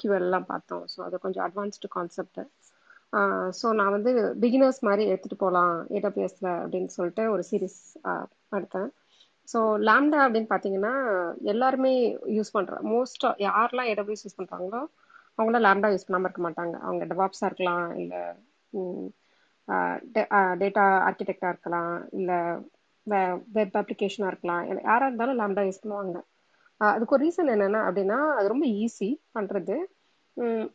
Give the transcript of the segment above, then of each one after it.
கியூஎல்லாம் பார்த்தோம். ஸோ அது கொஞ்சம் அட்வான்ஸ்டு கான்செப்ட் ஸோ நான் வந்து பிகினர்ஸ் மாதிரி எடுத்துகிட்டு போகலாம் ஏடபிஎஸ்ல அப்படின்னு சொல்லிட்டு ஒரு சீரீஸ் எடுத்தேன். ஸோ லேம்டா அப்படின்னு பார்த்தீங்கன்னா எல்லாருமே யூஸ் பண்ணுற மோஸ்ட் யாரெல்லாம் ஏடபிள்யூஎஸ் யூஸ் பண்ணுறாங்களோ அவங்களாம் லேம்டா யூஸ் பண்ணாமல் இருக்க மாட்டாங்க. அவங்க டெவாப்ஸாக இருக்கலாம் இல்லை டேட்டா ஆர்கிடெக்டாக இருக்கலாம் இல்லை வெப் அப்ளிகேஷனாக இருக்கலாம் யாராக இருந்தாலும் லேம்டா யூஸ் பண்ணுவாங்க. அதுக்கு ஒரு ரீசன் என்னென்னா அப்படின்னா அது ரொம்ப ஈஸி பண்ணுறது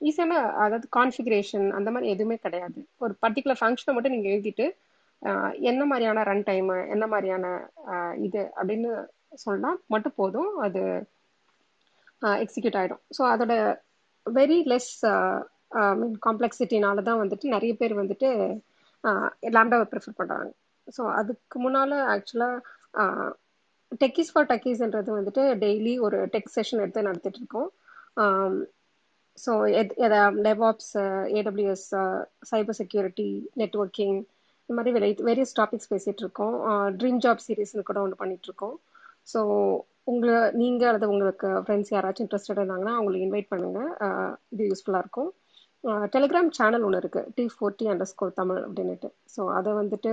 ஈஸியான அதாவது கான்ஃபிகரேஷன் அந்த மாதிரி எதுவுமே கிடையாது. ஒரு பர்டிகுலர் ஃபங்க்ஷனை மட்டும் நீங்கள் எழுதிட்டு என்ன மாதிரியான ரன் டைமு என்ன மாதிரியான இது அப்படின்னு சொன்னால் மட்டும் போதும் அது எக்ஸிக்யூட் ஆகிடும் ஸோ அதோட வெரி லெஸ் மீன் காம்ப்ளெக்சிட்டினால தான் வந்துட்டு நிறைய பேர் வந்துட்டு லேம்டாவை ப்ரிஃபர் பண்ணுறாங்க ஸோ அதுக்கு முன்னால் ஆக்சுவலாக டெக்கிஸ் ஃபார் டெக்கீஸ்ன்றது வந்துட்டு டெய்லி ஒரு டெக் செஷன் எடுத்து நடத்திட்டு இருக்கோம். ஸோ எத் DevOps AWS cyber security networking இந்த மாதிரி வெரை வேரியஸ் டாபிக்ஸ் பேசிகிட்டு இருக்கோம். ட்ரீம் ஜாப் சீரீஸ்னு கூட ஒன்று பண்ணிகிட்ருக்கோம் ஸோ உங்களை நீங்கள் அல்லது உங்களுக்கு ஃப்ரெண்ட்ஸ் யாராச்சும் இன்ட்ரெஸ்டட் இருந்தாங்கன்னா அவங்களுக்கு இன்வைட் பண்ணுங்கள் இது யூஸ்ஃபுல்லாக இருக்கும். டெலிகிராம் சேனல் ஒன்று இருக்குது T forty under score Tamil அப்படின்ட்டு ஸோ அதை வந்துட்டு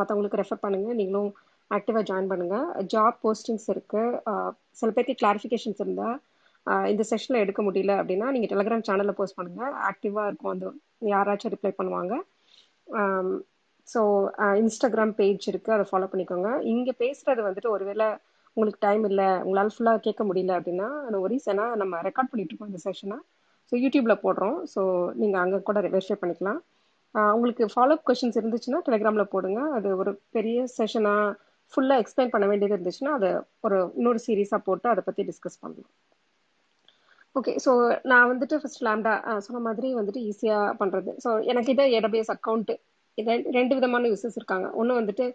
மற்றவங்களுக்கு ரெஃபர் பண்ணுங்கள் நீங்களும் ஆக்டிவாக ஜாயின் பண்ணுங்கள் ஜாப் போஸ்டிங்ஸ் இருக்குது சில பேருக்கு கிளாரிஃபிகேஷன்ஸ் இருந்தால் இந்த செஷனில் எடுக்க முடியல அப்படின்னா நீங்கள் டெலிகிராம் சேனலில் போஸ்ட் பண்ணுங்கள் ஆக்டிவாக இருக்கும் அந்த யாராச்சும் ரிப்ளை பண்ணுவாங்க. ஸோ இன்ஸ்டாகிராம் பேஜ் இருக்குது அதை ஃபாலோ பண்ணிக்கோங்க. இங்கே பேசுகிறது வந்துட்டு ஒருவேளை உங்களுக்கு டைம் இல்லை உங்களால் ஃபுல்லாக கேட்க முடியல அப்படின்னா ஒரு ரீசனாக நம்ம ரெக்கார்ட் பண்ணிகிட்ருக்கோம் இந்த செஷனை ஸோ யூடியூப்பில் போடுறோம். ஸோ நீங்கள் அங்கே கூட வெரிஃபை பண்ணிக்கலாம். உங்களுக்கு ஃபாலோஅப் கொஷின்ஸ் இருந்துச்சுன்னா டெலிகிராமில் போடுங்க. அது ஒரு பெரிய செஷனாக ஃபுல்லாக எக்ஸ்பிளைன் பண்ண வேண்டியது இருந்துச்சுன்னா அதை ஒரு இன்னொரு சீரீஸாக போட்டு அதை பற்றி டிஸ்கஸ் பண்ணலாம். ஓகே ஸோ நான் வந்துட்டு ஃபர்ஸ்ட் லேம்டா சொன்ன மாதிரி வந்துட்டு ஈஸியாக பண்ணுறது ஸோ எனக்கு இதை ஏடபிள்யூஎஸ் அக்கௌண்ட்டு ரெண்டு விதமான யூசஸ் இருக்காங்க. ஒன்று வந்துட்டு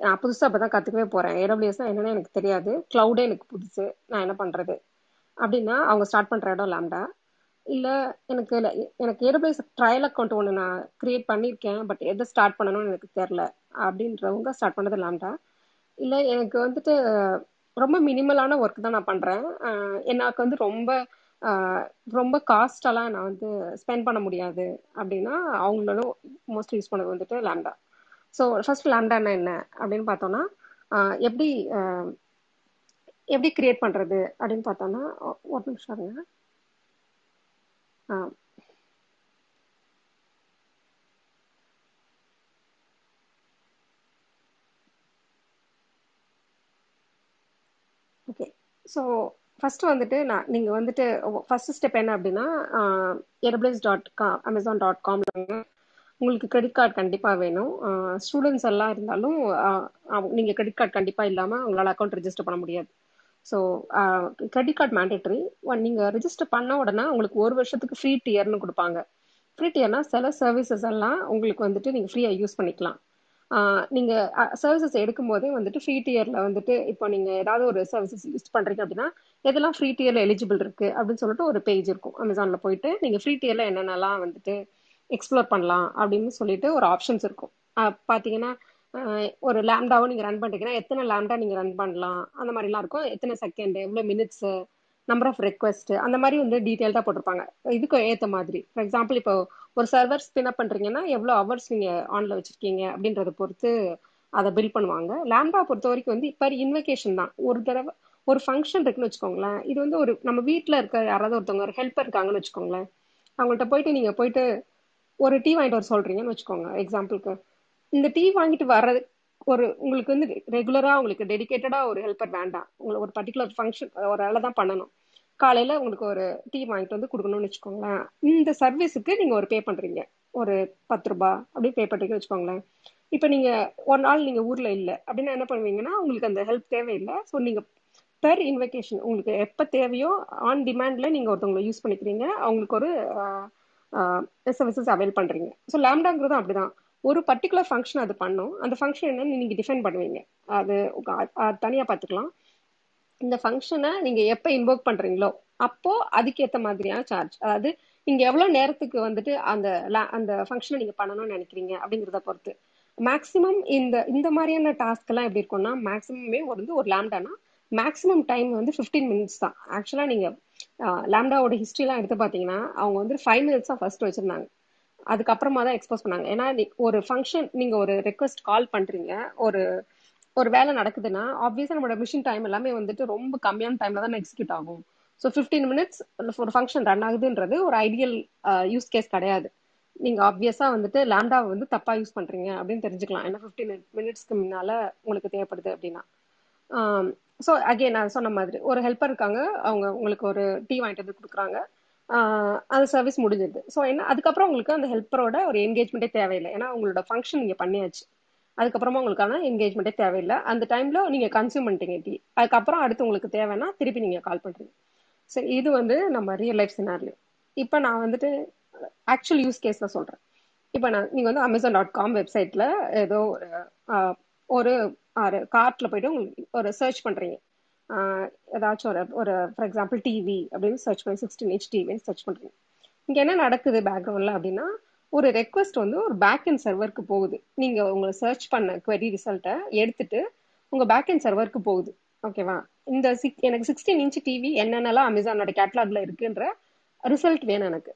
நான் புதுசாக அப்போ தான் கற்றுக்கவே போகிறேன் ஏடபிள்யூஎஸ்னா என்னென்னு எனக்கு தெரியாது. க்ளவுடே எனக்கு புதுசு. நான் என்ன பண்ணுறது அப்படின்னா அவங்க ஸ்டார்ட் பண்ணுற இடம் லேம்டா இல்லை எனக்கு எனக்கு ஏடபிள்யூஎஸ் ட்ரையல் அக்கௌண்ட் ஒன்று நான் க்ரியேட் பண்ணியிருக்கேன் பட் எதை ஸ்டார்ட் பண்ணணும்னு எனக்கு தெரில அப்படின்றவங்க ஸ்டார்ட் பண்ணது லேம்டா இல்லை எனக்கு வந்துட்டு ரொம்ப மினிமலான ஒர்க் தான் நான் பண்ணுறேன் எனக்கு வந்து ரொம்ப ரொம்ப காஸ்டெல்லாம் நான் வந்து ஸ்பெண்ட் பண்ண முடியாது அப்படின்னா அவங்களும் மோஸ்ட்லி யூஸ் பண்ணது வந்துட்டு லேம்டா ஸோ ஃபர்ஸ்ட் லேம்டானா என்ன அப்படின்னு பார்த்தோன்னா எப்படி எப்படி கிரியேட் பண்ணுறது அப்படின்னு பார்த்தோன்னா ஒரு நிமிஷம் இருங்க ஓகே ஸோ ஃபஸ்ட்டு வந்துட்டு நான் நீங்கள் வந்துட்டு ஃபர்ஸ்ட் ஸ்டெப் என்ன அப்படின்னா AWS dot com Amazon dot காமில் உங்களுக்கு கிரெடிட் கார்டு கண்டிப்பாக வேணும். ஸ்டூடெண்ட்ஸ் எல்லாம் இருந்தாலும் நீங்கள் கிரெடிட் கார்டு கண்டிப்பாக இல்லாமல் உங்களால் அக்கௌண்ட் ரிஜிஸ்டர் பண்ண முடியாது. ஸோ கிரெடிட் கார்டு மேண்டேட்ரி நீங்கள் ரிஜிஸ்டர் பண்ண உடனே உங்களுக்கு ஒரு வருஷத்துக்கு ஃப்ரீ டியர்னு கொடுப்பாங்க. ஃப்ரீ டியர்னால் சில சர்வீசஸ் எல்லாம் உங்களுக்கு வந்துட்டு நீங்கள் ஃப்ரீயாக யூஸ் பண்ணிக்கலாம். நீங்கள் சர்வீசஸ் எடுக்கும் போதே வந்துட்டு ஃப்ரீ டியர்ல வந்துட்டு இப்போ நீங்கள் ஏதாவது ஒரு சர்வீசஸ் யூஸ் பண்ணுறீங்க அப்படின்னா எதெல்லாம் ஃப்ரீ டியரில் எலிஜிபிள் இருக்குது அப்படின்னு சொல்லிட்டு ஒரு பேஜ் இருக்கும். அமேசானில் போயிட்டு நீங்கள் ஃப்ரீ டியர்ல என்னென்னலாம் வந்துட்டு எக்ஸ்ப்ளோர் பண்ணலாம் அப்படின்னு சொல்லிட்டு ஒரு ஆப்ஷன்ஸ் இருக்கும். பார்த்தீங்கன்னா ஒரு லேம்டாவும் நீங்கள் ரன் பண்ணிட்டீங்கன்னா எத்தனை லேம்டா நீங்கள் ரன் பண்ணலாம்? அந்த மாதிரிலாம் இருக்கும். எத்தனை செகண்ட் எவ்வளவு மினிட்ஸ் நம்பர் ஆஃப் ரெக்வஸ்ட் அந்த மாதிரி வந்து டீட்டெயில்டா போட்டிருப்பாங்க. இதுக்கு ஏற்ற மாதிரி. ஃபார் எக்ஸாம்பிள் இப்போ ஒரு சர்வர் ஸ்பின் அப் பண்ணுறீங்கன்னா எவ்வளோ ஹவர்ஸ் நீங்கள் ஆனில் வச்சிருக்கீங்க அப்படின்றத பொறுத்து அதை பில் பண்ணுவாங்க. லேம்டா பொறுத்த வரைக்கும் வந்து இப்போ இன்வெகேஷன் தான். ஒரு தடவை ஒரு ஃபங்க்ஷன் இருக்குன்னு வச்சுக்கோங்களேன். இது வந்து ஒரு நம்ம வீட்டில் இருக்க யாராவது ஒருத்தவங்க ஒரு ஹெல்ப்பர் இருக்காங்கன்னு வச்சுக்கோங்களேன். அவங்கள்ட்ட போயிட்டு நீங்கள் போயிட்டு ஒரு டீ வாங்கிட்டு வர சொல்கிறீங்கன்னு வச்சுக்கோங்க எக்ஸாம்பிளுக்கு இந்த டீ வாங்கிட்டு வர்றது ஒரு உங்களுக்கு வந்து ரெகுலராக உங்களுக்கு டெடிக்கேட்டடாக ஒரு ஹெல்ப்பர் வேண்டாம். உங்களுக்கு ஒரு பர்டிகுலர் ஃபங்க்ஷன் ஒரு வேலை தான் பண்ணணும். காலையில் உங்களுக்கு ஒரு டீ வாங்கிட்டு வந்து கொடுக்கணும்னு வச்சுக்கோங்களேன். இந்த சர்வீஸுக்கு நீங்கள் ஒரு பே பண்ணுறீங்க ஒரு பத்து ரூபா அப்படி பே பண்ணுறீங்கன்னு வச்சுக்கோங்களேன். இப்போ நீங்கள் ஒரு நாள் நீங்கள் ஊரில் இல்லை அப்படின்னா என்ன பண்ணுவீங்கன்னா உங்களுக்கு அந்த ஹெல்ப் தேவையில்லை. ஸோ நீங்கள் பெர் இன்வெகேஷன் உங்களுக்கு எப்போ தேவையோ ஆன் டிமாண்டில் நீங்கள் ஒருத்தவங்களை யூஸ் பண்ணிக்கிறீங்க. அவங்களுக்கு ஒரு சர்வீசஸ் அவைல் பண்ணுறீங்க ஸோ லேம்டாங்கிறதும் அப்படிதான். ஒரு பர்டிகுலர் ஃபங்க்ஷன் அது பண்ணும். அந்த ஃபங்க்ஷன் என்னன்னு நீங்கள் டிஃபைன் பண்ணுவீங்க. அது தனியாக பார்த்துக்கலாம். இந்த ஃபங்க்ஷனை நீங்கள் எப்போ இன்வோக் பண்ணுறீங்களோ அப்போ அதுக்கேற்ற மாதிரியான சார்ஜ் அதாவது நீங்கள் எவ்வளோ நேரத்துக்கு வந்துட்டு அந்த அந்த ஃபங்க்ஷனை நீங்கள் பண்ணணும்னு நினைக்கிறீங்க அப்படிங்கிறத பொறுத்து. மேக்ஸிமம் இந்த இந்த மாதிரியான டாஸ்க் எல்லாம் எப்படி இருக்கும்னா மேக்ஸிமமே வந்து ஒரு லேம்டானா மேக்ஸிமம் டைம் வந்து ஃபிஃப்டீன் மினிட்ஸ் தான். ஆக்சுவலாக நீங்கள் லேம்டாவோட ஹிஸ்ட்ரிலாம் எடுத்து பார்த்தீங்கன்னா அவங்க வந்து ஃபைவ் மினிட்ஸ் தான் ஃபர்ஸ்ட் வச்சிருந்தாங்க. அதுக்கப்புறமா தான் எக்ஸ்போஸ் பண்ணாங்க. ஏன்னா ஒரு ஃபங்க்ஷன் நீங்க ஒரு ரெக்வஸ்ட் கால் பண்றீங்க ஒரு ஒரு வேலை நடக்குதுன்னா ஆப்வியஸா நம்மளோட மிஷின் டைம் எல்லாமே வந்துட்டு ரொம்ப கம்மியான டைம்ல தான் எக்ஸிக்யூட் ஆகும். ஸோ ஃபிஃப்டீன் மினிட்ஸ் ஒரு ஃபங்க்ஷன் ரன் ஆகுதுன்றது ஒரு ஐடியல் யூஸ் கேஸ் கிடையாது. நீங்க ஆப்வியஸா வந்துட்டு லேம்டாவை வந்து தப்பா யூஸ் பண்றீங்க அப்படின்னு தெரிஞ்சுக்கலாம். ஏன்னா ஃபிஃப்டீன் மினிட்ஸ்க்கு முன்னால உங்களுக்கு தேவைப்படுது அப்படின்னா. Um, ஸோ அகைன் நான் சொன்ன மாதிரி ஒரு ஹெல்ப்பர் இருக்காங்க. அவங்க உங்களுக்கு ஒரு டீ வாங்கிட்டு வந்து கொடுக்குறாங்க. Uh, அந்த சர்வீஸ் முடிஞ்சிருது ஸோ என்ன அதுக்கப்புறம் உங்களுக்கு அந்த ஹெல்ப்பரோட ஒரு என்கேஜ்மெண்ட்டே தேவையில்லை. ஏன்னா உங்களோட ஃபங்க்ஷன் நீங்கள் பண்ணியாச்சு. அதுக்கப்புறமா உங்களுக்கான என்கேஜ்மெண்ட்டே தேவையில்லை. அந்த டைம்ல நீங்க கன்சியூம் பண்ணிட்டீங்க. டீ அதுக்கப்புறம் அடுத்து உங்களுக்கு தேவைன்னா திருப்பி நீங்க கால் பண்றீங்க. ஸோ இது வந்து நம்ம ரியல் லைஃப் சினாரியும் இப்போ நான் வந்துட்டு ஆக்சுவல் யூஸ் கேஸ்ல சொல்றேன். இப்போ நான் நீங்க வந்து அமேசான் டாட் காம் வெப்சைட்டில் ஏதோ ஒரு ஒரு கார்ட்டில் போயிட்டு உங்களுக்கு ஒரு சர்ச் பண்ணுறீங்க ஏதாச்சும் ஒரு ஒரு ஃபார் எக்ஸாம்பிள் டிவி அப்படின்னு சர்ச் பண்ணி சிக்ஸ்டீன் இன்ச் டிவின்னு சர்ச் பண்ணுறீங்க இங்கே என்ன நடக்குது பேக்ரவுண்ட்ல அப்படின்னா ஒரு ரெக்வஸ்ட் வந்து ஒரு பேக் அண்ட் சர்வருக்கு போகுது. நீங்க உங்களை சர்ச் பண்ண குவரி ரிசல்ட்டை எடுத்துட்டு உங்க பேக் அண்ட் சர்வருக்கு போகுது. ஓகேவா இந்த சிக் எனக்கு சிக்ஸ்டீன் இன்ச் டிவி என்னென்னலாம் அமேசானோட கேட்லாக்ல இருக்குன்ற ரிசல்ட் வேணும் எனக்கு.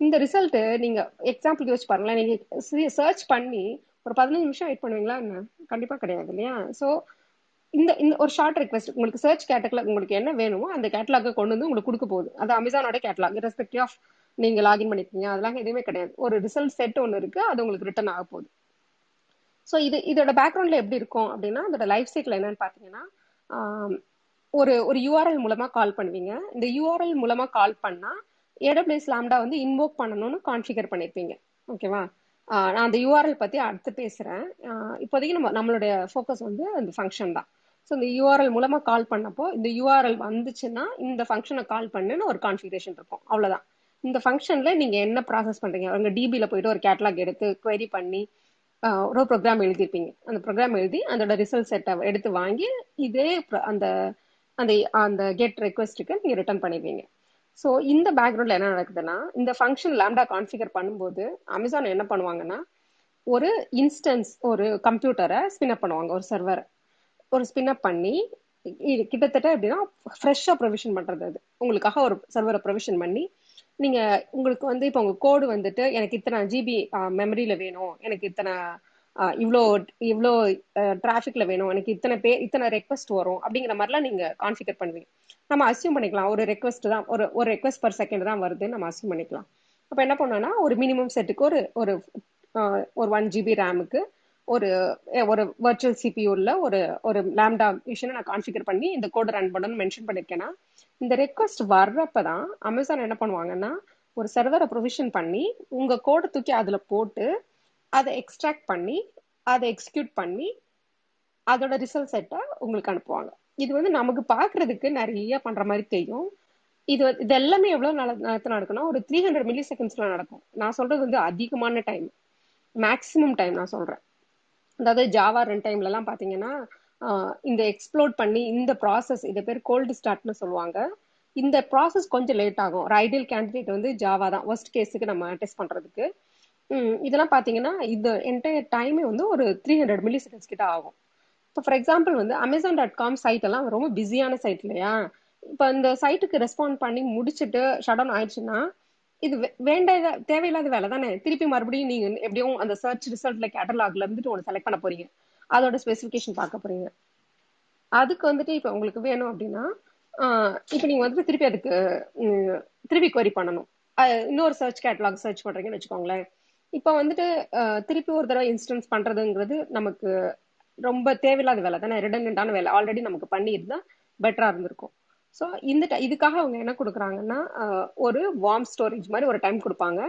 இந்த ரிசல்ட் நீங்க எக்ஸாம்பிள் யோசிச்சு பாருங்களேன். நீங்க சர்ச் பண்ணி ஒரு பதினஞ்சு நிமிஷம் வெயிட் பண்ணுவீங்களா என்ன? கண்டிப்பாக கிடையாது இல்லையா? ஸோ இந்த இந்த ஒரு ஷார்ட் ரெக்வஸ்ட் உங்களுக்கு சர்ச் கேட்டலாக் உங்களுக்கு என்ன வேணுமோ அந்த கேட்டலாக கொண்டு வந்து உங்களுக்கு கொடுக்க போகுது. அது அமேசானோட கேட்டலாக் ரெஸ்பெக்டிவ் ஆஃப் நீங்க லாகின் பண்ணிருக்கீங்க. அதெல்லாம் எதுவுமே கிடையாது. ஒரு ரிசல்ட் செட் ஒன்று இருக்கு. அது உங்களுக்கு ரிட்டர்ன் ஆக போகுது. ஸோ இது இதோட பேக்ரவுண்ட்ல எப்படி இருக்கும் அப்படின்னா அதோட லைஃப் சைக்கிள் என்னன்னு பாத்தீங்கன்னா ஒரு ஒரு யூஆர்எல் மூலமா கால் பண்ணுவீங்க. இந்த யூஆர்எல் மூலமா கால் பண்ணா ஏடபிள்யூஎஸ் லாம்டா வந்து இன்வோக் பண்ணணும்னு கான்ஃபிகர் பண்ணிருப்பீங்க. ஓகேவா நான் அந்த யூஆர்எல் பத்தி அடுத்து பேசுறேன். இப்போதைக்கு நம்ம நம்மளுடைய ஃபோக்கஸ் வந்து அந்த ஃபங்க்ஷன் தான். ஸோ இந்த யூஆர்எல் மூலமா கால் பண்ணப்போ இந்த யூஆர்எல் வந்துச்சுன்னா இந்த ஃபங்க்ஷனை கால் பண்ணுன்னு ஒரு கான்ஃபிகரேஷன் இருக்கும். அவ்வளோதான் இந்த ஃபங்க்ஷன்ல நீங்க என்ன ப்ராசஸ் பண்றீங்க? உங்க டிபியில போயிட்டு ஒரு கேட்லாக் எடுத்து குவரி பண்ணி ஒரு ப்ரோக்ராம் எழுதிருப்பீங்க. அந்த ப்ரோக்ராம் எழுதி அதோட ரிசல்ட் செட்டை எடுத்து வாங்கி இதே அந்த அந்த அந்த கெட் ரெக்வஸ்ட்டுக்கு நீங்க ரிட்டர்ன் பண்ணிடுவீங்க. ஸோ இந்த பேக்ரவுண்ட்ல என்ன நடக்குதுன்னா இந்த ஃபங்க்ஷன் லேம்டா கான்ஃபிகர் பண்ணும்போது அமேசான் என்ன பண்ணுவாங்கன்னா ஒரு இன்ஸ்டன்ஸ் ஒரு கம்ப்யூட்டரை ஸ்பின் அப் பண்ணுவாங்க ஒரு சர்வர் ஒரு ஸ்பின் அப் பண்ணி இது கிட்டத்தட்ட எப்படின்னா ஃப்ரெஷ்ஷாக ப்ரொவிஷன் பண்ணுறது அது. உங்களுக்காக ஒரு சர்வரை ப்ரொவிஷன் பண்ணி நீங்க உங்களுக்கு வந்து இப்போ உங்க கோடு வந்துட்டு எனக்கு இத்தனை ஜிபி மெமரியில வேணும். எனக்கு இத்தனை இவ்வளோ இவ்வளோ டிராஃபிக்ல வேணும். எனக்கு இத்தனை பே இத்தனை ரெக்வஸ்ட் வரும். அப்படிங்கிற மாதிரிலாம் நீங்க கான்ஃபிகர் பண்ணுவீங்க. நம்ம அசியூம் பண்ணிக்கலாம். ஒரு ரெக்வஸ்ட் தான் ஒரு ஒரு ரெக்வஸ்ட் பர் செகண்ட் தான் வருதுன்னு நம்ம அசியூம் பண்ணிக்கலாம். அப்போ என்ன பண்ணோம்னா ஒரு மினிமம் செட்டுக்கு ஒரு ஒரு ஒரு ஒன் ஜிபி ரேமுக்கு ஒரு ஒரு வர்ச்சுவல் சிபியூல ஒரு ஒரு லேம்டா மிஷினை நான் கான்ஃபிகர் பண்ணி இந்த கோடை ரன் பண்ணணும்னு மென்ஷன் பண்ணிருக்கேன்னா இந்த ரெக்வஸ்ட் வர்றப்ப தான் அமேசான் என்ன பண்ணுவாங்கன்னா ஒரு சர்வரை ப்ரொவிஷன் பண்ணி உங்க கோடை தூக்கி அதுல போட்டு அதை எக்ஸ்ட்ராக்ட் பண்ணி அதை எக்ஸிக்யூட் பண்ணி அதோட ரிசல்ட் செட்டை உங்களுக்கு அனுப்புவாங்க. இது வந்து நமக்கு பாக்குறதுக்கு நிறைய பண்ற மாதிரி தெரியும். இது இது எல்லாமே எவ்வளவு நேரத்தில் நடக்கும்னா ஒரு த்ரீ ஹண்ட்ரட் மில்லி செகண்ட்ஸ்ல நடக்கும். நான் சொல்றது வந்து அதிகமான டைம் மேக்சிமம் டைம் நான் சொல்றேன். அதாவது ஜாவா ரன் டைம்லலாம் பார்த்தீங்கன்னா இந்த எக்ஸ்ப்ளோட் பண்ணி இந்த ப்ராசஸ் இது பேர் கோல்டு ஸ்டார்ட்னு சொல்லுவாங்க. இந்த ப்ராசஸ் கொஞ்சம் லேட் ஆகும். ஒரு ஐடியல் கேண்டிடேட் வந்து ஜாவா தான். ஒஸ்ட் கேஸுக்கு நம்ம டெஸ்ட் பண்ணுறதுக்கு இதெல்லாம் பார்த்தீங்கன்னா இது என்டையர் டைமே வந்து ஒரு த்ரீ ஹண்ட்ரட் மில்லி செகண்ட்ஸ் கிட்ட ஆகும். இப்போ ஃபார் எக்ஸாம்பிள் வந்து அமேசான் டாட் காம் சைட் எல்லாம் ரொம்ப பிஸியான சைட் இல்லையா? இப்போ இந்த சைட்டுக்கு ரெஸ்பாண்ட் பண்ணி முடிச்சுட்டு ஷட் டவுன் ஆயிடுச்சுன்னா இது வேண்டாத தேவையில்லாத வேலை தானே? திருப்பி மறுபடியும் நீங்க எப்படியும் அந்த சர்ச் ரிசல்ட்ல கேட்டலாக்ல இருந்துட்டு ஒன்று செலக்ட் பண்ண போறீங்க. அதோட ஸ்பெசிஃபிகேஷன் பார்க்க போறீங்க. அதுக்கு வந்துட்டு இப்போ உங்களுக்கு வேணும் அப்படின்னா இப்போ நீங்க வந்துட்டு திருப்பி அதுக்கு திருப்பி கொரி பண்ணணும். இன்னொரு சர்ச் கேட்டலாக் சர்ச் பண்றீங்கன்னு வச்சுக்கோங்களேன். இப்போ வந்துட்டு திருப்பி ஒரு தடவை இன்ஸ்டன்ஸ் பண்றதுங்கிறது நமக்கு ரொம்ப தேவையில்லாத வேலை தானே? ரிடன்டான வேலை. ஆல்ரெடி நமக்கு பண்ணியிருந்தா பெட்டரா இருந்திருக்கும். ஸோ இந்த இதுக்காக அவங்க என்ன கொடுக்குறாங்கன்னா ஒரு வார்ம் ஸ்டோரேஜ் மாதிரி ஒரு டைம் கொடுப்பாங்க.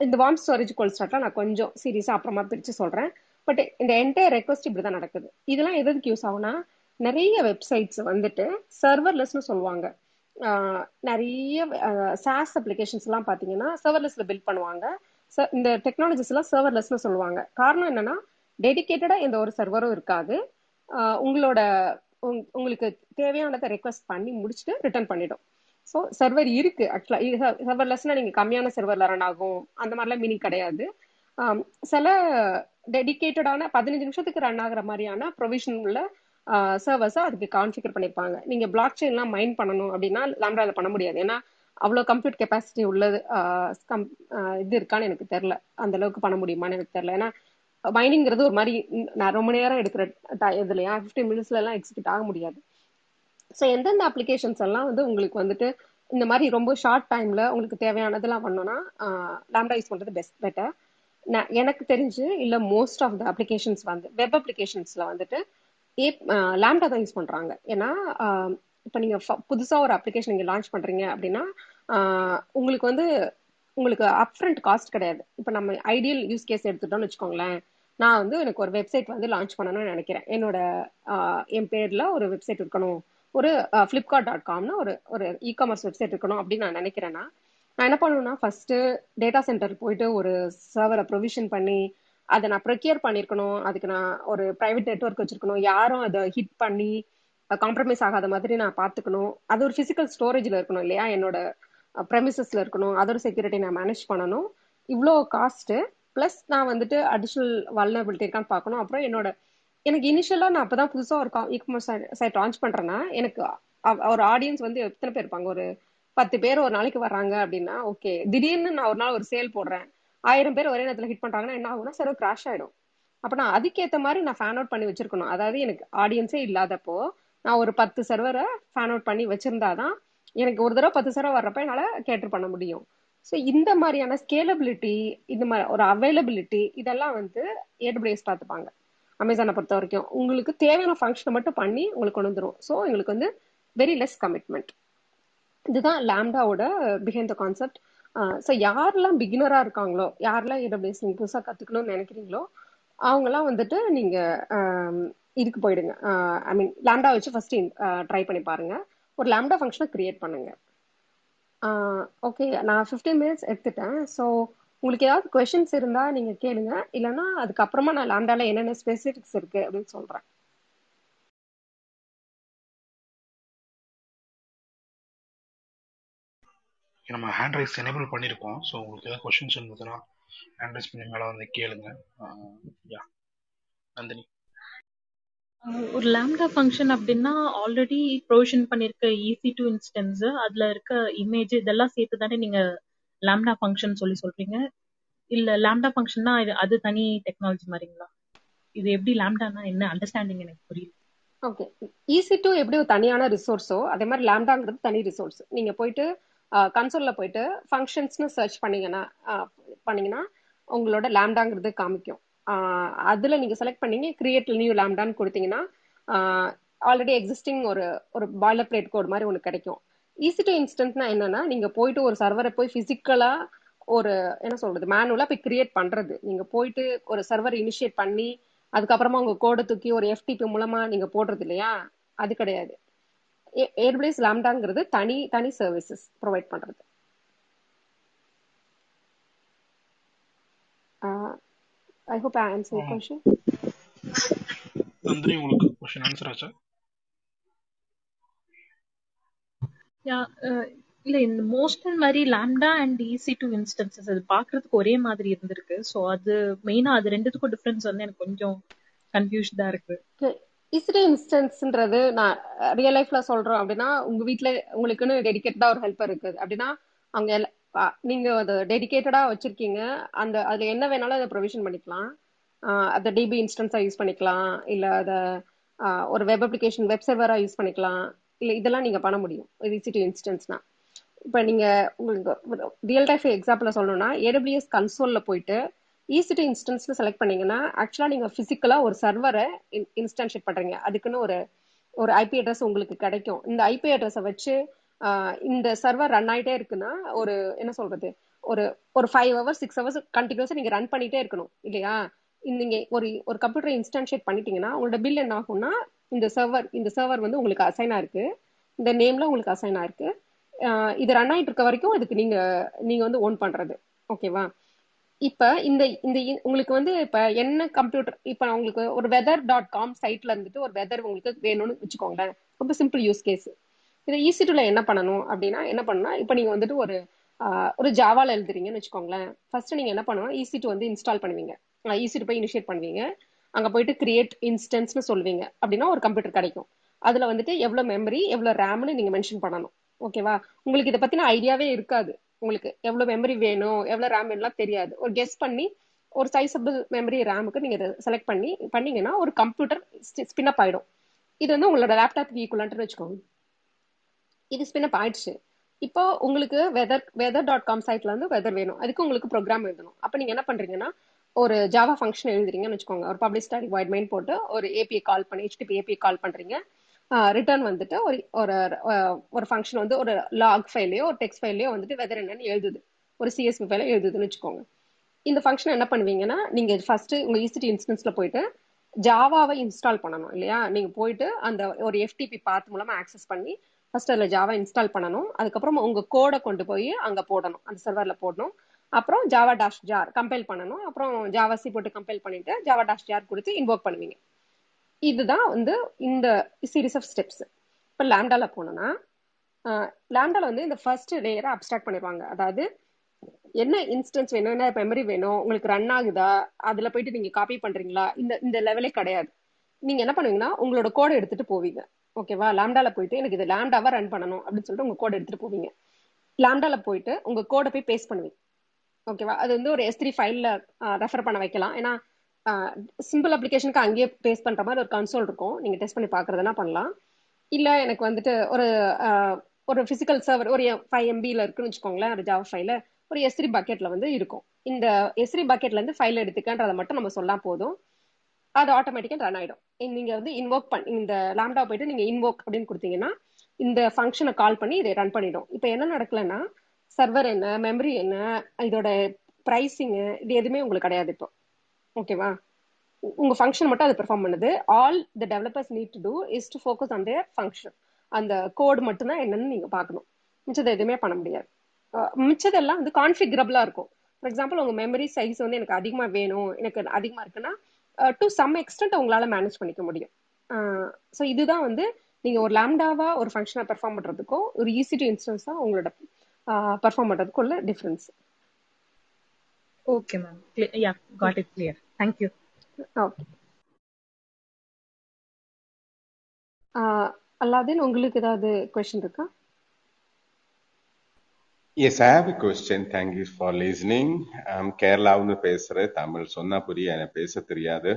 இந்த வார்ம் ஸ்டோரேஜ் கோல் ஸ்டார்ட்லாம் நான் கொஞ்சம் சீரியஸாக அப்புறமா பிரித்து சொல்கிறேன் பட் இந்த என்டையர் ரெக்வஸ்ட் இப்படி தான் நடக்குது. இதெல்லாம் எதுக்கு யூஸ் ஆகும்னா நிறைய வெப்சைட்ஸ் வந்துட்டு சர்வர்லெஸ்னு சொல்லுவாங்க. நிறைய சாஸ் அப்ளிகேஷன்ஸ் எல்லாம் பார்த்தீங்கன்னா சர்வர்லெஸ்ல பில்ட் பண்ணுவாங்க. இந்த டெக்னாலஜிஸ் எல்லாம் சர்வர்லெஸ்னு சொல்லுவாங்க. காரணம் என்னன்னா டெடிக்கேட்டடா எந்த ஒரு சர்வரும் இருக்காது. உங்களோட உங்களுக்கு தேவையானதை ரெக்வஸ்ட் பண்ணி முடிச்சுட்டு ரிட்டர்ன் பண்ணிடும். ஸோ சர்வர் இருக்கு ஆக்சுவலாக சர்வர்லெஸ்னா நீங்கள் கம்மியான சர்வரில் ரன் ஆகும். அந்த மாதிரிலாம் மீனிங் கிடையாது. சில டெடிக்கேட்டடான பதினஞ்சு நிமிஷத்துக்கு ரன் ஆகிற மாதிரியான ப்ரொவிஷன் உள்ள சர்வர்ஸை அதுக்கு கான்ஃபிகர் பண்ணியிருப்பாங்க நீங்கள் பிளாக் செயின்லாம் மைண்ட் பண்ணணும் அப்படின்னா லேம்டால பண்ண முடியாது. ஏன்னா அவ்வளோ கம்ப்யூட் கெப்பாசிட்டி உள்ளது கம் இது இருக்கான்னு எனக்கு தெரில அந்த அளவுக்கு பண்ண முடியுமான்னு எனக்கு தெரில ஏன்னா மைனிங்கிறது ஒரு மாதிரி நான் ரொம்ப நேரம் எடுக்கிற இதுலையா ஃபிஃப்டீன் மினிட்ஸ்ல எல்லாம் எக்ஸிக்யூட் ஆக முடியாது. ஸோ எந்தெந்த அப்ளிகேஷன்ஸ் எல்லாம் வந்து உங்களுக்கு வந்துட்டு இந்த மாதிரி ரொம்ப ஷார்ட் டைம்ல உங்களுக்கு தேவையானதெல்லாம் பண்ணோம்னா லேம்டா யூஸ் பண்றது பெஸ்ட் பெட்டர் நான் எனக்கு தெரிஞ்சு இல்ல மோஸ்ட் ஆஃப் த அப்ளிகேஷன்ஸ் வந்து வெப் அப்ளிகேஷன்ஸ்ல வந்துட்டு ஏ லேம்டா தான் யூஸ் பண்றாங்க. ஏன்னா இப்போ நீங்க புதுசா ஒரு அப்ளிகேஷன் நீங்க லான்ச் பண்றீங்க அப்படின்னா உங்களுக்கு வந்து உங்களுக்கு அப்ரண்ட் காஸ்ட் கிடையாது. இப்போ நம்ம ஐடியல் யூஸ் கேஸ் எடுத்துட்டோம்னு வச்சுக்கோங்களேன். நான் வந்து எனக்கு ஒரு வெப்சைட் வந்து லான்ச் பண்ணணும்னு நினைக்கிறேன். என்னோட என் பேர்ல ஒரு வெப்சைட் இருக்கணும். ஒரு ஃப்ளிப்கார்ட் டாட் காம்னு ஒரு ஒரு இ காமர்ஸ் வெப்சைட் இருக்கணும் அப்படின்னு நான் நினைக்கிறேன்னா நான் என்ன பண்ணணும்னா ஃபர்ஸ்ட் டேட்டா சென்டர் போயிட்டு ஒரு சர்வரை ப்ரொவிஷன் பண்ணி அதை நான் ப்ரொக்யூர் பண்ணிருக்கணும் அதுக்கு நான் ஒரு ப்ரைவேட் நெட்ஒர்க் வச்சிருக்கணும். யாரும் அதை ஹிட் பண்ணி காம்ப்ரமைஸ் ஆகாத மாதிரி நான் பார்த்துக்கணும். அது ஒரு ஃபிசிக்கல் ஸ்டோரேஜில் இருக்கணும் இல்லையா? என்னோட ப்ரெமிசஸ்ல இருக்கணும். அதோட செக்யூரிட்டி நான் மேனேஜ் பண்ணணும். இவ்வளோ காஸ்ட்டு ப்ளஸ் நான் வந்துட்டு அடிஷ்னல் வல்னபிலிட்டி இருக்கான்னு பார்க்கணும். அப்புறம் என்னோட எனக்கு இனிஷியலாக நான் அப்பதான் புதுசாக ஒரு இ காமர்ஸ் சைட் லான்ச் பண்ணுறேன்னா எனக்கு ஒரு ஆடியன்ஸ் வந்து எத்தனை பேர் இருப்பாங்க? ஒரு பத்து பேர் ஒரு நாளைக்கு வர்றாங்க அப்படின்னா ஓகே திடீர்னு நான் ஒரு நாள் ஒரு சேல் போடுறேன். ஆயிரம் பேர் ஒரே நேரத்தில் ஹிட் பண்ணுறாங்கன்னா என்ன ஆகும்னா செலவு கிராஷ் ஆயிடும். அப்போ நான் அதுக்கேற்ற மாதிரி நான் ஃபேன் அவுட் பண்ணி வச்சிருக்கணும். அதாவது எனக்கு ஆடியன்ஸே இல்லாதப்போ நான் ஒரு பத்து சர்வரை ஃபேன் அவுட் பண்ணி வச்சிருந்தாதான் எனக்கு ஒரு தடவை பத்து தடவை வர்றப்ப என்னால் கேட்டர் பண்ண முடியும். ஸோ இந்த மாதிரியான ஸ்கேலபிலிட்டி இந்த மாதிரி ஒரு அவைலபிலிட்டி இதெல்லாம் வந்து ஏடபிள்யூஎஸ் பார்த்துப்பாங்க. அமேசானை பொறுத்த வரைக்கும். உங்களுக்கு தேவையான ஃபங்க்ஷனை மட்டும் பண்ணி உங்களுக்கு கொண்டு வந்துடும் ஸோ எங்களுக்கு வந்து வெரி லெஸ் கமிட்மெண்ட் இதுதான் லேம்டாவோட பிஹைண்ட் த கான்செப்ட் ஸோ யாரெல்லாம் பிகினராக இருக்காங்களோ யாரெல்லாம் ஏடபிள்யூஎஸ் நீங்கள் புதுசாக கற்றுக்கணும்னு நினைக்கிறீங்களோ அவங்கெல்லாம் வந்துட்டு நீங்கள் இதுக்கு போயிடுங்க. ஐ மீன் லேம்டா வச்சு ஃபஸ்ட்டு ட்ரை பண்ணி பாருங்கள் ஒரு லேம்டா ஃபங்க்ஷனை கிரியேட் பண்ணுங்க. ஓகே நான் ஃபிஃப்டீன் மினிட்ஸ் எடுத்துட்டேன். ஸோ உங்களுக்கு ஏதாவது கொஷின்ஸ் இருந்தால் நீங்கள் கேளுங்க. இல்லைன்னா அதுக்கப்புறமா நான் லேம்டாவில் என்னென்ன ஸ்பெசிஃபிக்ஸ் இருக்குது அப்படின்னு சொல்கிறேன் நம்ம ஹேண்ட் ரைஸ் எனேபிள் பண்ணியிருக்கோம் ஸோ உங்களுக்கு ஏதாவது கொஷின்ஸ் இருந்ததுன்னா ஹேண்ட் ரைஸ் பண்ணி மேலே வந்து கேளுங்க. யா நந்தினி. ஒரு லேம்டா ஃபங்க்ஷன் அப்படின்னா ஆல்ரெடி ப்ரொவிஷன் பண்ணிருக்க ஈசி டு இன்ஸ்டன்ஸ் அதுல இருக்க இமேஜ் இதெல்லாம் சேர்த்து தானே நீங்க லேம்டா ஃபங்க்ஷன் சொல்லி சொல்றீங்க? இல்ல லேம்டா ஃபங்க்ஷன்னா இது அது தனி டெக்னாலஜி மாதிரிங்களா? இது எப்படி லேம்டானா என்ன அண்டர்ஸ்டாண்டிங் எனக்கு புரியல ஓகே ஈசி டூ எப்படி ஒரு தனியான ரிசோர்ஸோ அதே மாதிரி லேம்டாங்கிறது தனி ரிசோர்ஸ் நீங்க போயிட்டு கன்சோல்ல போயிட்டு ஃபங்க்ஷன்ஸ்னு சர்ச் பண்ணீங்கன்னா பண்ணீங்கன்னா உங்களோட லேம்டாங்கிறது காமிக்கும். அதுல நீங்க செலக்ட் பண்ணீங்க கிரியேட் நியூ லேம்டான்னு கொடுத்தீங்கன்னா ஆல்ரெடி எக்ஸிஸ்டிங் ஒரு ஒரு பாய்லர் பிளேட் கோட் மாதிரி ஒன்று கிடைக்கும். ஈஸி டு இன்ஸ்டன்ட்னா என்னன்னா நீங்க போயிட்டு ஒரு சர்வரை போய் பிசிக்கலா ஒரு என்ன சொல்றது மேனுவலா போய் கிரியேட் பண்றது. நீங்க போயிட்டு ஒரு சர்வர் இனிஷியேட் பண்ணி அதுக்கப்புறமா உங்க கோடை தூக்கி ஒரு எஃப்டிபி மூலமா நீங்க போடுறது இல்லையா? அது கிடையாது. ஏர்பிளேஸ் லாம்டாங்கிறது தனி தனி சர்வீசஸ் ப்ரொவைட் பண்றது. ஐ hope I answered your oh. question. Nandini உங்களுக்கு கொஸ்டின் ஆன்சர் ஆச்சா? Uh, இல்ல இந்த மோஸ்ட் அண்ட் மாதிரி lambda and EC two instances அது பாக்குறதுக்கு ஒரே மாதிரி இருந்திருக்கு. சோ அது மெயினா அது ரெண்டுத்துக்கும் டிஃபரன்ஸ் வந்து எனக்கு கொஞ்சம் கன்ஃபியூஸ்டா இருக்கு. இசிடி இன்ஸ்டன்ஸ்ன்றது நான் uh, ரியல் லைஃப்ல சொல்றோம் அப்படின்னா உங்க வீட்ல உங்களுக்குன்னு டெடிக்கேட்டடா ஒரு ஹெல்ப் இருக்கு அப்படின்னா அவங்க நீங்க அதை டெடிகேட்டடா வச்சிருக்கீங்க. அந்த அதுல என்ன வேணாலும் அதை ப்ரொவிஷன் பண்ணிக்கலாம். அதை டிபி இன்ஸ்டன்ஸா யூஸ் பண்ணிக்கலாம். இல்ல அதை ஒரு வெப் அப்ளிகேஷன் வெப் சர்வரா யூஸ் பண்ணிக்கலாம். இல்ல இதெல்லாம் நீங்க பண்ண முடியும். ஈஸி டு இன்ஸ்டன்ஸ்னா இப்போ நீங்க உங்களுக்கு ரியல் டைஃப் எக்ஸாம்பிள் சொல்லணும்னா ஏடபிள்யூஎஸ் கன்சோல்ல போயிட்டு ஈஸி டு இன்ஸ்டன்ஸ்னு செலக்ட் பண்ணீங்கன்னா ஆக்சுவலா நீங்க பிசிக்கலா ஒரு சர்வரை இன்ஸ்டன்ஷேட் பண்றீங்க. அதுக்குன்னு ஒரு ஒரு ஐபி அட்ரஸ் உங்களுக்கு கிடைக்கும். இந்த ஐபி அட்ரஸை வச்சு இந்த சர்வர் ரன் ஆயிட்டே இருக்குன்னா ஒரு என்ன சொல்றது ஒரு ஒரு ஃபைவ் ஹவர்ஸ் சிக்ஸ் ஹவர்ஸ் கண்டினியூஸா நீங்க ரன் பண்ணிட்டே இருக்கணும் இல்லையா? நீங்க ஒரு ஒரு கம்ப்யூட்டர் இன்ஸ்டன்ஷியேட் பண்ணிட்டீங்கன்னா உங்களோட பில் என்ன ஆகும்னா இந்த சர்வர் இந்த சர்வர் வந்து உங்களுக்கு அசைன் ஆயிருக்கு. இந்த நேம்ல உங்களுக்கு அசைன் ஆயிருக்கு. இது ரன் ஆயிட்டு இருக்க வரைக்கும் இதுக்கு நீங்க நீங்க வந்து ஓன் பண்றது ஓகேவா இப்ப இந்த இந்த உங்களுக்கு வந்து இப்ப என்ன கம்ப்யூட்டர் இப்ப உங்களுக்கு ஒரு வெதர் டாட் காம் சைட்ல இருந்துட்டு ஒரு வெதர் உங்களுக்கு வேணும்னு வச்சுக்கோங்களேன். ரொம்ப சிம்பிள் யூஸ் கேஸ் இதை ஈஸி டூல என்ன பண்ணணும் அப்படின்னா என்ன பண்ணா இப்ப நீங்க வந்துட்டு ஒரு ஒரு ஜாவால எழுதுறீங்கன்னு வச்சுக்கோங்களேன். ஃபர்ஸ்ட் நீங்க என்ன பண்ணுவோம் ஈஸி டூ வந்து இன்ஸ்டால் பண்ணுவீங்க. ஈஸி டூ போய் இனிஷியேட் பண்ணுவீங்க. அங்க போயிட்டு கிரியேட் இன்ஸ்டன்ஸ்னு சொல்லுவீங்க. அப்படின்னா ஒரு கம்ப்யூட்டர் கிடைக்கும். அதுல வந்துட்டு எவ்வளவு மெமரி எவ்வளவு ரேம்னு நீங்க மென்ஷன் பண்ணணும். ஓகேவா உங்களுக்கு இதை பத்தின ஐடியாவே இருக்காது. உங்களுக்கு எவ்வளவு மெமரி வேணும் எவ்வளவு ரேம் எல்லாம் தெரியாது. ஒரு கெஸ் பண்ணி ஒரு சைஸபிள் மெமரி ரேமுக்கு நீங்க செலக்ட் பண்ணி பண்ணீங்கன்னா ஒரு கம்ப்யூட்டர் ஸ்பின் அப் ஆயிடும். இது வந்து உங்களோட லேப்டாப் ஈக்குவலன்ட்னு வச்சுக்கோங்க. இது ஸ்பின் ஆயிடுச்சு. இப்போ உங்களுக்கு வெதர் வெதர் டாட் காம் சைட்ல இருந்து வெதர் வேணும். அதுக்கு உங்களுக்கு ப்ரோக்ராம் எழுதணும். அப்போ நீங்க என்ன பண்றீங்கன்னா ஒரு ஜாவா ஃபங்க்ஷன் எழுதுறீங்கன்னு வச்சுக்கோங்க. ஒரு பப்ளிக் ஸ்டாட்டிக் வைட் மெயின் போட்டு ஒரு ஏபிஐ கால் பண்ணி ஹெச்டிபி ஏபிஐ கால் பண்றீங்க. ரிட்டர்ன் வந்துட்டு ஒரு ஒரு ஒரு ஃபங்க்ஷன் வந்து ஒரு லாக் ஃபைலையோ ஒரு டெக்ஸ்ட் ஃபைலையோ வந்துட்டு வெதர் என்னன்னு எழுதுது. ஒரு சிஎஸ்பி ஃபைல எழுதுதுன்னு வச்சுக்கோங்க. இந்த ஃபங்க்ஷன் என்ன பண்ணுவீங்கன்னா நீங்க ஃபர்ஸ்ட் உங்க இசிடி இன்ஸ்டன்ஸ்ல போயிட்டு ஜாவாவை இன்ஸ்டால் பண்ணணும் இல்லையா? நீங்க போயிட்டு அந்த ஒரு எஃப்டிபி பாத் மூலமா ஆக்சஸ் பண்ணி ஃபர்ஸ்ட் அதில் ஜாவா இன்ஸ்டால் பண்ணணும். அதுக்கப்புறம் உங்கள் கோடை கொண்டு போய் அங்கே போடணும். அந்த சர்வரில் போடணும். அப்புறம் ஜாவா டாஷ் ஜார் கம்பைல் பண்ணணும். அப்புறம் ஜாவாசி போட்டு கம்பைல் பண்ணிட்டு ஜாவா டாஷ் ஜார் கொடுத்து இன்வோக் பண்ணுவீங்க. இதுதான் வந்து இந்த சீரீஸ் ஆஃப் ஸ்டெப்ஸ் இப்போ லேம்டால போனோம்னா லேம்டால வந்து இந்த ஃபர்ஸ்ட் லேயரை அப்டாக்ட் பண்ணிடுவாங்க அதாவது என்ன இன்ஸ்டன்ஸ் வேணும் என்ன மெமரி வேணும் உங்களுக்கு ரன் ஆகுதா அதுல போயிட்டு நீங்க காப்பி பண்றீங்களா இந்த இந்த லெவலே கிடையாது. நீங்க என்ன பண்ணுவீங்கன்னா உங்களோட கோடை எடுத்துட்டு போவீங்க. ஓகேவா? லாம்டால போயிட்டு எனக்கு இது லாம்டாவா ரன் பண்ணணும் அப்படின்னு சொல்லிட்டு உங்க கோடை எடுத்துட்டு போவீங்க. லாம்டால போயிட்டு உங்க கோடை போய் பேஸ்ட் பண்ணுவீங்க. ஓகேவா? அது வந்து ஒரு எஸ் த்ரீ ஃபைல்ல ரெஃபர் பண்ண வைக்கலாம். ஏன்னா சிம்பிள் அப்ளிகேஷனுக்கு அங்கேயே பேஸ்ட் பண்ற மாதிரி ஒரு கன்சோல் இருக்கும். நீங்க டெஸ்ட் பண்ணி பாக்குறதுனா பண்ணலாம். இல்ல எனக்கு வந்துட்டு ஒரு ஒரு பிசிக்கல் சர்வர் ஒரு ஃபைவ் எம்பில இருக்குன்னு வச்சுக்கோங்களேன் ஒரு ஜாவா ஃபைல ஒரு எஸ்ரி பக்கெட்ல வந்து இருக்கும். இந்த எஸ்ரி பக்கெட்ல இருந்து ஃபைல் எடுத்துக்கன்றதை மட்டும் நம்ம சொல்லா போதும். அது ஆட்டோமேட்டிக்கா ரன் ஆயிடும். நீங்க வந்து இன்வோக் பண்ணி இந்த லேம்டா போயிட்டு நீங்க இன்வோக் அப்படின்னு கொடுத்தீங்கன்னா இந்த ஃபங்க்ஷனை கால் பண்ணி இதை ரன் பண்ணிடும். இப்போ என்ன நடக்கலன்னா சர்வர் என்ன மெமரி என்ன இதோட ப்ரைஸிங்கு இது எதுவுமே உங்களுக்கு கிடையாது இப்போ. ஓகேவா உங்க ஃபங்க்ஷன் மட்டும் அது பெர்ஃபார்ம் பண்ணுது. All the developers need to do is to focus on their function அந்த கோடு மட்டும்தான் என்னன்னு நீங்க பார்க்கணும். மிச்சத்தை எதுவுமே பண்ண முடியாது. மிச்சதெல்லாம் வந்து கான்ஃபிகரபிளா இருக்கும். ஃபார் எக்ஸாம்பிள் உங்க மெமரி சைஸ் வந்து எனக்கு அதிகமா வேணும் எனக்கு அதிகமா இருக்குன்னா டு சம் எக்ஸ்டென்ட் உங்களால மேனேஜ் பண்ணிக்க முடியும். ஸோ இதுதான் வந்து நீங்க ஒரு லேம்டாவா ஒரு ஃபங்க்ஷனை பெர்ஃபார்ம் பண்றதுக்கும் ஒரு ஈஸி டு இன்ஸ்டன்ஸா உங்களோட பெர்ஃபார்ம் பண்றதுக்கும் உள்ள difference okay ma'am yeah got it clear thank you okay Aladdin உங்களுக்கு ஏதாவது கொஸ்டின் இருக்கா? Yes, I have a question. Thank you for listening. I'm கேரளாவுன்னு பேசுறேன் தமிழ் சொன்னா புரிய எனக்கு பேச தெரியாது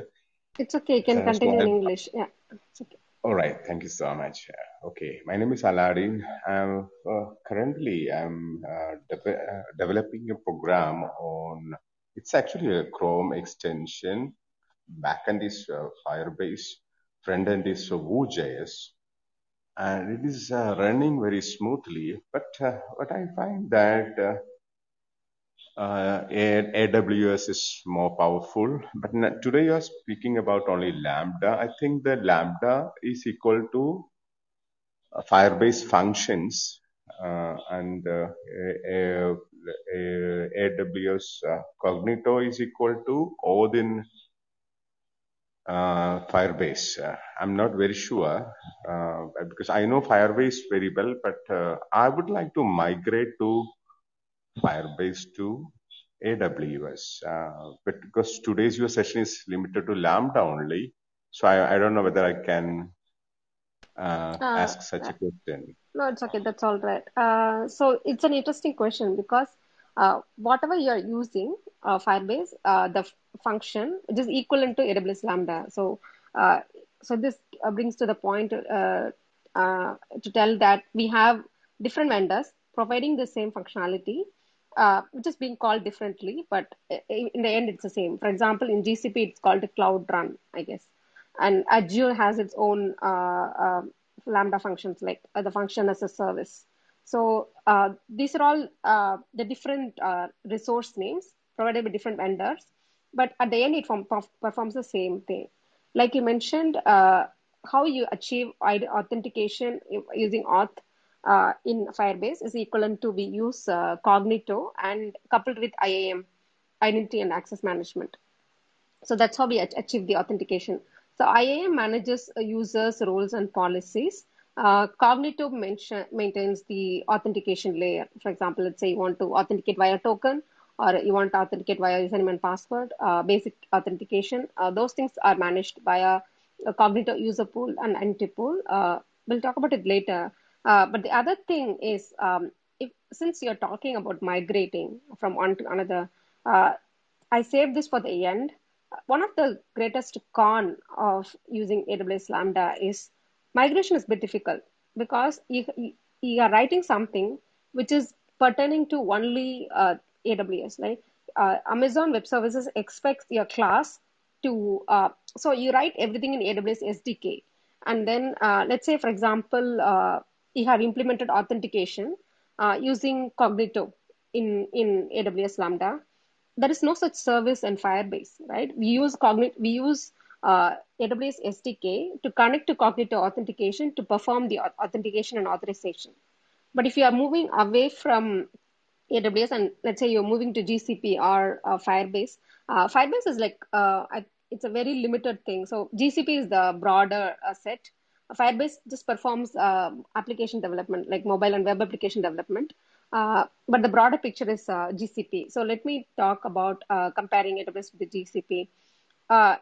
it's okay can continue in English yeah it's okay All right, thank you so much. Uh, okay, my name is Aladdin. I'm uh, currently I'm uh, de- uh, developing a program on. It's actually a Chrome extension. Backend is uh, Firebase. Front end is uh, Vue.js, and it is uh, running very smoothly. But uh, what I find that uh, AWS is more powerful. But today you are speaking about only Lambda. I think that Lambda is equal to Firebase functions uh, and uh, a- a- a- AWS uh, Cognito is equal to Odin Firebase. Uh, I'm not very sure uh, because I know Firebase very well, but uh, I would like to migrate to Firebase to AWS. Uh, but because today's your session is limited to Lambda only, so I, don't know whether I can uh, Uh, ask such a question. No, it's okay. That's all right. Uh, so it's an interesting question because uh, whatever you're using, uh, Firebase, uh, the function which is equivalent to AWS Lambda. So, uh, so this uh, brings to the point uh, uh, to tell that we have different vendors providing the same functionality, uh, which is being called differently, but i- in the end, it's the same. For example, in GCP, it's called Cloud Run, I guess and Azure has its own uh, uh, Lambda functions, like uh, the function as a service. So uh, these are all uh, the different uh, resource names provided by different vendors, but at the end it form, perf- performs the same thing. Like you mentioned, uh, how you achieve authentication using auth uh, in Firebase is equivalent to we use uh, Cognito and coupled with IAM, Identity and Access Management. So that's how we ach- achieve the authentication. So IAM manages uh, users' roles and policies. Uh, Cognito mention, maintains the authentication layer. For example, let's say you want to authenticate via token or you want to authenticate via username and password, uh, basic authentication, uh, those things are managed by a, a Cognito user pool and entity pool. Uh, we'll talk about it later. Uh, but the other thing is, um, if since you're talking about migrating from one to another, uh, I saved this for the end. One of the greatest con of using AWS Lambda is migration is a bit difficult because you, you are writing something which is pertaining to only uh, AWS. Like uh, Amazon Web Services expects your class to, uh, so you write everything in AWS SDK. And then uh, let's say, for example, uh, you have implemented authentication uh, using Cognito in, in AWS Lambda. There is no such service in Firebase, right? We use Cognito, we use uh, AWS SDK to connect to Cognito authentication to perform the authentication and authorization. But if you are moving away from AWS and let's say you're moving to GCP or uh, Firebase, uh, Firebase is like uh, it's a very limited thing. So GCP is the broader uh, set. Firebase just performs uh, application development, like mobile and web application development. Uh, but the broader picture is GCP. So let me talk about comparing AWS with GCP.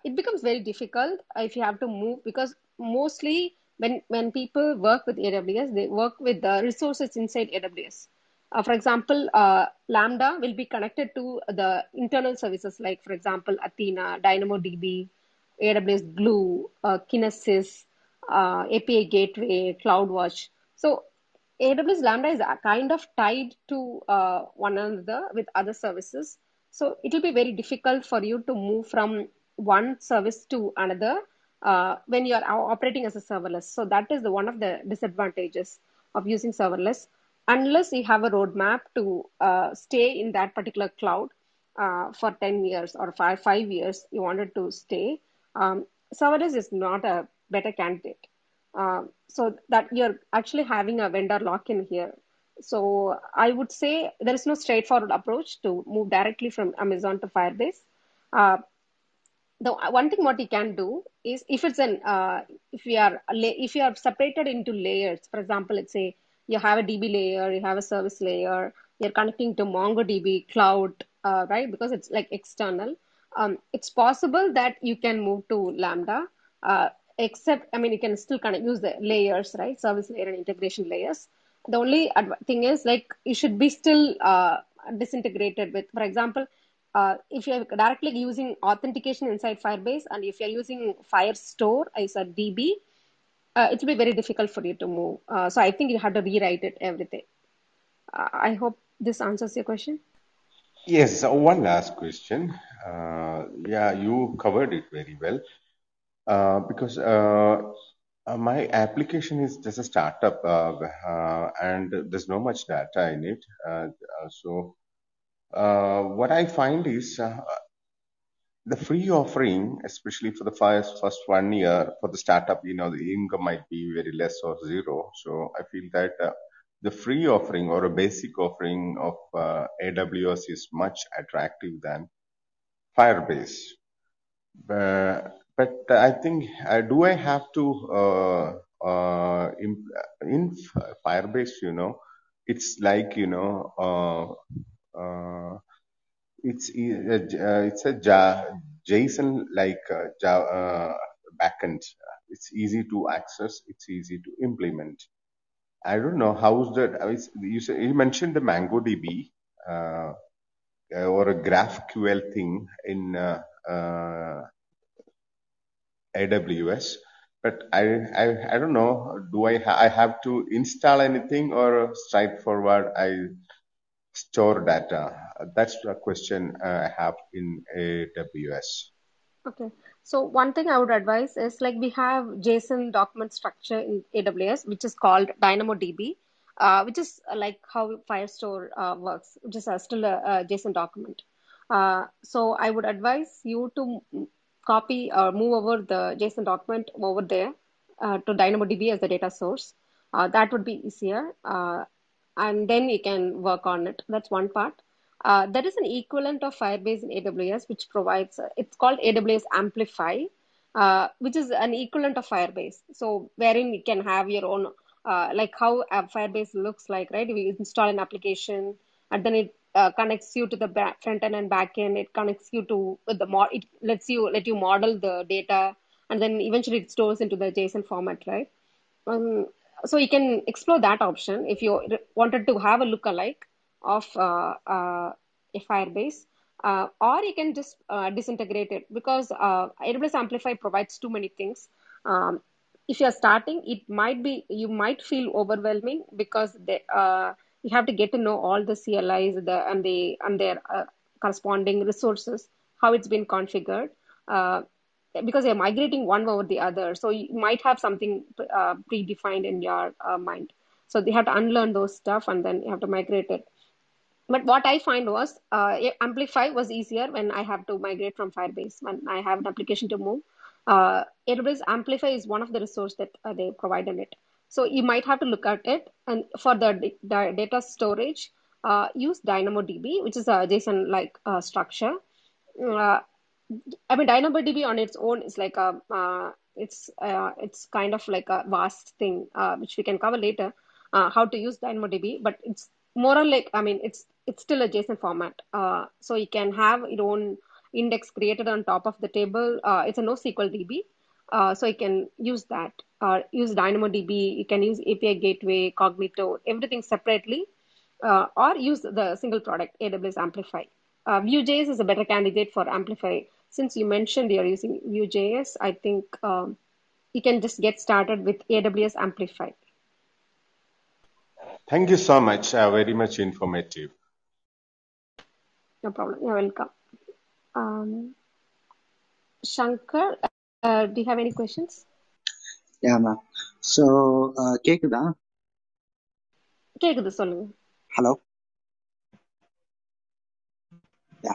it becomes very difficult if you have to move because mostly when when people work with AWS, they work with the resources inside AWS. Uh, for example, uh, Lambda will be connected to the internal services like, for example, Athena, DynamoDB, AWS Glue, uh, Kinesis, API Gateway, CloudWatch. So AWS Lambda is kind of tied to uh, one another with other services. So it will be very difficult for you to move from one service to another uh, when you are operating as a serverless. So that is the, one of the disadvantages of using serverless unless you have a roadmap to uh, stay in that particular cloud uh, for 10 years or five, five years, you wanted to stay, um, serverless is not a better candidate. Uh, so that you're actually having a vendor lock-in here. So I would say there is no straightforward approach to move directly from Amazon to Firebase. Uh, the one thing what you can do is if it's an uh, if we are if you are separated into layers, for example, let's say you have a DB layer, you have a service layer, you're connecting to MongoDB cloud, uh, right? Because it's like external. Um, it's possible that you can move to Lambda, uh, except, I mean, you can still kind of use the layers, right? Service layer and integration layers. The only thing is like you should be still uh, disintegrated with, for example, uh, if you're directly using authentication inside Firebase and if you're using Firestore as a DB, uh, it will be very difficult for you to move. Uh, so I think you have to rewrite it everything. Uh, I hope this answers your question. Yes. So one last question. Uh, yeah, you covered it very well. Uh, because uh, my application is just a startup and there's no much data in it. so what I find is the free offering, especially for the first, first one year for the startup, you know, the income might be very less or zero. So I feel that uh, the free offering or a basic offering of uh, AWS is much attractive than Firebase. But, but I think, uh, do I have to, uh, uh, in, in Firebase, you know, it's like, you know, uh, it's uh, it's a JSON like uh, uh, backend. It's easy to access. It's easy to implement. I don't know how's that. You, said, you mentioned the MongoDB uh, or a GraphQL thing in uh, uh, AWS, but I, I I don't know. Do I ha- I have to install anything or straightforward I store data? That's a question uh, I have in AWS. Okay. So one thing I would advise is like we have JSON document structure in AWS, which is called DynamoDB, uh, which is like how Firestore uh, works, which is still a, a, JSON document. Uh, so I would advise you to copy or move over the JSON document over there uh, to DynamoDB as the data source. Uh, that would be easier and then you can work on it. That's one part. Uh, there is an equivalent of Firebase in AWS, which provides, uh, it's called AWS Amplify, uh, which is an equivalent of Firebase. So, wherein you can have your own, uh, like how Firebase looks like, right? We install an application and then it connects you to the back, front end and back end. It connects you to the mod. It lets you let you model the data, and then eventually it stores into the JSON format, right? Um, so you can explore that option if you wanted to have a look-alike of uh, uh, a Firebase, uh, or you can just uh, disintegrate it because AWS Amplify provides too many things. Um, if you're starting, it might be you might feel overwhelming because they, you have to get to know all the CLIs the, and the and their corresponding resources, how it's been configured. Because they're migrating one over the other, so you might have something uh, predefined in your uh, mind. So they have to unlearn those stuff and then you have to migrate it. But what I find was uh, Amplify was easier when I have to migrate from Firebase when I have an application to move. Uh, AWS Amplify is one of the resource that uh, they provide in it. So you might have to look at it. And for the, the data storage, uh, use DynamoDB, which is a JSON-like uh, structure. Uh, I mean, DynamoDB on its own is like a, uh, it's it's kind of like a vast thing, which we can cover later, how to use DynamoDB. But it's more or like, I mean, it's it's still a JSON format, uh, so you can have your own index created on top of the table. Uh, it's a NoSQL DB, uh, so you can use that. Uh, use DynamoDB. You can use API Gateway, Cognito, everything separately, uh, or use the single product AWS Amplify. Uh, Vue.js is a better candidate for Amplify. Since you mentioned you're using Vue.js, I think um, you can just get started with AWS Amplify. Thank you so much. Uh, very much informative No problem. You're welcome. Um, Shankar, uh, do you have any questions? Yeah ma'am so கேக்குதா கேக்குது சொல்லுங்க hello yeah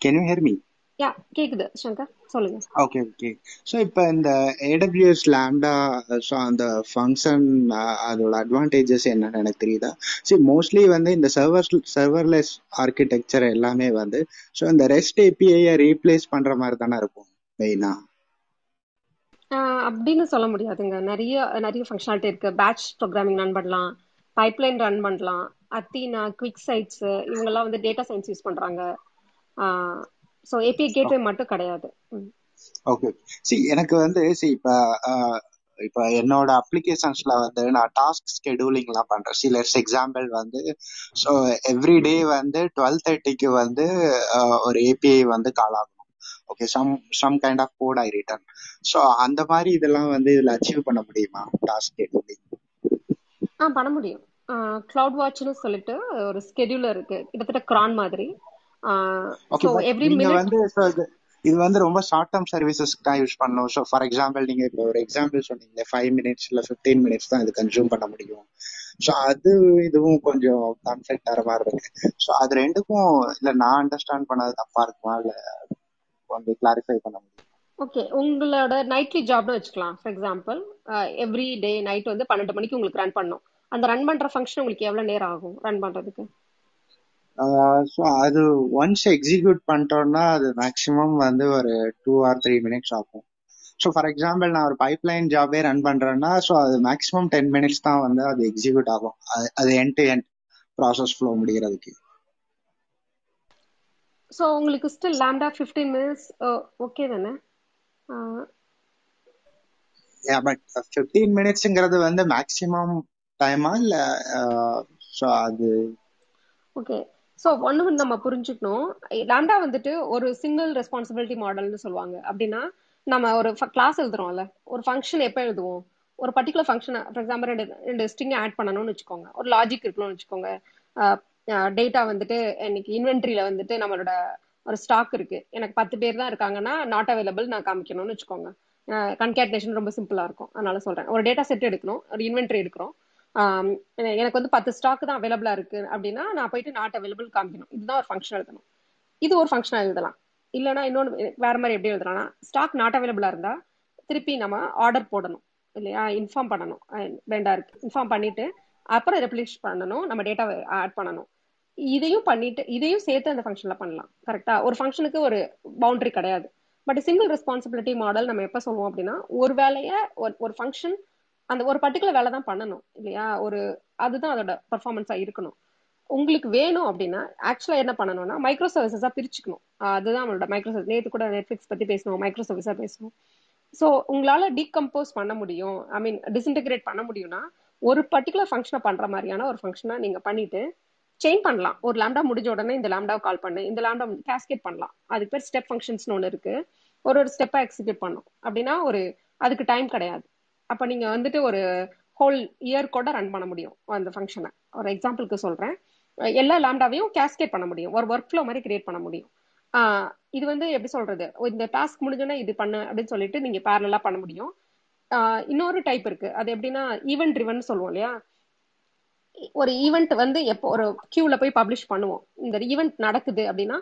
can you hear me யா கேக்குது. சங்கர் சொல்லுங்க. Okay okay so இப்போ இந்த AWS lambda so அந்த function அதோட advantages என்னன்னு எனக்கு தெரியுதா? சரி மோஸ்ட்லி வந்து இந்த சர்வர் சர்வர்லெஸ் ஆர்கிடெக்சர் எல்லாமே வந்து ஸோ இந்த ரெஸ்ட் ஏபிஐயை ரீப்ளேஸ் பண்ற மாதிரி தானே இருக்கும் மெயினா அப்படின்னு சொல்ல முடியாதுங்க. நிறைய நிறைய ஃபங்க்ஷனாலிட்டி இருக்கு. பேட்ச் ப்ரோக்ராமிங் ரன் பண்ணலாம் பைப்லைன் ரன் பண்ணலாம் அத்தீனா குவிக் சைட்ஸ் இவங்கெல்லாம் வந்து டேட்டா சயின்ஸ் யூஸ் பண்றாங்க. ஸோ ஏபிஐ கேட்வே மட்டும் கிடையாது. ஓகே சி எனக்கு வந்து சி இப்போ இப்போ என்னோட அப்ளிகேஷன்ஸ்ல வந்து நான் டாஸ்க் ஸ்கெடியூலிங்லாம் பண்றேன். சி லெட்ஸ் எக்ஸாம்பிள் வந்து ஸோ எவ்ரி டே வந்து டுவெல் தேர்ட்டிக்கு வந்து ஒரு ஏபிஐ வந்து கால் ஆகணும் okay some some kind of code I return so அந்த மாதிரி இதெல்லாம் வந்து இதுல அச்சீவ் பண்ண முடியுமா டாஸ்க் ஸ்கெடியூலிங் ஆ பண்ண முடியும். கிளவுட் வாட்ச்னு சொல்லிட்டு ஒரு ஸ்கெடியூலர் இருக்கு. கிட்டத்தட்ட கிரான் மாதிரி. பட் எவ்ரி மினிட் இது வந்து ரொம்ப ஷார்ட் டேர்ம் சர்வீசஸ்க்கு தான் யூஸ் பண்ணணும். ஸோ ஃபார் எக்ஸாம்பிள் நீங்க இப்போ ஒரு எக்ஸாம்பிள் சொன்னீங்க ஃபைவ் மினிட்ஸ் இல்ல ஃபிஃப்டீன் மினிட்ஸ் தான் இது கன்சியூம் பண்ண முடியும். ஸோ அது இதுவும் கொஞ்சம் கான்ஃபிளிக்ட் ஆகிற மாதிரி இருக்கு. ஸோ அது ரெண்டுக்கும் இல்ல நான் அண்டர்ஸ்டாண்ட் பண்ணது தப்பா இருக்குமா? இல்ல கொஞ்சம் கிளாரிஃபை பண்ண முடியும்? ஓகே உங்களோட நைட்லி ஜாப்னு வச்சுக்கலாம். For example every day night வந்து பன்னெண்டு மணிக்கு உங்களுக்கு ரன் பண்ணும் அந்த ரன் பண்ற ஃபங்க்ஷன் உங்களுக்கு எவ்வளவு நேரம் ஆகும்? ரன் பண்றதுக்கு? ஸோ அது ஒன்ஸ் எக்ஸிக்யூட் பண்ணிட்டோம்னா அது மேக்ஸிமம் வந்து ஒரு டூ ஆர் த்ரீ மினிட்ஸ் ஆகும். ஸோ ஃபார் எக்ஸாம்பிள் நான் ஒரு பைப்லைன் ஜாபே ரன் பண்றேன்னா ஸோ அது மேக்ஸிமம் டென் மினிட்ஸ் தான் வந்து அது எக்ஸிக்யூட் ஆகும். அது- end to end process flow முடிகிறதுக்கு. So உங்களுக்கு still lambda fifteen minutes okay தானே? பட் ஃபிஃப்டீன் மினிட்ஸ்ங்கிறது வந்து மேக்ஸிமம் டைமா இல்ல ஸோ அது ஓகே ஸோ ஒன்று நம்ம புரிஞ்சுக்கணும். லாம்டா வந்துட்டு ஒரு சிங்கிள் ரெஸ்பான்சிபிலிட்டி மாடல்னு சொல்லுவாங்க. அப்படின்னா நம்ம ஒரு கிளாஸ் எழுதுறோம்ல. ஒரு ஃபங்க்ஷன் எப்போ எழுதுவோம்? ஒரு பர்டிகுலர் ஃபங்க்ஷன் ஃபார் எக்ஸாம்பிள் ரெண்டு ரெண்டு ஸ்ட்ரிங் ஆட் பண்ணணும்னு வச்சுக்கோங்க. ஒரு லாஜிக் இருக்கணும்னு வச்சுக்கோங்க. டேட்டா வந்துட்டு இன்னைக்கு இன்வென்ட்ரியில வந்துட்டு நம்மளோட ஒரு ஸ்டாக் இருக்கு. எனக்கு பத்து பேர் தான் இருக்காங்கன்னா நாட் அவைலபிள் நான் காமிக்கணும்னு வச்சுக்கோங்க. கன்கேட்னேஷன் ரொம்ப சிம்பிளா இருக்கும். அதனால சொல்றேன். ஒரு டேட்டா செட் எடுக்கணும். ஒரு இன்வென்ட்ரி எடுக்கிறோம். எனக்கு வந்து பத்து ஸ்டாக் தான் அவைலபிளா இருக்கு. அப்படின்னா நான் போயிட்டு நாட் அவைலபிள் காமிக்கணும். இதுதான் ஒரு ஃபங்க்ஷன் எழுதணும். இது ஒரு ஃபங்க்ஷனா எழுதலாம். இல்லைன்னா இன்னொன்று வேற மாதிரி எப்படி எழுதலாம்னா ஸ்டாக் நாட் அவைலபிளா இருந்தா திருப்பி நம்ம ஆர்டர் போடணும். இல்லையா? இன்ஃபார்ம் பண்ணணும். வேண்டா இருக்கு. இன்ஃபார்ம் பண்ணிட்டு அப்புறம் ரெப்ளிஷ் பண்ணணும். நம்ம டேட்டாவை ஆட் பண்ணணும். இதையும் பண்ணிட்டு இதையும் சேர்த்து அந்த ஃபங்க்ஷன்ல பண்ணலாம். கரெக்டா ஒரு ஃபங்க்ஷனுக்கு ஒரு பவுண்டரி கிடையாது. பட் சிங்கிள் ரெஸ்பான்சிபிலிட்டி மாடல் நம்ம எப்ப சொல்லுவோம் அப்படின்னா ஒரு வேலையை ஒரு ஒரு ஃபங்க்ஷன் அந்த ஒரு பர்டிகுலர் வேலை தான் பண்ணணும் இல்லையா? ஒரு அதுதான் அதோட பர்ஃபார்மன்ஸா இருக்கணும். உங்களுக்கு வேணும் அப்படின்னா ஆக்சுவலா என்ன பண்ணணும்னா மைக்ரோ சர்வீசஸா பிரிச்சுக்கணும். அதுதான் நம்மளோட மைக்ரோ சர்வீஸ் நேற்று கூட நெட்ஃபிளிக்ஸ் பத்தி பேசணும் மைக்ரோ சர்வீஸா பேசணும் ஸோ உங்களால டீகம்போஸ் பண்ண முடியும். ஐ மீன் டிஸ்இன்டகிரேட் பண்ண முடியும்னா ஒரு பர்டிகுலர் ஃபங்க்ஷனை பண்ற மாதிரியான ஒரு ஃபங்க்ஷனை நீங்க பண்ணிட்டு செயின் பண்ணலாம். ஒரு லேம்டா முடிஞ்ச உடனே இந்த லேம்டாவை கால் பண்ணு. இந்த லேம்டா கேஸ்கேட் பண்ணலாம். அதுக்கு பேர் ஸ்டெப் ஃபங்க்ஷன்ஸ்னு ஒன்று இருக்கு. ஒரு ஒரு ஸ்டெப்பா எக்ஸிக்யூட் பண்ணும். அப்படின்னா ஒரு அதுக்கு டைம் கிடையாது. அப்ப நீங்க வந்துட்டு ஒரு ஹோல் இயர் கூட ரன் பண்ண முடியும் அந்த ஃபங்க்ஷனை ஒரு எக்ஸாம்பிளுக்கு சொல்றேன். எல்லா லாம்டாவையும் கேஸ்கேட் பண்ண முடியும். ஒரு ஒர்க் ஃப்ளோ மாதிரி கிரியேட் பண்ண முடியும். இது வந்து எப்படி சொல்றது? இந்த டாஸ்க் முடிஞ்சோன்னா இது பண்ணு அப்படின்னு சொல்லிட்டு நீங்க பேரலா பண்ண முடியும். ஆஹ் இன்னொரு டைப் இருக்கு. அது எப்படின்னா ஈவெண்ட் ட்ரிவன் சொல்லுவோம் இல்லையா? ஒரு ஈவெண்ட் வந்து எப்போ ஒரு கியூல போய் பப்ளிஷ் பண்ணுவோம். இந்த ஈவெண்ட் நடக்குது அப்படின்னா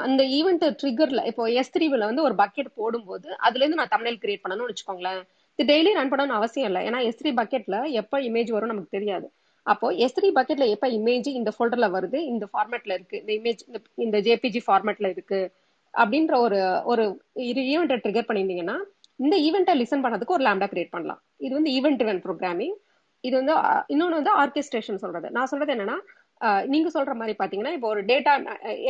அந்த ஈவெண்ட் ட்ரிகர்ல இப்போ எஸ் த்ரீவில் வந்து ஒரு பக்கெட் போடும்போது அதுல இருந்து நான் தமிழ் கிரியேட் பண்ணணும்னு வச்சுக்கோங்களேன். இது டெய்லி ரன் பண்ணணும்னு அவசியம் இல்லை. ஏன்னா எஸ் பக்கெட்ல எப்போ இமேஜ் வரும் நமக்கு தெரியாது. அப்போ எஸ் பக்கெட்ல எப்போ இமேஜ் இந்த ஃபோல்டர்ல வருது இந்த ஃபார்மேட்ல இருக்கு இந்த இமேஜ் இந்த ஜேபிஜி ஃபார்மேட்ல இருக்கு அப்படின்ற ஒரு ஒரு இது ஈவெண்ட்டை ட்ரிகர் பண்ணியிருந்தீங்கன்னா இந்த ஈவெண்ட்டை லிசன் பண்ணதுக்கு ஒரு லேம்டா கிரியேட் பண்ணலாம். இது வந்து ஈவெண்ட் ட்ரிவன் ப்ரோக்ராமிங் இது வந்து இன்னொன்று இன்னொன்னு வந்து ஆர்கெஸ்ட்ரேஷன் சொல்றது. நான் சொல்றது என்னன்னா நீங்க சொல்ற மாதிரி பாத்தீங்கன்னா இப்போ ஒரு டேட்டா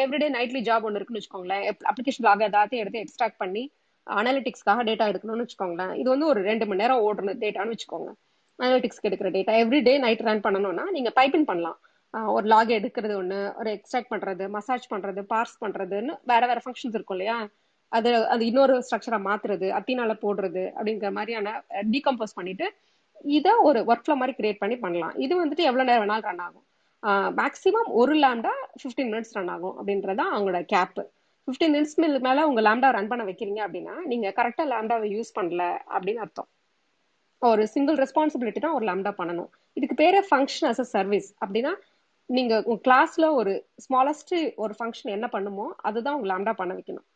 எவ்ரிடே நைட்லி ஜாப் ஒன்று இருக்குன்னு வச்சுக்கோங்களேன் அப்ளிகேஷன் லாக் ஏதாத்தையும் எடுத்து எக்ஸ்ட்ராக்ட் பண்ணி அனாலிட்டிக்ஸ்க்காக டேட்டா எடுக்கணும்னு வச்சுக்கோங்களேன். இது வந்து ஒரு ரெண்டு மணி நேரம் ஓடுற டேட்டான்னு வச்சுக்கோங்க. அனாலிட்டிக்ஸ்க்கு எடுக்கிற data every day night run பண்ணணும்னா நீங்க பைப்பின் பண்ணலாம். ஒரு லாக் எடுக்கிறது ஒன்று ஒரு எக்ஸ்ட்ராக்ட் பண்றது மசாஜ் பண்றது பார்ஸ் பண்றதுன்னு வேற வேற ஃபங்க்ஷன்ஸ் இருக்கும் இல்லையா? அது அது இன்னொரு ஸ்ட்ரக்சரை மாத்துறது அத்தினால போடுறது அப்படிங்கிற மாதிரியான டீகம்போஸ் பண்ணிட்டு இதை ஒரு ஒர்க் ஃப்ளோ மாதிரி கிரியேட் பண்ணி பண்ணலாம். இது வந்துட்டு எவ்வளவு நேரம் வேணாலும் ரன் ஆகும். மேக்ஸிமம் ஒரு லேம்டா 15 மினிட்ஸ் ரன் ஆகும் அப்படின்றதான் அவங்களோட கேப்பு 15 மினிட்ஸ் மேல உங்க லேம்டா ரன் பண்ண வைக்கிறீங்க அப்படின்னா நீங்க கரெக்டா லேம்டாவை யூஸ் பண்ணல அப்படின்னு அர்த்தம். ஒரு சிங்கிள் ரெஸ்பான்சிபிலிட்டி தான் ஒரு லேம்டா பண்ணணும். இதுக்கு பேரே ஃபங்க்ஷன் அஸ் அ சர்வீஸ் அப்படின்னா நீங்க உங்க கிளாஸ்ல ஒரு ஸ்மாலஸ்ட் ஒரு ஃபங்க்ஷன் என்ன பண்ணுமோ அதுதான் உங்க லேம்டா பண்ண வைக்கணும்.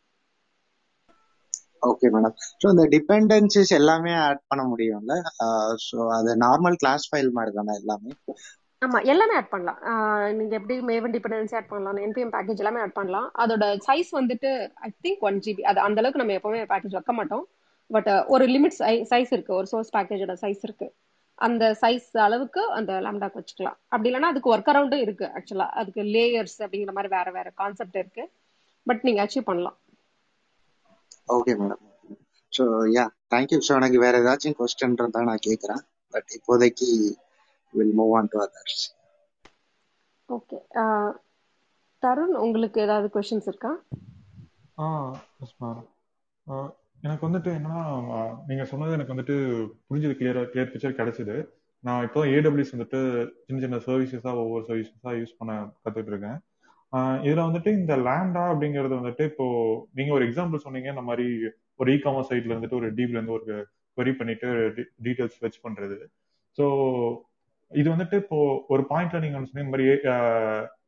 ஓகே மேடம் ஸோ இந்த டிபெண்டன்சிஸ் எல்லாமே ஆட் பண்ண முடியும்ல? ஸோ அது நார்மல் கிளாஸ் ஃபைல் மாதிரி தானே எல்லாமே? ஆமா எல்லாமே ஆட் பண்ணலாம். நீங்க எப்படி மேவன் டிபெண்டன்சி ஆட் பண்ணலாம் என்பிஎம் பேக்கேஜ் எல்லாமே ஆட் பண்ணலாம். அதோட சைஸ் வந்துட்டு ஐ திங்க் ஒன் ஜிபி அது அந்த அளவுக்கு நம்ம எப்பவுமே பேக்கேஜ் வைக்க மாட்டோம். பட் ஒரு லிமிட் சைஸ் இருக்கு ஒரு சோர்ஸ் பேக்கேஜோட சைஸ் இருக்கு. அந்த சைஸ் அளவுக்கு அந்த லேம்டாக்கு வச்சுக்கலாம். அப்படி இல்லைன்னா அதுக்கு ஒர்க் அரௌண்டும் இருக்கு ஆக்சுவலா அதுக்கு லேயர்ஸ் அப்படிங்கிற மாதிரி வேற வேற கான்செப்ட் இருக்கு. பட் நீங்க அச்சீவ் பண்ணலாம். Okay madam so yeah thank you so எனக்கு வேற ஏதாச்சும் கொஸ்டின் இருந்தா நான் கேட்குறேன் பட் இப்போதைக்கு will move on to others okay Tarun உங்களுக்கு ஏதாவது கொஸ்டின்ஸ் இருக்கா? ஆ எனக்கு வந்துட்டு என்னன்னா நீங்க சொன்னது எனக்கு வந்துட்டு புரிஞ்சது கிளியரா கிளியர் பிக்சர் கிடைச்சது. நான் இப்போ ஏடபிள்யூஎஸ் வந்துட்டு சின்ன சின்ன சர்வீசஸா ஒவ்வொரு சர்வீசஸா யூஸ் பண்ண கத்துட்டு இருக்கேன். இதுல வந்துட்டு இந்த லேண்டா அப்படிங்கிறது வந்துட்டு இப்போ நீங்க ஒரு எக்ஸாம்பிள் சொன்னீங்க இந்த மாதிரி ஒரு இ காமர்ஸ் சைட்ல இருந்துட்டு ஒரு டீப்ல இருந்து ஒரு query பண்ணிட்டு டீடைல்ஸ் ஃபெச் பண்றது. ஸோ இது வந்துட்டு இப்போ ஒரு பாயிண்ட்ல நீங்க சொன்ன மாதிரி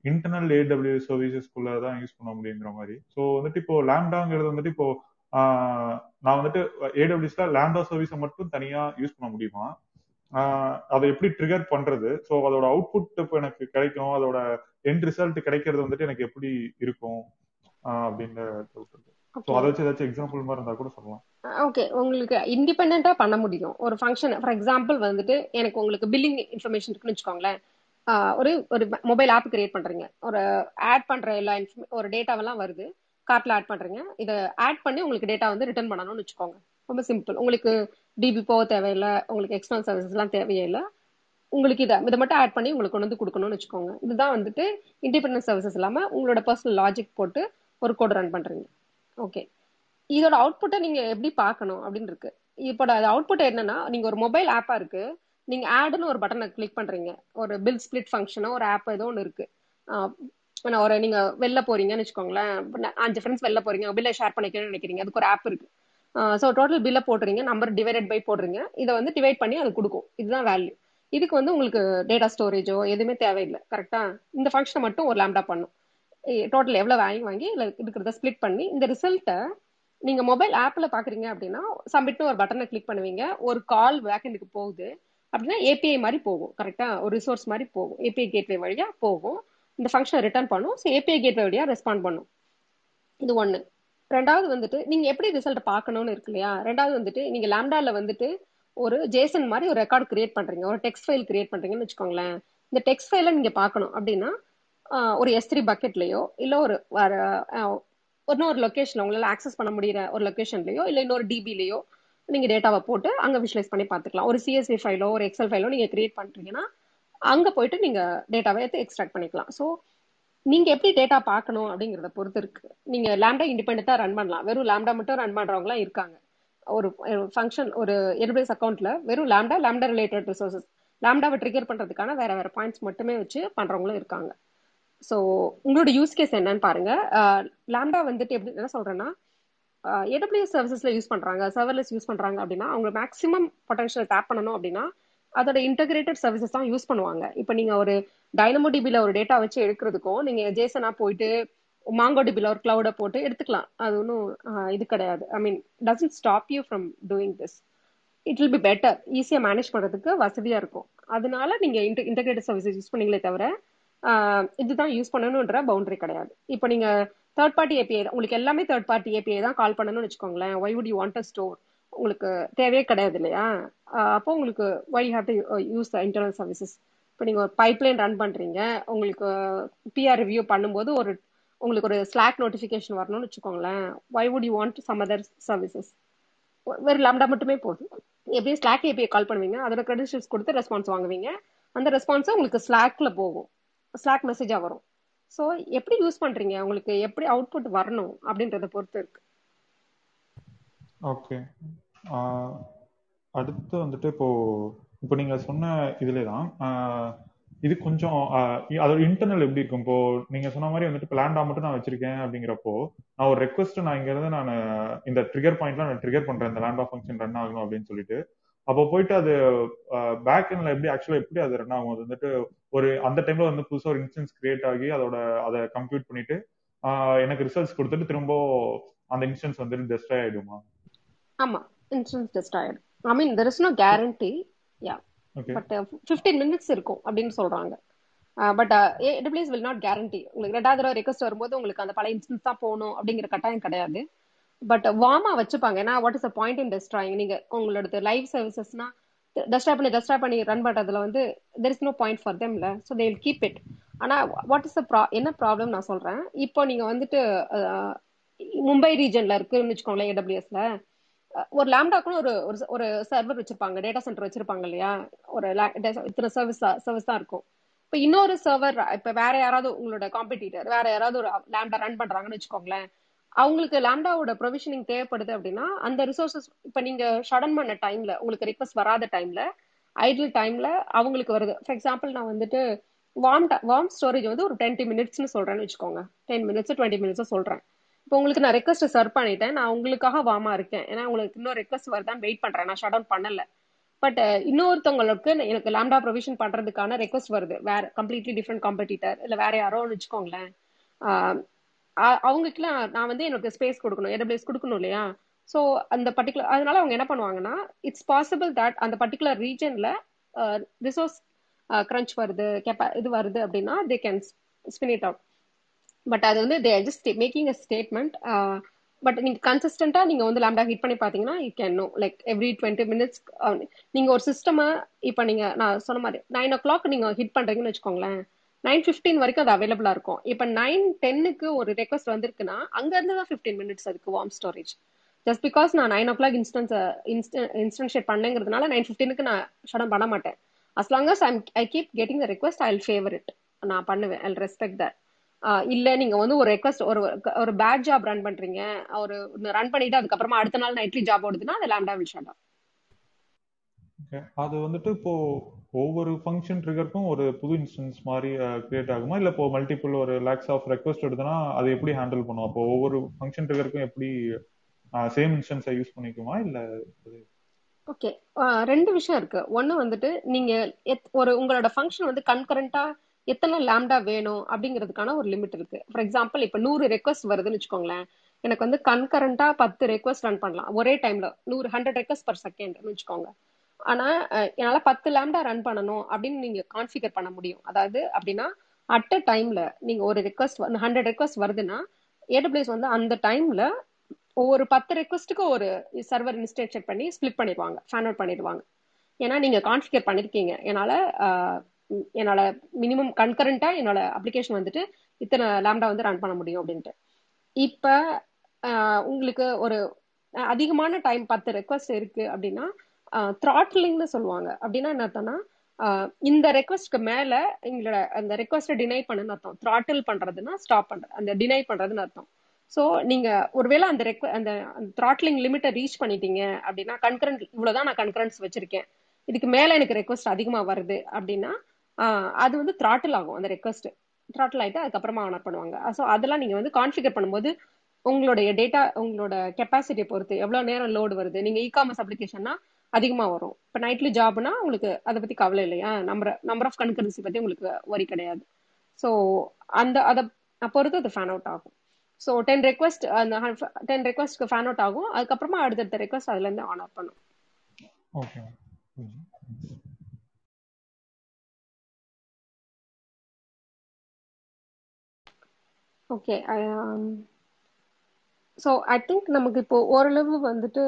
இன்டர்னல் ஏடபிள்யூ சர்வீசஸ்குள்ள தான் யூஸ் பண்ண முடியுங்கிற மாதிரி. ஸோ வந்துட்டு இப்போ லேம்டாங்கிறது வந்துட்டு இப்போ நான் வந்துட்டு ஏடபிள்யூஸ்ல லேம்டா சர்வீஸை மட்டும் தனியா யூஸ் பண்ண முடியுமா? அதை எப்படி ட்ரிகர் பண்றது? ஸோ அதோட அவுட்புட் இப்போ எனக்கு கிடைக்கும். அதோட எண்ட் ரிசல்ட் கிடைக்கிறது வந்துட்டு எனக்கு எப்படி இருக்கும்? ஆஹ், ஓகே உங்களுக்கு இண்டிபெண்டா பண்ண முடியும். ஒரு ஃபங்க்ஷன் ஃபார் எக்ஸாம்பிள் வந்துட்டு எனக்கு உங்களுக்கு பில்லிங் இன்ஃபர்மேஷன் இருக்குன்னு வச்சுக்கோங்களேன். ஒரு ஒரு மொபைல் ஆப் கிரியேட் பண்றீங்க. ஒரு ஆட் பண்ற எல்லா ஒரு டேட்டாவெல்லாம் வருது. கார்ட்ல ஆட் பண்றீங்க. இதை ஆட் பண்ணி உங்களுக்கு டேட்டா வந்து ரிட்டர்ன் பண்ணணும்னு வச்சுக்கோங்க. ரொம்ப சிம்பிள் உங்களுக்கு டிபி போக தேவையில்லை. உங்களுக்கு எக்ஸ்டர்னல் சர்வீசஸ்லாம் தேவையில்லை. உங்களுக்கு இதை இதை மட்டும் ஆட் பண்ணி உங்களுக்கு கொண்டு வந்து கொடுக்கணும்னு வச்சுக்கோங்க. இதுதான் வந்துட்டு இண்டிபெண்டன்ட் சர்வீசஸ் இல்லாம உங்களோட பர்சனல் லாஜிக் போட்டு ஒரு கோட் ரன் பண்றீங்க. ஓகே இதோட அவுட்புட்டை நீங்க எப்படி பார்க்கணும் அப்படின்னு இருக்கு இப்போட அவுட்புட் என்னன்னா நீங்க ஒரு மொபைல் ஆப்பா இருக்கு. நீங்க ஆடுன்னு ஒரு பட்டனை கிளிக் பண்றீங்க. ஒரு பில் ஸ்பிளிட் ஃபங்க்ஷனோ ஒரு ஆப் ஏதோ ஒன்று இருக்கு. ஒரு நீங்க வெளில போறீங்கன்னு வச்சுக்கோங்களேன். அஞ்சு ஃப்ரெண்ட்ஸ் வெளில போறீங்க. பில்லை ஷேர் பண்ணிக்கணும்னு நினைக்கிறீங்க. அதுக்கு ஒரு ஆப் இருக்கு. ஸோ டோட்டல் பில்லை போடுறீங்க நம்பர் டிவைடட் பை போடுறீங்க இதை வந்து டிவைட் பண்ணி அது கொடுக்கும். இதுதான் வேல்யூ இதுக்கு வந்து உங்களுக்கு டேட்டா ஸ்டோரேஜோ எதுவுமே தேவையில்லை. கரெக்டா இந்த ஃபங்க்ஷனை மட்டும் ஒரு லேம்டா பண்ணும். டோட்டல் எவ்வளோ வேல்யூ வாங்கி இதுல இருக்கிறத ஸ்ப்ளிட் பண்ணி இந்த ரிசல்ட்டை நீங்கள் மொபைல் ஆப்பில் பார்க்குறீங்க அப்படின்னா சப்மிட்னு ஒரு பட்டனை கிளிக் பண்ணுவீங்க. ஒரு கால் வேக்கெண்டுக்கு போகுது அப்படின்னா ஏபிஐ மாதிரி போகும். கரெக்டாக ஒரு ரிசோர்ஸ் மாதிரி போகும். ஏபிஐ கேட்வே வழியாக போகும். இந்த ஃபங்க்ஷனை ரிட்டர்ன் பண்ணும். ஸோ ஏபிஐ கேட்வே வழியாக ரெஸ்பாண்ட் பண்ணும். இது ஒன்று ரெண்டாவது வந்துட்டு நீங்கள் எப்படி ரிசல்ட் பார்க்கணும்னு இருக்கு இல்லையா? ரெண்டாவது வந்துட்டு நீங்கள் லேம்டாவில் வந்துட்டு ஒரு ஜேசன் மாதிரி ஒரு ரெக்கார்டு கிரியேட் பண்ணுறீங்க ஒரு டெக்ஸ்ட் ஃபைல் கிரியேட் பண்ணுறீங்கன்னு வச்சுக்கோங்களேன். இந்த டெக்ஸ்ட் ஃபைலை நீங்கள் பார்க்கணும் அப்படின்னா ஒரு எஸ் த்ரீ பக்கெட்லயோ இல்லை ஒரு இன்னொரு லொக்கேஷன் உங்களால் ஆக்சஸ் பண்ண முடியிற ஒரு லொக்கேஷன்லயோ இல்லை இன்னொரு டிபிலயோ நீங்க டேட்டாவை போட்டு அங்க விஷுவலைஸ் பண்ணி பார்த்துக்கலாம் ஒரு சிஎஸ்வி ஃபைலோ ஒரு எக்ஸல் ஃபைலோ நீங்க கிரியேட் பண்றீங்கன்னா அங்க போயிட்டு நீங்க டேட்டாவை எடுத்து எக்ஸ்ட்ராக்ட் பண்ணிக்கலாம். ஸோ நீங்க எப்படி டேட்டா பார்க்கணும் அப்படிங்கிறத பொறுத்து இருக்கு. நீங்க லேம்டா இண்டிபெண்டா ரன் பண்ணலாம். வெறும் லேம்டா மட்டும் ரன் பண்றவங்களாம் இருக்காங்க. ஒரு ஃபங்க்ஷன் ஒரு எர்பேஸ் அக்கௌண்ட்ல வெறும் லேம்டா லேம்டா ரிலேட்டட் ரிசோர்சஸ் லேம்டாவை ட்ரிகர் பண்றதுக்கான வேற வேற பாயிண்ட்ஸ் மட்டுமே வச்சு பண்றவங்களும் இருக்காங்க. ஸோ உங்களோட யூஸ் கேஸ் என்னன்னு பாருங்க. லேம்டா வந்துட்டு எப்படி என்ன சொல்றேன்னா ஏடபிள்யூஎஸ் சர்வீசஸ்ல யூஸ் பண்றாங்க. சர்வர்லெஸ் யூஸ் பண்றாங்க அப்படின்னா அவங்க மேக்ஸிமம் பொட்டன்ஷியல் டேப் பண்ணணும் அப்படின்னா அதோட இன்டகிரேட்டட் சர்வீசஸ் தான் யூஸ் பண்ணுவாங்க. இப்போ நீங்க ஒரு டைனமோ டிபில ஒரு டேட்டா வச்சு எடுக்கிறதுக்கும் நீங்க ஜேசனா போயிட்டு மாங்கோ டிபில ஒரு கிளவுட போட்டு எடுத்துக்கலாம். அது ஒன்றும் இது கிடையாது. I mean doesn't stop you from doing this it will be better ஈஸியாக மேனேஜ் பண்ணுறதுக்கு வசதியாக இருக்கும். அதனால நீங்கள் இன்ட இன்டகிரேட்டட் சர்வீசஸ் யூஸ் பண்ணீங்களே தவிர இதுதான் யூஸ் பண்ணணுன்ற பவுண்டரி கிடையாது. இப்போ நீங்கள் தேர்ட் பார்ட்டி ஏபிஐ உங்களுக்கு எல்லாமே தேர்ட் பார்ட்டி ஏபிஐ தான் கால் பண்ணணும்னு வச்சுக்கோங்களேன். Why would you want a store உங்களுக்கு தேவையே கிடையாது இல்லையா? அப்போ உங்களுக்கு why have to use the internal services இப்போ நீங்கள் ஒரு பைப்லைன் ரன் பண்ணுறீங்க உங்களுக்கு பிஆர் ரிவ்யூ பண்ணும்போது ஒரு உங்களுக்கு ஒரு ஸ்லாக் நோட்டிஃபிகேஷன் வரணும்னு வச்சுக்கோங்களேன். Why would you want some other services வெறும் லேம்டா மட்டுமே போதும். எப்படியும் ஸ்லாக் ஏபிஐ கால் பண்ணுவீங்க அதோட கிரெடிஷியல்ஸ் கொடுத்து ரெஸ்பான்ஸ் வாங்குவீங்க. அந்த ரெஸ்பான்ஸை உங்களுக்கு ஸ்லாக்ல போகும். ஸ்லாக் மெசேஜாக வரும். ஸோ எப்படி யூஸ் பண்ணுறீங்க உங்களுக்கு எப்படி அவுட்புட் வரணும் அப்படின்றத பொறுத்து இருக்கு. ஓகே அடுத்து வந்துட்டு இப்போ இப்போ நீங்க சொன்ன இதுல தான் இது கொஞ்சம் அதோட இன்டர்னல் எப்படி இருக்கும்? இப்போ நீங்க சொன்ன மாதிரி வந்துட்டு பிளான்டா மட்டும் நான் வச்சிருக்கேன் அப்படிங்கிறப்போ நான் ஒரு ரெக்வஸ்ட் நான் இங்க இருந்து நான் இந்த ட்ரிகர் பாயிண்ட்லாம் நான் ட்ரிகர் பண்றேன் இந்த லேண்ட் ஆஃப் ஃபங்க்ஷன் ரன் ஆகணும் அப்படின்னு சொல்லிட்டு. அப்போ போயிட்டு அது பேக் எண்ட்ல எப்படி ஆக்சுவலா எப்படி அது ரன் ஆகும்? அது வந்துட்டு ஒரு அந்த டைம்ல வந்து புதுசாக ஒரு இன்ஸ்டன்ஸ் கிரியேட் ஆகி அதோட அதை கம்ப்யூட் பண்ணிட்டு எனக்கு ரிசல்ட்ஸ் கொடுத்துட்டு திரும்ப அந்த இன்ஸ்டன்ஸ் வந்துட்டு டெஸ்ட்ராய் ஆயிடுமா? ஆமா இன்ஸ்டன்ஸ் டெஸ்ட் ஆயிடும். I mean there is no guarantee yeah but fifteen minutes இருக்கும் அப்படின்னு சொல்றாங்க. But AWS will not guarantee உங்களுக்கு ரெண்டாவது தடவை ரெக்வஸ்ட் வரும்போது உங்களுக்கு அந்த பழைய இன்ஸ்டன்ஸ் தான் போகணும் அப்படிங்கிற கட்டாயம் கிடையாது. பட் வார்மா வச்சுப்பாங்க. ஏன்னா what is a point in destroying நீங்க உங்களோட லைவ் சர்வீசஸ்னா டஸ்டா பண்ணி டஸ்டா பண்ணி ரன் பண்றதுல வந்து there is no point for தெம்ல so they will keep it ஆனா வாட் இஸ் த ப்ரா என்ன ப்ராப்ளம் நான் சொல்றேன்? இப்போ நீங்க வந்துட்டு மும்பை ரீஜன்ல இருக்குன்னு வச்சுக்கோங்களேன் ஏடபிள்யூஎஸ்ல ஒரு லேம்டாக்குன்னு ஒரு ஒரு சர்வர் வச்சிருப்பாங்க டேட்டா சென்டர் வச்சிருப்பாங்க இல்லையா? ஒரு இத்தனை சர்வீஸ் சர்வீஸ் தான் இருக்கும். இப்போ இன்னொரு சர்வர் இப்போ வேற யாராவது உங்களோட காம்படிட்டர் வேற யாராவது ஒரு லேம்டா ரன் பண்றாங்கன்னு வச்சுக்கோங்களேன் அவங்களுக்கு லேண்டாவோட ப்ரொவிஷனிங் தேவைப்படுது அப்படின்னா அந்த ரிசோர்சஸ் இப்போ நீங்க ஷடன் பண்ண டைம்ல உங்களுக்கு ரிக்வஸ்ட் வராத டைம்ல ஐடில் டைம்ல அவங்களுக்கு வருது. ஃபார் எக்ஸாம்பிள் நான் வந்துட்டு வார்ம் வார்ம் ஸ்டோரேஜ் வந்து ஒரு டுவெண்ட்டி மினிட்ஸ்னு சொல்றேன்னு வச்சுக்கோங்க. டென் மினிட்ஸ் டுவெண்ட்டி மினிட்ஸ் சொல்றேன். இப்போ உங்களுக்கு நான் ரெக்வஸ்ட் சர்வ் பண்ணிட்டேன் நான் உங்களுக்காக வாமா இருக்கேன். ஏன்னா உங்களுக்கு இன்னொரு ரெக்வஸ்ட் வருதான் வெயிட் பண்றேன். நான் ஷட் டவுன் பண்ணல. பட் இன்னொருத்தவங்களுக்கு எனக்கு லேம்டா ப்ரொவிஷன் பண்றதுக்கான ரெக்வஸ்ட் வருது. வேற கம்ப்ளீட்லி டிஃப்ரெண்ட் காம்படிட்டர் இல்ல வேற யாரோன்னு வச்சுக்கோங்களேன். அவங்களுக்குலாம் நான் வந்து எனக்கு ஸ்பேஸ் கொடுக்கணும் ஏடபிள்யூஎஸ் கொடுக்கணும் இல்லையா? ஸோ அந்த பர்டிகுலர் அதனால அவங்க என்ன பண்ணுவாங்கன்னா இட்ஸ் பாசிபிள் தட் அந்த பர்டிகுலர் ரீஜனில் ரிசோர்ஸ் கிரன்ச் வருது கெப்பா இது வருது அப்படின்னா they can spin it out but அது வந்து they just making a statement but நீங்கள் கன்சிஸ்டண்டா நீங்கள் வந்து லேம்டா ஹிட் பண்ணி பார்த்தீங்கன்னா it can no like every twenty minutes நீங்கள் ஒரு சிஸ்டமை இப்போ நீங்கள் நான் சொன்ன மாதிரி நைன் ஓ கிளாக் நீங்கள் ஹிட் பண்ணுறீங்கன்னு வச்சுக்கோங்களேன் நைன் ஃபிஃப்டீன் வரைக்கும் அது அவைலபிளா இருக்கும். இப்போ நைன் டென்னுக்கு ஒரு ரெக்வஸ்ட் வந்திருக்குன்னா அங்க இருந்து தான் ஃபிஃப்டீன் மினிட்ஸ் அதுக்கு வார்ம் ஸ்டோரேஜ் ஜஸ்ட் பிகாஸ் நான் nine o'clock instance instantiate பண்ணுங்கிறதுனால நைன் ஃபிஃப்டீனுக்கு நான் ஷடம் பண்ண மாட்டேன். As long as I keep getting the request I favour it நான் பண்ணுவேன். ஐ ரெஸ்பெக்ட் தட் இல்ல நீங்க வந்து ஒரு ரெக்வஸ்ட் ஒரு ஒரு பேட் ஜாப் ரன் பண்றீங்க. ஒரு ரன் பண்ணிட்டு அதுக்கப்புறமா அடுத்த நாள் நைட்லி ஜாப் ஓடுதுன்னா அது லேம்டா வில் ஷட் அது வந்துட்டு இப்போ ஒவ்வொரு ஃபங்க்ஷன் ட்ரிகருக்கும் ஒரு புது இன்ஸ்டன்ஸ் மாதிரி கிரியேட் ஆகுமா? இல்ல இப்போ மல்டிபிள் ஒரு லேக்ஸ் ஆஃப் ரெக்வஸ்ட் எடுத்தனா அது எப்படி ஹேண்டில் பண்ணும் அப்போ ஒவ்வொரு ஃபங்க்ஷன் ட்ரிகருக்கும் எப்படி சேம் இன்ஸ்டன்ஸை யூஸ் பண்ணிக்குமா இல்ல ஓகே. ரெண்டு விஷயம் இருக்கு. ஒன்னு வந்துட்டு நீங்க ஒரு உங்களோட ஃபங்க்ஷன் வந்து கன்கரண்டா எத்தனை லேம்டா வேணும் அப்படிங்கிறதுக்கான ஒரு லிமிட் இருக்கு. ஃபார் எக்ஸாம்பிள் இப்போ நூறு ரெக்வஸ்ட் வருதுன்னு வச்சுக்கோங்களேன். எனக்கு வந்து கன்கரண்டா பத்து ரெக்வஸ்ட் ரன் பண்ணலாம். ஒரே டைம்ல நூறு ஹண்ட்ரட் ரெக்வஸ்ட் பர் செகண்ட்னு வச்சுக்கோங்க. ஆனா என்னால பத்து லேம்டா ரன் பண்ணணும் அப்படின்னு நீங்க கான்ஃபிகர் பண்ண முடியும். அதாவது அப்படின்னா அட் அ டைம்ல நீங்க ஒரு ரெக்வஸ்ட் ஹண்ட்ரட் ரெக்வஸ்ட் வருதுன்னா ஏடபிள்யூஎஸ் வந்து அந்த டைம்ல ஒவ்வொரு பத்து ரெக்வஸ்ட்டுக்கு ஒரு சர்வர் இன்ஸ்டேஷன் பண்ணி ஸ்பிளிட் பண்ணிடுவாங்க ஃபேன் அவுட் பண்ணிடுவாங்க. ஏன்னா நீங்க கான்ஃபிகர் பண்ணிருக்கீங்க. என்னால என்னால மினிமம் கன்கரண்டா என்னோட அப்ளிகேஷன் வந்துட்டு இத்தனை லேம்டா வந்து ரன் பண்ண முடியும் அப்படின்ட்டு. இப்ப உங்களுக்கு ஒரு அதிகமான டைம் பத்து ரெக்வஸ்ட் இருக்கு அப்படின்னா த்ராட்லிங்னு சொல்லுவாங்க. அப்படின்னா என்ன அர்த்தம்னா இந்த ரெக்வஸ்ட்க்கு மேல எங்களோட அந்த ரெக்வஸ்ட்டை டினை பண்ணுன்னு அர்த்தம். த்ராட்டில் பண்றதுன்னா ஸ்டாப் பண்றது அந்த டினை பண்றதுன்னு அர்த்தம். ஸோ நீங்க ஒருவேளை அந்த ரெக்வ அந்த த்ராட்லிங் லிமிட்டை ரீச் பண்ணிட்டீங்க அப்படின்னா கன்கரண்ட் இவ்வளவுதான் நான் கன்கரன்ஸ் வச்சிருக்கேன். இதுக்கு மேல எனக்கு ரெக்வஸ்ட் அதிகமா வருது அப்படின்னா அது வந்து த்ராட்டில் ஆகும் அந்த ரெக்வஸ்ட் த்ராட்டில் ஆயிட்டு அதுக்கப்புறமா ஆனர் பண்ணுவாங்க. ஸோ அதெல்லாம் நீங்க வந்து கான்ஃபிகர் பண்ணும்போது உங்களுடைய டேட்டா உங்களோட கெப்பாசிட்டியை பொறுத்து எவ்வளவு நேரம் லோடு வருது. நீங்க இ காமர்ஸ் அப்ளிகேஷன்னா அதிகமா வரும். இப்போ நைட்லி ஜாப்னா உங்களுக்கு அதை பத்தி கவலை இல்லையா? நம்பர் நம்பர் ஆஃப் கன்கரன்சி பத்தி உங்களுக்கு வரி கிடையாது. ஸோ அந்த அதை பொறுத்து அது ஃபேன் அவுட் ஆகும். ஸோ டென் ரெக்வஸ்ட் அந்த டென் ரெக்வஸ்ட்க்கு ஃபேன் அவுட் ஆகும். அதுக்கப்புறமா அடுத்தடுத்த ரெக்வஸ்ட் அதுல இருந்து ஆனர் பண்ணும். Okay okay so I think நமக்கு இப்போ ஓரளவு வந்துட்டு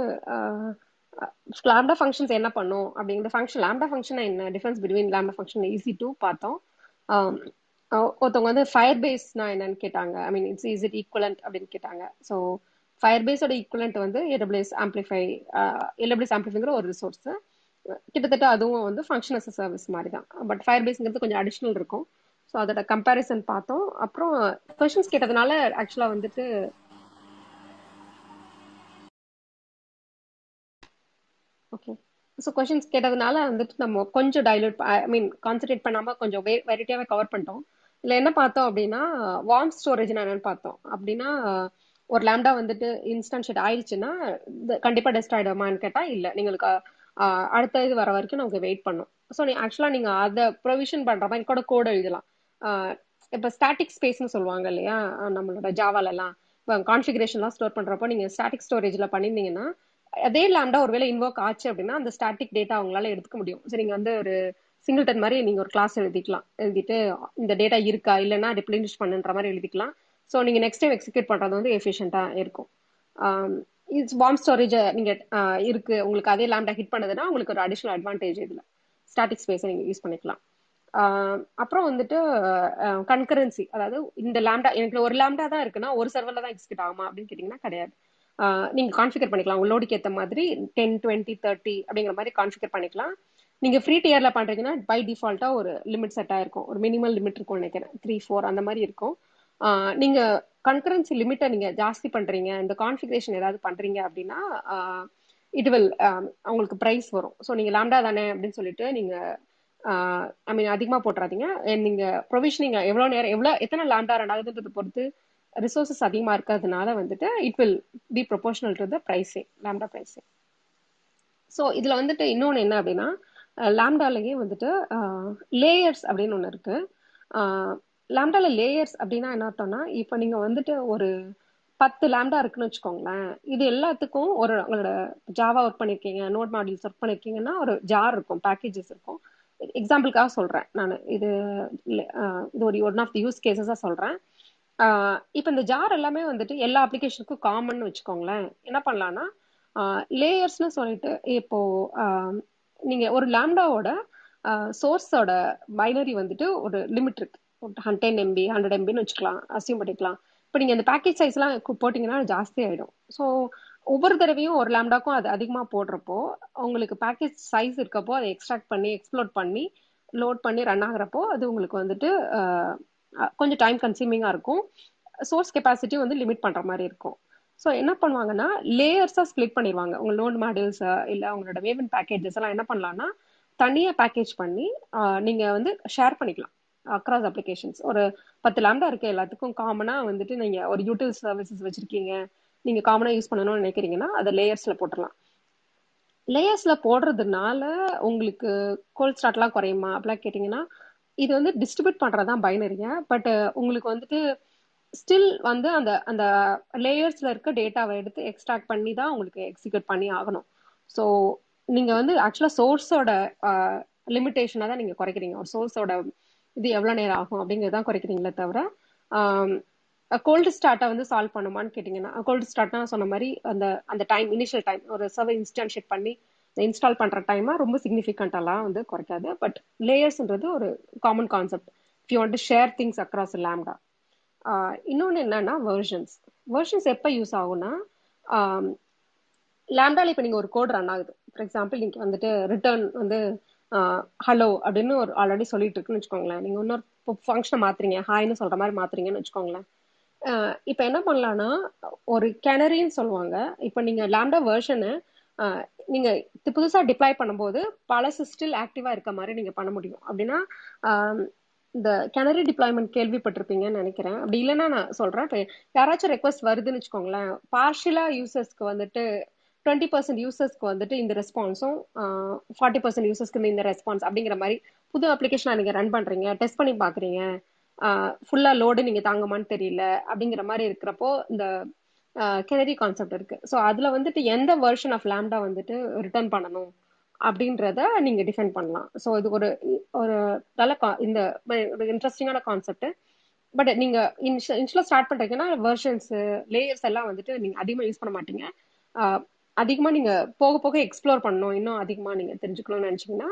லாம்டா ஃபங்க்ஷன்ஸ் என்ன பண்ணும் அப்படிங்கிற ஃபங்க்ஷன் லாம்டா ஃபங்க்ஷன் என்ன? Difference between lambda function EC two பார்த்தோம். ஒருத்தவங்க வந்து ஃபயர் பேஸ்னா என்னன்னு கேட்டாங்க. I mean it's is it equivalent அப்படின்னு கேட்டாங்க. ஸோ ஃபயர் பேஸோட ஈக்குவலண்ட் வந்து ஏடபிள்யூஎஸ் ஆம்பிளிஃபை ஏடபிள்யூஎஸ் ஆம்பிளிஃபைங்கிற ஒரு ரிசோர்ஸ் கிட்டத்தட்ட அதுவும் வந்து ஃபங்க்ஷன் அஸ் சர்வீஸ் மாதிரி தான். பட் ஃபயர் பேஸ்ங்கிறது கொஞ்சம் அடிஷ்னல் இருக்கும். ஸோ அதோட கம்பேரிசன் பார்த்தோம். அப்புறம் கொஷின்ஸ் கேட்டதுனால ஆக்சுவலாக வந்துட்டு ஓகே ஸோ கொஷின்ஸ் கேட்டதுனால வந்துட்டு நம்ம கொஞ்சம் டைலூட் ஐ மீன் கான்சன்ட்ரேட் பண்ணாம கொஞ்சம் வே வெரைட்டியாவே கவர் பண்ணிட்டோம். இல்லை என்ன பார்த்தோம் அப்படின்னா வார்ம் ஸ்டோரேஜ் என்னென்னு பார்த்தோம். அப்படின்னா ஒரு லேம்டா வந்துட்டு இன்ஸ்டன்ஷேட் ஆயிடுச்சுன்னா கண்டிப்பாக கண்டிப்பா டெஸ்ட் ஆயிடுமான்னு கேட்டால் இல்லை. நீங்களுக்கு அடுத்த இது வர வரைக்கும் நமக்கு வெயிட் பண்ணும். ஸோ நீ ஆக்சுவலா நீங்க அதை ப்ரொவிஷன் பண்ற மாதிரி கூட கோட் எழுதலாம். இப்போ ஸ்டாட்டிக் ஸ்பேஸ்னு சொல்லுவாங்க இல்லையா நம்மளோட ஜாவாலெல்லாம் இப்போ கான்ஃபிகரேஷன்லாம் ஸ்டோர் பண்றப்போ நீங்க ஸ்டாட்டிக் ஸ்டோரேஜ்ல பண்ணியிருந்தீங்கன்னா அதே லேம்டா ஒருவேளை இன்வோக் ஆச்சு அப்படின்னா அந்த ஸ்டாட்டிக் டேட்டா அவங்களால எடுத்துக்க முடியும். சரி நீங்க வந்து ஒரு சிங்கிள்டன் மாதிரி நீங்க ஒரு கிளாஸ் எழுதிக்கலாம். எழுதிட்டு இந்த டேட்டா இருக்கா? இல்லைன்னா ரிப்ளினிஷ் பண்ணுன்ற மாதிரி எழுதிக்கலாம். ஸோ நீங்க நெக்ஸ்ட் டைம் எக்ஸிக்யூட் பண்றது வந்து எஃபிஷியண்டா இருக்கும். இட்ஸ் வார்ம் ஸ்டோரேஜ் நீங்க இருக்கு. உங்களுக்கு அதே லேம்டா ஹிட் பண்ணதுன்னா உங்களுக்கு ஒரு அடிஷனல் அட்வான்டேஜ் இதுல. ஸ்டாட்டிக் ஸ்பேஸை நீங்க யூஸ் பண்ணிக்கலாம். அப்புறம் வந்துட்டு கன்கரன்சி அதாவது இந்த லேம்டா எனக்கு ஒரு லேம்டா தான் இருக்குன்னா ஒரு சர்வர்ல தான் எக்ஸிக்யூட் ஆகுமா அப்படின்னு கேட்டீங்கன்னா கிடையாது. நீங்க கான்ஃபிகர் பண்ணிக்கலாம். உங்களோடுக்கு ஏற்ற மாதிரி டென் டுவெண்ட்டி தேர்ட்டி அப்படிங்கிற மாதிரி கான்ஃபிகர் பண்ணிக்கலாம். நீங்க ஃப்ரீ டியர்ல பண்றீங்கன்னா பை டிஃபால்ட்டா ஒரு லிமிட் செட் ஆயிருக்கும். ஒரு மினிமம் லிமிட் இருக்கும் நினைக்கிறேன். த்ரீ ஃபோர் அந்த மாதிரி இருக்கும். நீங்க கன்கரன்சி லிமிட்டை நீங்க ஜாஸ்தி பண்றீங்க. இந்த கான்ஃபிகரேஷன் ஏதாவது பண்றீங்க அப்படின்னா இட் வில் உங்களுக்கு ப்ரைஸ் வரும். ஸோ நீங்க லாம்டா தானே அப்படின்னு சொல்லிட்டு நீங்க ஐ மீன் அதிகமா போட்டுறாதீங்க. And நீங்க ப்ரொவிஷனிங் எவ்வளோ நேரம் எவ்வளோ எத்தனை லாம்டா ரெண்டாவதுன்றதை பொறுத்து ரிசோர்சஸ் அதிகமாக இருக்கிறதுனால வந்துட்டு it will be proportional to the pricing lambda pricing so இதில் வந்துட்டு இன்னொன்று என்ன அப்படின்னா லேம்டாலேயே வந்துட்டு லேயர்ஸ் அப்படின்னு ஒன்று இருக்குது லேம்டால லேயர்ஸ் அப்படின்னா என்ன அர்த்தம்னா இப்போ நீங்கள் வந்துட்டு ஒரு பத்து லேம்டா இருக்குன்னு வச்சுக்கோங்களேன். இது எல்லாத்துக்கும் ஒரு உங்களோட ஜாவா ஒர்க் பண்ணிருக்கீங்க நோட் மாடியூல்ஸ் ஒர்க் பண்ணியிருக்கீங்கன்னா ஒரு ஜார் இருக்கும் பேக்கேஜஸ் இருக்கும். எக்ஸாம்பிளுக்காக சொல்கிறேன் நான் இது இது ஒரு ஒன் ஆஃப் தி யூஸ் கேசஸா சொல்கிறேன் இப்போ இந்த ஜார் எல்லாமே வந்துட்டு எல்லா அப்ளிகேஷனுக்கும் காமன் வச்சுக்கோங்களேன். என்ன பண்ணலாம்னா லேயர்ஸ்னு சொல்லிட்டு இப்போ நீங்க ஒரு லேம்டாவோட சோர்ஸோட பைனரி வந்துட்டு ஒரு லிமிட் இருக்கு. டென் எம்பி ஹண்ட்ரட் எம்பின்னு வச்சுக்கலாம் அசியூம் பண்ணிக்கலாம். இப்போ நீங்க இந்த பேக்கேஜ் சைஸ்லாம் போட்டிங்கன்னா ஜாஸ்தி ஆயிடும். ஸோ ஒவ்வொரு தடவையும் ஒரு லேம்டாக்கும் அது அதிகமாக போடுறப்போ உங்களுக்கு பேக்கேஜ் சைஸ் இருக்கப்போ அதை எக்ஸ்ட்ராக்ட் பண்ணி எக்ஸ்ப்ளோர் பண்ணி லோட் பண்ணி ரன் ஆகுறப்போ அது உங்களுக்கு வந்துட்டு கொஞ்சம் டைம் கன்சியூமிங்காக இருக்கும். சோர்ஸ் கெப்பாசிட்டி வந்து லிமிட் பண்ணுற மாதிரி இருக்கும். ஸோ என்ன பண்ணுவாங்கன்னா லேயர்ஸாக ஸ்ப்ளிட் பண்ணிடுவாங்க உங்கள் லோன் மாடல்ஸ் இல்லை உங்களோட வேவன் பேக்கேஜஸ் எல்லாம் என்ன பண்ணலாம்னா தனியாக பேக்கேஜ் பண்ணி நீங்கள் வந்து ஷேர் பண்ணிக்கலாம். அக்ராஸ் அப்ளிகேஷன்ஸ் ஒரு பத்து லேம்டா இருக்கு எல்லாத்துக்கும். காமனாக வந்துட்டு நீங்கள் ஒரு யூட்டில் சர்வீசஸ் வச்சிருக்கீங்க. நீங்கள் காமனாக யூஸ் பண்ணணும்னு நினைக்கிறீங்கன்னா அதை லேயர்ஸில் போட்டுடலாம் லேயர்ஸில் போடுறதுனால உங்களுக்கு கோல்ட் ஸ்டார்ட்லாம் குறையுமா? அப்படிலாம் கேட்டிங்கன்னா இது வந்து டிஸ்ட்ரிபியூட் பண்றதுதான் பைனரிங்க பட் uh, உங்களுக்கு வந்துட்டு ஸ்டில் வந்து அந்த அந்த லேயர்ஸ்ல இருக்க டேட்டாவை எடுத்து எக்ஸ்ட்ராக்ட் பண்ணி தான் உங்களுக்கு எக்ஸிக்யூட் பண்ணி ஆகணும். ஸோ நீங்க வந்து ஆக்சுவலா சோர்ஸோட லிமிட்டேஷனை தான் நீங்க குறைக்கிறீங்க. ஒரு சோர்ஸோட இது எவ்வளவு நேரம் ஆகும் அப்படிங்கிறது தான் குறைக்கிறீங்களே தவிர um, கோல்டு ஸ்டார்ட்டை வந்து சால்வ் பண்ணுமான்னு கேட்டிங்கன்னா கோல்டு ஸ்டார்ட்னா சொன்ன மாதிரி அந்த அந்த டைம் இனிஷியல் டைம் ஒரு சர்வை இன்ஸ்டன்ஷியேட் பண்ணி இன்ஸ்டால் பண்ற டைமை ரொம்ப சிக்னிஃபிகண்டெல்லாம் வந்து குறைக்காது. பட் லேயர்ஸ்ன்றது ஒரு common concept if you want to share things across lambda இன்னொன்று என்னன்னா வெர்ஷன்ஸ் வெர்ஷன்ஸ் எப்போ யூஸ் ஆகும்னா லேம்டால இப்போ நீங்கள் ஒரு கோட் ரன் ஆகுது. ஃபார் எக்ஸாம்பிள் நீங்கள் வந்துட்டு ரிட்டர்ன் வந்து ஹலோ அப்படின்னு ஒரு ஆல்ரெடி சொல்லிட்டு இருக்குன்னு வச்சுக்கோங்களேன். நீங்கள் இன்னொரு ஃபங்க்ஷனை மாத்துறீங்க ஹாய்னு சொல்கிற மாதிரி மாத்துறீங்கன்னு வச்சுக்கோங்களேன். இப்போ என்ன பண்ணலான்னா ஒரு கேனரின்னு சொல்லுவாங்க. இப்போ நீங்கள் லேம்டா வெர்ஷனு நீங்க புதுசா டிப்ளாய் பண்ணும்போது பழசு ஸ்டில் ஆக்டிவா இருக்க மாதிரி நீங்க பண்ண முடியும். அப்படின்னா இந்த கேனரி டிப்ளாய்மெண்ட் கேள்விப்பட்டிருப்பீங்கன்னு நினைக்கிறேன். அப்படி இல்லைன்னா நான் சொல்றேன் இப்போ யாராச்சும் ரெக்வஸ்ட் வருதுன்னு வச்சுக்கோங்களேன் பார்ஷியலா யூசர்ஸ்க்கு வந்துட்டு டுவெண்ட்டி பர்சன்ட் யூசர்ஸ்க்கு வந்துட்டு இந்த ரெஸ்பான்ஸும் ஃபார்ட்டி பர்சன்ட் யூசர்ஸ்க்கு இந்த ரெஸ்பான்ஸ் அப்படிங்கிற மாதிரி புது அப்ளிகேஷனை நீங்கள் ரன் பண்ணுறீங்க டெஸ்ட் பண்ணி பார்க்குறீங்க ஃபுல்லாக லோடு நீங்கள் தாங்குமான்னு தெரியல அப்படிங்கிற மாதிரி இருக்கிறப்போ இந்த கெனரி கான்செப்ட் இருக்கு. ஸோ அதுல வந்துட்டு எந்த வெர்ஷன் ஆஃப் லேம்டா வந்துட்டு ரிட்டர்ன் பண்ணணும் அப்படின்றத நீங்க டிஃபைன் பண்ணலாம். ஸோ இது ஒரு ஒரு நல்ல இந்த ஒரு இன்ட்ரெஸ்டிங்கான கான்செப்ட் பட் நீங்க இன்ஷியலா ஸ்டார்ட் பண்றீங்கன்னா வெர்ஷன்ஸ் லேயர்ஸ் எல்லாம் வந்துட்டு நீங்க அதிகமா யூஸ் பண்ண மாட்டீங்க. அதிகமா நீங்க போக போக எக்ஸ்ப்ளோர் பண்ணணும். இன்னும் அதிகமா நீங்க தெரிஞ்சுக்கணும்னு நினைச்சீங்கன்னா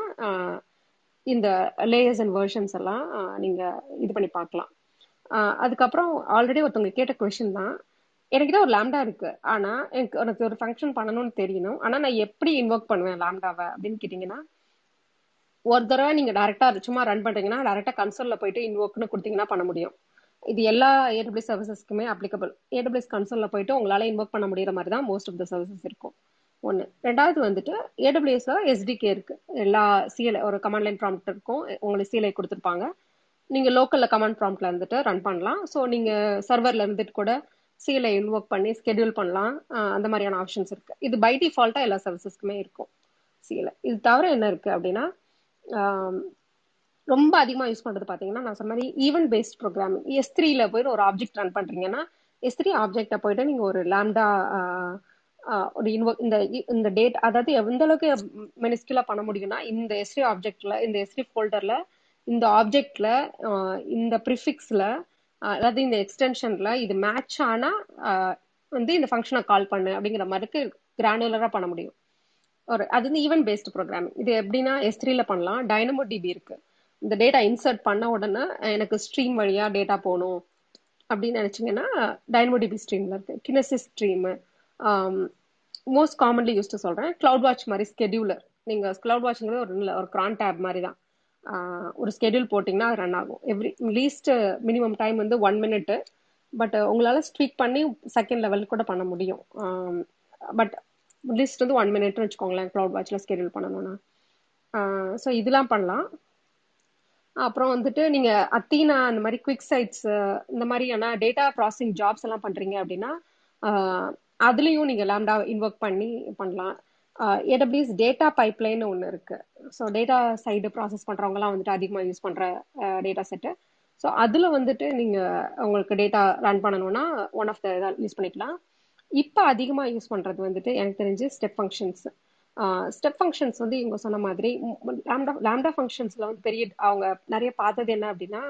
இந்த லேயர்ஸ் அண்ட் வெர்ஷன்ஸ் எல்லாம் நீங்க இது பண்ணி பார்க்கலாம். அதுக்கப்புறம் ஆல்ரெடி ஒருத்தவங்க கேட்ட கொஷின் தான். எனக்கு ஒரு லேம்டா இருக்கு. ஆனா எனக்கு எனக்கு ஒரு ஃபங்க்ஷன் பண்ணணும்னு தெரியணும். ஆனா நான் எப்படி இன்வோக் பண்ணுவேன் லேம்டாவை அப்படின்னு கேட்டீங்கன்னா ஒரு தடவை நீங்க டேரக்டா சும்மா ரன் பண்றீங்கன்னா டேரக்டா கன்சோல்ல போயிட்டு இன்வோக்னு கொடுத்தீங்கன்னா பண்ண முடியும். இது எல்லா ஏடபிள்யூ சர்வீசஸ்க்குமே அப்ளிகபிள் ஏடபிள்யூஎஸ் கன்சோல்ல போயிட்டு உங்களால இன்வோக் பண்ண முடியற மாதிரி தான் மோஸ்ட் ஆஃப் த சர்வீசஸ் இருக்கும். ஒன்று ரெண்டாவது வந்துட்டு ஏடபிள்யூஎஸ்ல எஸ்டிகே இருக்கு. எல்லா சிஎல் ஒரு கமாண்ட் லைன் ப்ராம்ப்ட் இருக்கும். உங்களுக்கு சிஎல்ஐ கொடுத்துருப்பாங்க. நீங்க லோக்கல்ல கமாண்ட் ப்ராம்ப்ட்ல இருந்துட்டு ரன் பண்ணலாம். ஸோ நீங்க சர்வர்ல இருந்துட்டு கூட சிஎல்ஐ இன்வோக் பண்ணி ஸ்கெடியூல் பண்ணலாம். அந்த மாதிரியான ஆப்ஷன்ஸ் இருக்கு. இது பை டிஃபால்ட்டா எல்லா சர்வீசஸ்க்குமே இருக்கும் சிஎல்ஐ இது தவிர என்ன இருக்கு அப்படின்னா ரொம்ப அதிகமாக யூஸ் பண்ணுறது பார்த்தீங்கன்னா நான் சொன்ன மாதிரி ஈவென்ட் பேஸ்ட் ப்ரோக்ராமிங் எஸ் த்ரீல போயிட்டு ஒரு ஆப்ஜெக்ட் ரன் பண்ணுறீங்கன்னா எஸ் த்ரீ ஆப்ஜெக்டை போயிட்டு நீங்கள் ஒரு லேம்டா ஒரு இன்வோ இந்த இந்த டேட் அதாவது எந்த அளவுக்கு மெனிஸ்கியூலா பண்ண முடியும்னா இந்த எஸ்ரி ஆப்ஜெக்ட்ல இந்த எஸ்ரி ஃபோல்டர்ல இந்த ஆப்ஜெக்ட்ல இந்த ப்ரிஃபிக்ஸ்ல அதாவது இந்த எக்ஸ்டென்ஷன்ல இது மேட்ச் ஆனா வந்து இந்த ஃபங்க்ஷனை கால் பண்ணு அப்படிங்கிற மாதிரிக்கு கிரானுலரா பண்ண முடியும். ஒரு அது வந்து ஈவென்ட் பேஸ்டு ப்ரோக்ராம் இது எப்படின்னா எஸ்த்ரீல பண்ணலாம். டைனமோ டிபி இருக்கு. இந்த டேட்டா இன்சர்ட் பண்ண உடனே எனக்கு ஸ்ட்ரீம் வழியா டேட்டா போகணும் அப்படின்னு நினைச்சிங்கன்னா டைனமோ டிபி ஸ்ட்ரீம்ல இருக்கு Kinesis stream most commonly used சொல்றேன். கிளவுட் வாட்ச் மாதிரி ஸ்கெடியூலர் நீங்க கிளவுட் வாட்ச்ங்கிறது ஒரு ஒரு கிரான் டேப் மாதிரி தான். ஒரு ஸ்கெடியூல் போட்டிங்கன்னா அது ரன் ஆகும். எவ்ரி லீஸ்ட் மினிமம் டைம் வந்து ஒன் மினிட் பட் உங்களால் ஸ்ட்வீக் பண்ணி செகண்ட் லெவல் கூட பண்ண முடியும். பட் லிஸ்ட் வந்து ஒன் மினிட்னு வச்சுக்கோங்களேன் க்ளவுட் வாட்சில் ஸ்கெடியூல் பண்ணணும்னா. ஸோ இதெல்லாம் பண்ணலாம். அப்புறம் வந்துட்டு நீங்கள் அத்தீனா அந்த மாதிரி குவிக் சைட்ஸ் இந்த மாதிரியான டேட்டா ப்ராசஸிங் ஜாப்ஸ் எல்லாம் பண்ணுறீங்க அப்படின்னா அதுலேயும் நீங்கள் லேம்டா இன்வொர்க் பண்ணி பண்ணலாம். ஏடபிள்யூஎஸ் டேட்டா பைப்லைன் ஒன்று இருக்கு. ஸோ டேட்டா சைடு ப்ராசஸ் பண்ணுறவங்கலாம் வந்துட்டு அதிகமாக யூஸ் பண்ணுற டேட்டா செட்டு ஸோ அதில் வந்துட்டு நீங்கள் உங்களுக்கு டேட்டா ரன் பண்ணணும்னா ஒன் ஆஃப் த யூஸ் பண்ணிக்கலாம். இப்போ அதிகமாக யூஸ் பண்ணுறது வந்துட்டு எனக்கு தெரிஞ்சு ஸ்டெப் ஃபங்க்ஷன்ஸ் ஸ்டெப் ஃபங்க்ஷன்ஸ் வந்து இவங்க சொன்ன மாதிரி லேம்டா லேம்டா ஃபங்க்ஷன்ஸில் வந்து பெரிய அவங்க நிறைய பார்த்தது என்ன அப்படின்னா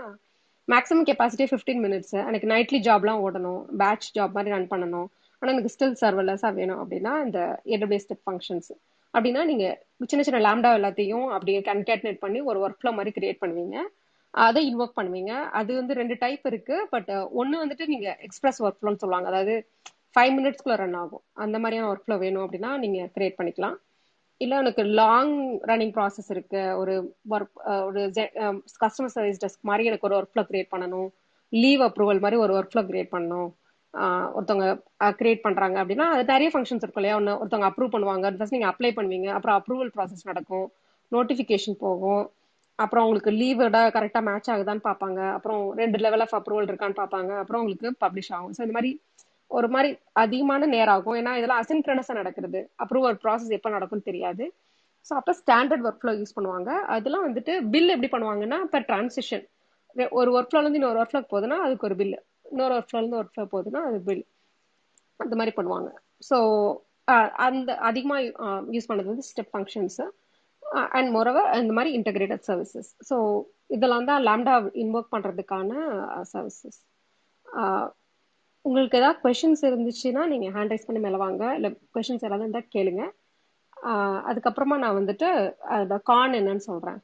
மேக்ஸிமம் கெப்பாசிட்டி ஃபிஃப்டீன் மினிட்ஸ் எனக்கு நைட்லி ஜாப்லாம் ஓடணும். பேட்ச் ஜாப் மாதிரி ரன் பண்ணணும். ஆனால் எனக்கு ஸ்டில் சர்வர்லெஸ்ஸாக வேணும் அப்படின்னா இந்த ஏடபிள்யூ ஸ்டெப் ஃபங்க்ஷன்ஸ் அப்படின்னா நீங்கள் சின்ன சின்ன லேம்டா எல்லாத்தையும் அப்படியே கன்கேட்னேட் பண்ணி ஒரு ஒர்க் ஃப்ளோ மாதிரி கிரியேட் பண்ணுவீங்க. அதை இன்வொர்க் பண்ணுவீங்க. அது வந்து ரெண்டு டைப் இருக்கு. பட் ஒன்று வந்துட்டு நீங்கள் எக்ஸ்பிரஸ் ஒர்க் ஃப்ளோன்னு சொல்லுவாங்க. அதாவது ஃபைவ் மினிட்ஸ்க்குள்ள ரன் ஆகும். அந்த மாதிரியான ஒர்க் ஃப்ளோ வேணும் அப்படின்னா நீங்கள் கிரியேட் பண்ணிக்கலாம். இல்லை எனக்கு லாங் ரன்னிங் ப்ராசஸ் இருக்கு. ஒரு ஒர்க் ஒரு கஸ்டமர் சர்வீஸ் டெஸ்க் மாதிரி எனக்கு ஒரு ஒர்க் ஃப்ளோ கிரியேட் பண்ணணும். லீவ் அப்ரூவல் மாதிரி ஒரு ஒர்க் ஃப்ளோ கிரியேட் பண்ணணும். ஒருத்தவங்க கிரியேட் பண்றாங்க அப்படின்னா அது நிறைய ஃபங்க்ஷன்ஸ் இருக்கும் இல்லையா? ஒன்று ஒருத்தவங்க அப்ரூவ் பண்ணுவாங்க. ஃபர்ஸ்ட் நீங்க அப்ளை பண்ணுவீங்க. அப்புறம் அப்ரூவல் ப்ராசஸ் நடக்கும். நோட்டிஃபிகேஷன் போகும். அப்புறம் உங்களுக்கு லீவோட கரெக்டாக மேட்ச் ஆகுதான்னு பார்ப்பாங்க. அப்புறம் ரெண்டு லெவல் ஆஃப் அப்ரூவல் இருக்கான்னு பார்ப்பாங்க. அப்புறம் உங்களுக்கு பப்ளிஷ் ஆகும். ஸோ இந்த மாதிரி ஒரு மாதிரி அதிகமான நேரம் ஆகும் ஏன்னா இதெல்லாம் அசின்க்ரனஸாக நடக்கிறது. அப்ரூவல் ப்ராசஸ் எப்போ நடக்கும்னு தெரியாது. ஸோ அப்போ ஸ்டாண்டர்ட் ஒர்க் ஃப்ளோ யூஸ் பண்ணுவாங்க. அதெல்லாம் வந்துட்டு பில் எப்படி பண்ணுவாங்கன்னா இப்போ டிரான்சிஷன் ஒரு ஒர்க் ஃப்ளோலேருந்து இன்னொரு ஒர்க் ஃப்ளோக்கு போகுதுன்னா அதுக்கு ஒரு பில்லு இன்னொரு ஒரு ஃப்ளோலேருந்து ஒர்க் ஃப்ளோ போகுதுன்னா அது பில் அந்த மாதிரி பண்ணுவாங்க. ஸோ அந்த அதிகமாக யூஸ் பண்ணது வந்து ஸ்டெப் ஃபங்க்ஷன்ஸு அண்ட் மொரவர் இந்த மாதிரி இன்டகிரேட்டட் சர்வீசஸ் ஸோ இதெல்லாம் தான் லேம்டா இன்வொர்க் பண்ணுறதுக்கான சர்வீசஸ் உங்களுக்கு ஏதாவது கொஷின்ஸ் இருந்துச்சுன்னா நீங்கள் ஹேண்ட் ரைஸ் பண்ணி மேலே வாங்க. இல்லை கொஷின்ஸ் ஏதாவது இருந்தால் கேளுங்க. அதுக்கப்புறமா நான் வந்துட்டு அதோட கான் என்னன்னு சொல்கிறேன்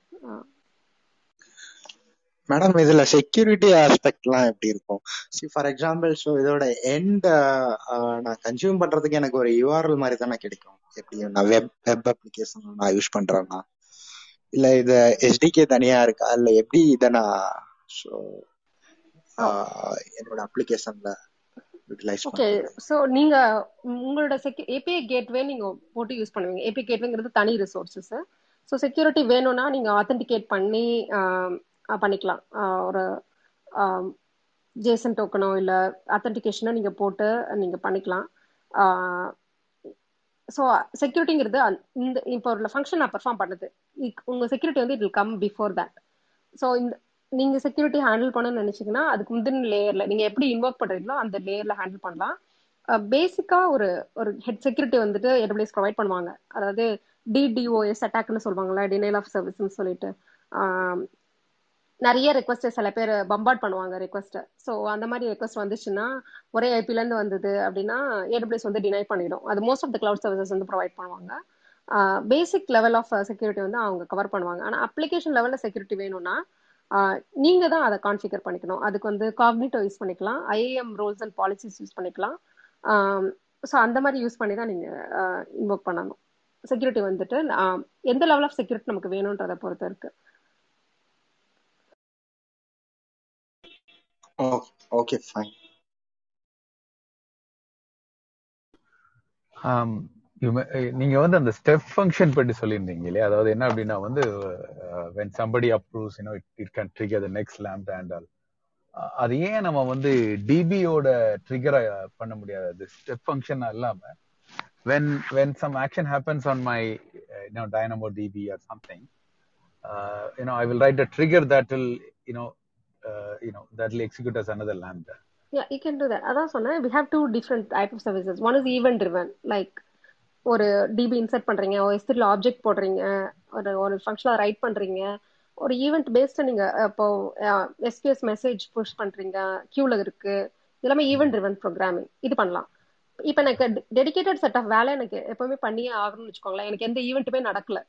மேடம் இதுல செக்யூரிட்டி ஆஸ்பெக்ட்லாம் எப்படி இருக்கும்? சி ஃபார் எக்ஸாம்பிள் ஸோ இதோட எண்ட் நான் கன்சியூம் பண்றதுக்கு எனக்கு ஒரு யூஆர்எல் மாதிரி தானே கிடைக்கும். எப்படி நான் வெப் வெப் அப்ளிகேஷன் நான் யூஸ் பண்றேன்னா? இல்ல இது எஸ்டிகே தனியா இருக்கா? இல்ல எப்படி இதை நான் ஸோ என்னோட அப்ளிகேஷன்ல ஓகே ஸோ நீங்க உங்களோட செக்யூ ஏபிஐ கேட்வே நீங்க போட்டு யூஸ் பண்ணுவீங்க. ஏபிஐ கேட்வேங்கிறது தனி ரிசோர்சஸ் ஸோ செக்யூரிட்டி வேணும்னா நீங்க ஆத்தென்டிகேட் பண்ணி பண்ணிக்கலாம். ஒரு ஜேசன் டோக்கனோ இல்லை அத்தன்டிகேஷனோ நீங்கள் போட்டு நீங்கள் பண்ணிக்கலாம். ஸோ செக்யூரிட்டிங்கிறது இந்த இப்போ ஒரு ஃபங்க்ஷன் நான் பெர்ஃபார்ம் பண்ணுது. உங்கள் செக்யூரிட்டி வந்து it will come before that so இந்த நீங்கள் செக்யூரிட்டி ஹேண்டில் பண்ணணும்னு நினச்சிங்கன்னா அதுக்கு முந்தின லேயரில் நீங்கள் எப்படி இன்வொர்க் பண்ணுறீங்களோ அந்த லேயரில் ஹேண்டில் பண்ணலாம். பேசிக்காக ஒரு ஒரு ஹெட் செக்யூரிட்டி வந்துட்டு ஏடபிள்யூஎஸ் ப்ரொவைட் பண்ணுவாங்க. அதாவது டிடிஓஎஸ் அட்டாக்னு சொல்லுவாங்களா டினைல் ஆஃப் சர்வீஸ்னு சொல்லிட்டு. நிறைய ரெக்வஸ்ட் சில பேர் பம்பார்ட் பண்ணுவாங்க ரெக்வஸ்ட் ஸோ அந்த மாதிரி ரெக்வஸ்ட் வந்துச்சுன்னா ஒரே ஐபிலேருந்து வந்தது அப்படின்னா ஏடபிள்யூஸ் வந்து டினை பண்ணிடும். அது most of the cloud services வந்து ப்ரொவைட் பண்ணுவாங்க. பேசிக் லெவல் ஆஃப் செக்யூரிட்டி வந்து அவங்க கவர் பண்ணுவாங்க. ஆனால் அப்ளிகேஷன் லெவலில் செக்யூரிட்டி வேணும்னா நீங்க தான் அதை கான்ஃபிகர் பண்ணிக்கணும். அதுக்கு வந்து காக்னிட்டோ யூஸ் பண்ணிக்கலாம். IAM roles and policies use பண்ணிக்கலாம். ஸோ அந்த மாதிரி யூஸ் பண்ணி தான் நீங்க இன்வோக் பண்ணணும். செக்யூரிட்டி வந்துட்டு எந்த லெவல் ஆஃப் செக்யூரிட்டி நமக்கு வேணுன்றதை பொறுத்து இருக்கு ஓகே ஃபைன் நீங்க வந்து அந்த ஸ்டெப் ஃபங்க்ஷன் பற்றி சொல்லியிருந்தீங்க இல்லையா? அதாவது என்ன அப்படின்னா வந்து when somebody approves you know it can trigger the next lambda and all அது ஏன் நம்ம வந்து டிபியோட ட்ரிகரை பண்ண முடியாது? ஸ்டெப் ஃபங்க்ஷன் இல்லாம when when some action happens on my you know Dynamo DB or something you know I will write a trigger that will you know you know that will execute as another lambda. Yeah you can do that. அதான் சொன்னேன் we have two different type of services. One is event driven like ஒரு DB insert பண்றீங்க ஒரு எஸ்திரில் object போடுறீங்க ஒரு ஒரு ஃபங்க்ஷனாக right பண்றீங்க ஒரு ஈவெண்ட் பேஸ்ட் நீங்க இப்போ எஸ்கியூஎஸ் மெசேஜ் புஷ் பண்றீங்க கியூல இருக்கு எல்லாமே ஈவெண்ட் ட்ரிவன் ப்ரோக்ராமிங் இது பண்ணலாம். இப்போ எனக்கு டெடிக்கேட்டட் செட் ஆஃப் வேலை எனக்கு எப்பவுமே பண்ணியே ஆகணும்னு வச்சுக்கோங்களேன் எனக்கு எந்த ஈவெண்ட்டுமே நடக்கல.